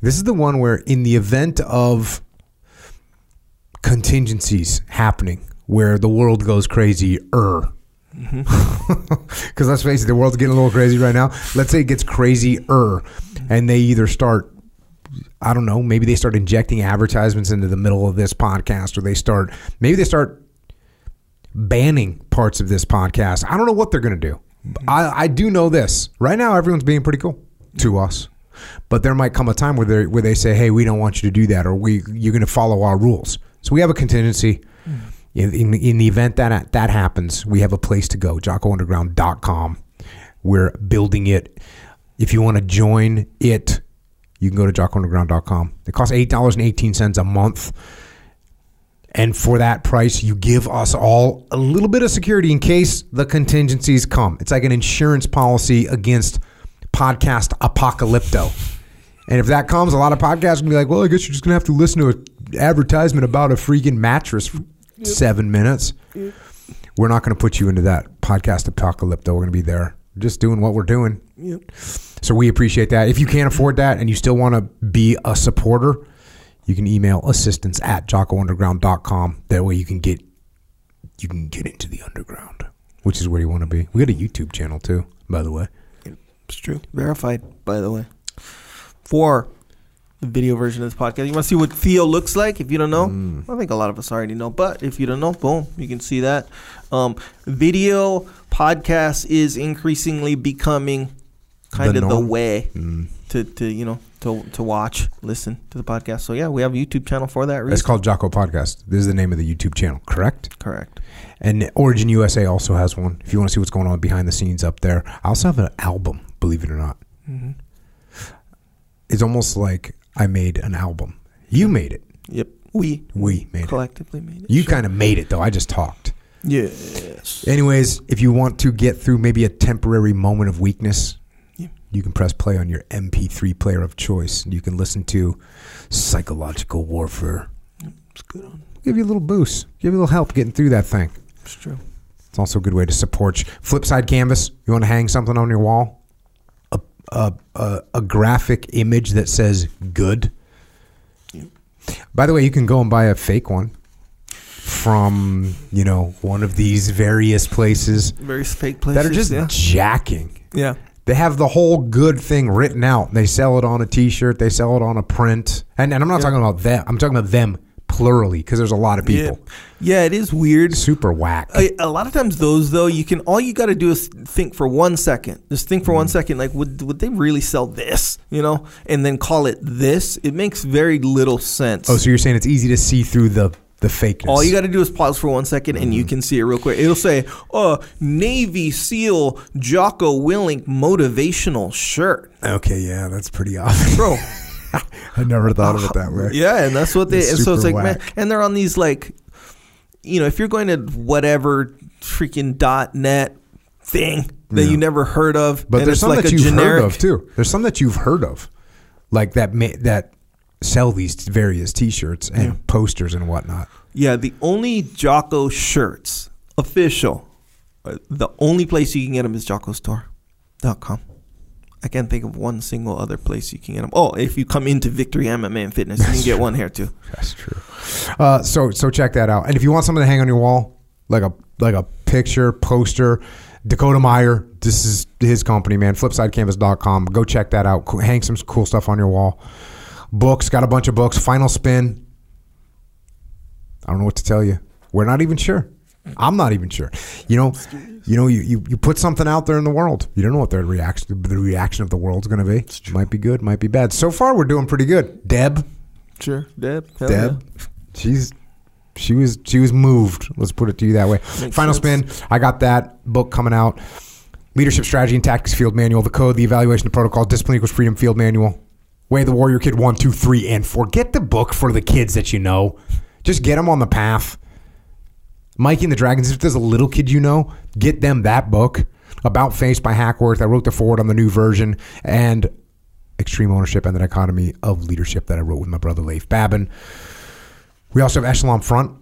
S1: This is the one where, in the event of contingencies happening, where the world goes crazy, er. Because let's face it, the world's getting a little crazy right now. Let's say it gets crazy, er, and they either start, I don't know, maybe they start injecting advertisements into the middle of this podcast, or they start, maybe they start banning parts of this podcast. I don't know what they're going to do. I, I do know this. Right now, everyone's being pretty cool to us. But there might come a time where they where they say, "Hey, we don't want you to do that," or "We you're going to follow our rules." So we have a contingency. In, in, in the event that that happens, we have a place to go. JockoUnderground.com. We're building it. If you want to join it, you can go to JockoUnderground.com. It costs eight dollars and eighteen cents a month. And for that price, you give us all a little bit of security in case the contingencies come. It's like an insurance policy against podcast apocalypto. And if that comes, a lot of podcasts can be like, well, I guess you're just going to have to listen to an advertisement about a freaking mattress for seven minutes. We're not going to put you into that podcast apocalypto. We're going to be there just doing what we're doing.
S3: Yep.
S1: So we appreciate that. If you can't afford that and you still want to be a supporter, you can email assistance at jockounderground.com. That way you can get you can get into the underground, which is where you want to be. We got a YouTube channel too, by the way.
S3: It's true. Verified, by the way. For the video version of this podcast. You want to see what Theo looks like? If you don't know,
S1: Mm.
S3: I think a lot of us already know. But if you don't know, boom, you can see that. Um, video podcast is increasingly becoming kind
S1: The
S3: of the way
S1: Mm.
S3: to, to you know to to watch, listen to the podcast. So yeah, we have a YouTube channel for that
S1: It's called Jocko Podcast. This is the name of the YouTube channel, correct?
S3: Correct.
S1: And Origin USA also has one. If you want to see what's going on behind the scenes up there, I also have an album. Believe it or not,
S3: hmm
S1: it's almost like I made an album. You made it.
S3: Yep. We
S1: We made it.
S3: collectively made it.
S1: You
S3: Sure.
S1: kind of made it though. I just talked.
S3: yes.
S1: Anyways, if you want to get through maybe a temporary moment of weakness,
S3: Yeah.
S1: you can press play on your MP3 player of choice. You can listen to Psychological Warfare.
S3: It's good on.
S1: Give you a little boost. Give you a little help getting through that thing.
S3: It's true.
S1: It's also a good way to support. you. Flipside canvas. You want to hang something on your wall? A a a, graphic image that says "good." By the way, you can go and buy a fake one from you know one of these various places
S3: Very fake places.
S1: that are just
S3: yeah.
S1: jacking.
S3: yeah.
S1: They have the whole good thing written out. They sell it on a T-shirt. They sell it on a print. And, and I'm not
S3: Yeah.
S1: talking about them. I'm talking about them plurally because there's a lot of people.
S3: Yeah. yeah, it is weird.
S1: Super whack.
S3: A, a lot of times, those though, you can all you got to do is think for one second. Just think for one second, like would would they really sell this? You know, and then call it this. It makes very little sense.
S1: Oh, so you're saying it's easy to see through the the fakeness?
S3: all you got to do is pause for one second, and you can see it real quick. It'll say, "Uh, Navy SEAL Jocko Willink motivational shirt."
S1: Okay, yeah, that's pretty obvious.
S3: Bro,
S1: I never thought of it that way.
S3: Yeah, and that's what they.
S1: It's
S3: And so it's like,
S1: super
S3: man, and they're on these like, you know, if you're going to whatever freaking dot net thing that
S1: Yeah.
S3: you never heard of,
S1: But
S3: and
S1: there's some
S3: like
S1: that you've
S3: generic,
S1: heard of too. There's some that you've heard of, like that ma- that sell these various T-shirts and
S3: Yeah.
S1: posters and whatnot.
S3: Yeah, the only Jocko shirts official, uh, the only place you can get them is JockoStore.com. I can't think of one single other place you can get them. Oh, if you come into Victory MMA and Fitness, you can get one here too.
S1: That's true. Uh, so so check that out. And if you want something to hang on your wall, like a like a picture, poster, Dakota Meyer, this is his company, man. Flipsidecanvas.com. Go check that out. Hang some cool stuff on your wall. Books, got a bunch of books. Final spin. I don't know what to tell you. We're not even sure. I'm not even sure. You know, you know, you, you, you put something out there in the world. You don't know what the reaction the reaction of the world's going to be. Might be good, might be bad. So far, we're doing pretty good. Deb,
S3: Sure, Deb. hell
S1: Deb, she's She was she was moved. Let's put it to you that way.
S3: Makes
S1: Final
S3: sense.
S1: spin. I got that book coming out. Leadership Strategy and Tactics Field Manual, the code, the evaluation, the protocol, discipline equals freedom field manual. Way of the Warrior Kid one, two, three, and four. Get the book for the kids that you know. Just get them on the path. Mikey and the Dragons, if there's a little kid you know, get them that book. About Face by Hackworth. I wrote the forward on the new version. And Extreme Ownership and the Dichotomy of Leadership that I wrote with my brother Leif Babin. We also have Echelon Front.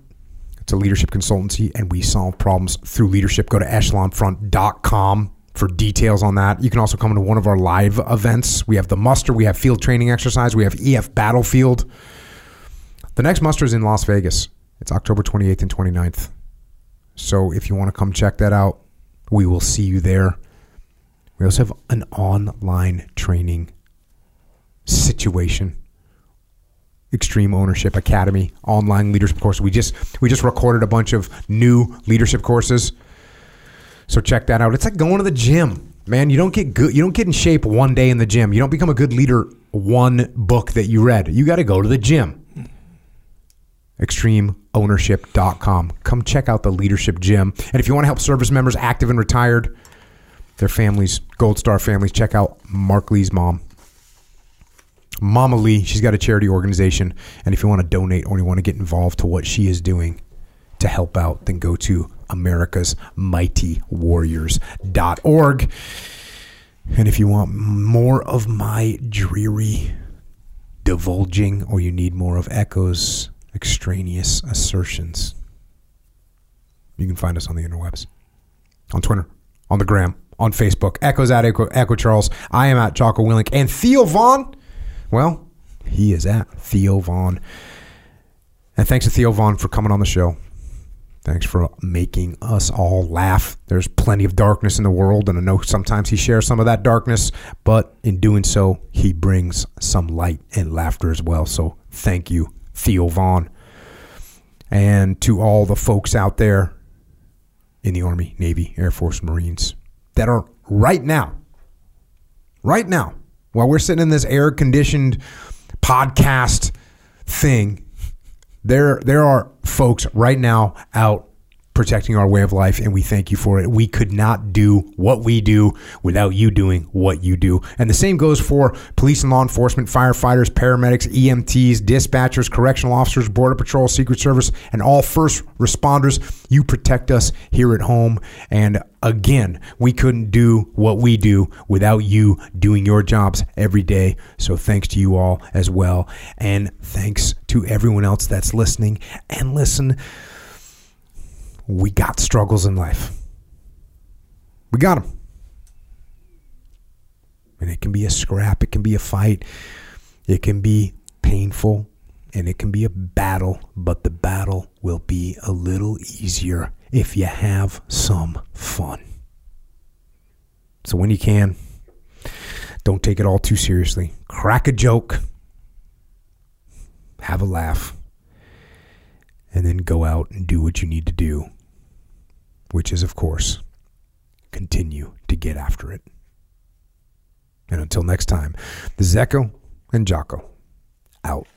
S1: It's a leadership consultancy, and we solve problems through leadership. Go to echelonfront.com for details on that. You can also come to one of our live events. We have the muster, we have field training exercise, we have EF Battlefield. The next muster is in Las Vegas. It's October 28th and 29th. So if you want to come check that out, we will see you there. We also have an online training situation. Extreme Ownership Academy online leadership course. We just we just recorded a bunch of new leadership courses. So check that out. It's like going to the gym. Man, you don't get good you don't get in shape one day in the gym. You don't become a good leader one book that you read. You got to go to the gym. extremeownership.com. Come check out the leadership gym. And if you want to help service members active and retired, their families, Gold Star families, check out Mark Lee's mom. Mama Lee, she's got a charity organization. And if you want to donate or you want to get involved to what she is doing to help out, then go to America's Mighty Warriors.org. And if you want more of my dreary divulging or you need more of Echo's extraneous assertions, you can find us on the interwebs, on Twitter, on the gram, on Facebook. Echo's at Echo, Echo Charles. I am at Jocko Willink. And Theo Von, well, he is at Theo Von. And thanks to Theo Von for coming on the show. Thanks for making us all laugh. There's plenty of darkness in the world, and I know sometimes he shares some of that darkness, but in doing so, he brings some light and laughter as well. So thank you, Theo Von. And to all the folks out there in the Army, Navy, Air Force, Marines that are right now, right now, while we're sitting in this air conditioned podcast thing, there there are folks right now out protecting our way of life and we thank you for it. We could not do what we do without you doing what you do. And the same goes for police and law enforcement, firefighters, paramedics, EMTs, dispatchers, correctional officers, border patrol, secret service, and all first responders. You protect us here at home and again, we couldn't do what we do without you doing your jobs every day. So thanks to you all as well. And thanks to everyone else that's listening. And listen, we got struggles in life. We got them. And it can be a scrap, it can be a fight, it can be painful, and it can be a battle, but the battle will be a little easier if you have some fun. So when you can, don't take it all too seriously. Crack a joke, have a laugh, and then go out and do what you need to do, which is, of course, continue to get after it. And until next time, the Zecco and Jocko out.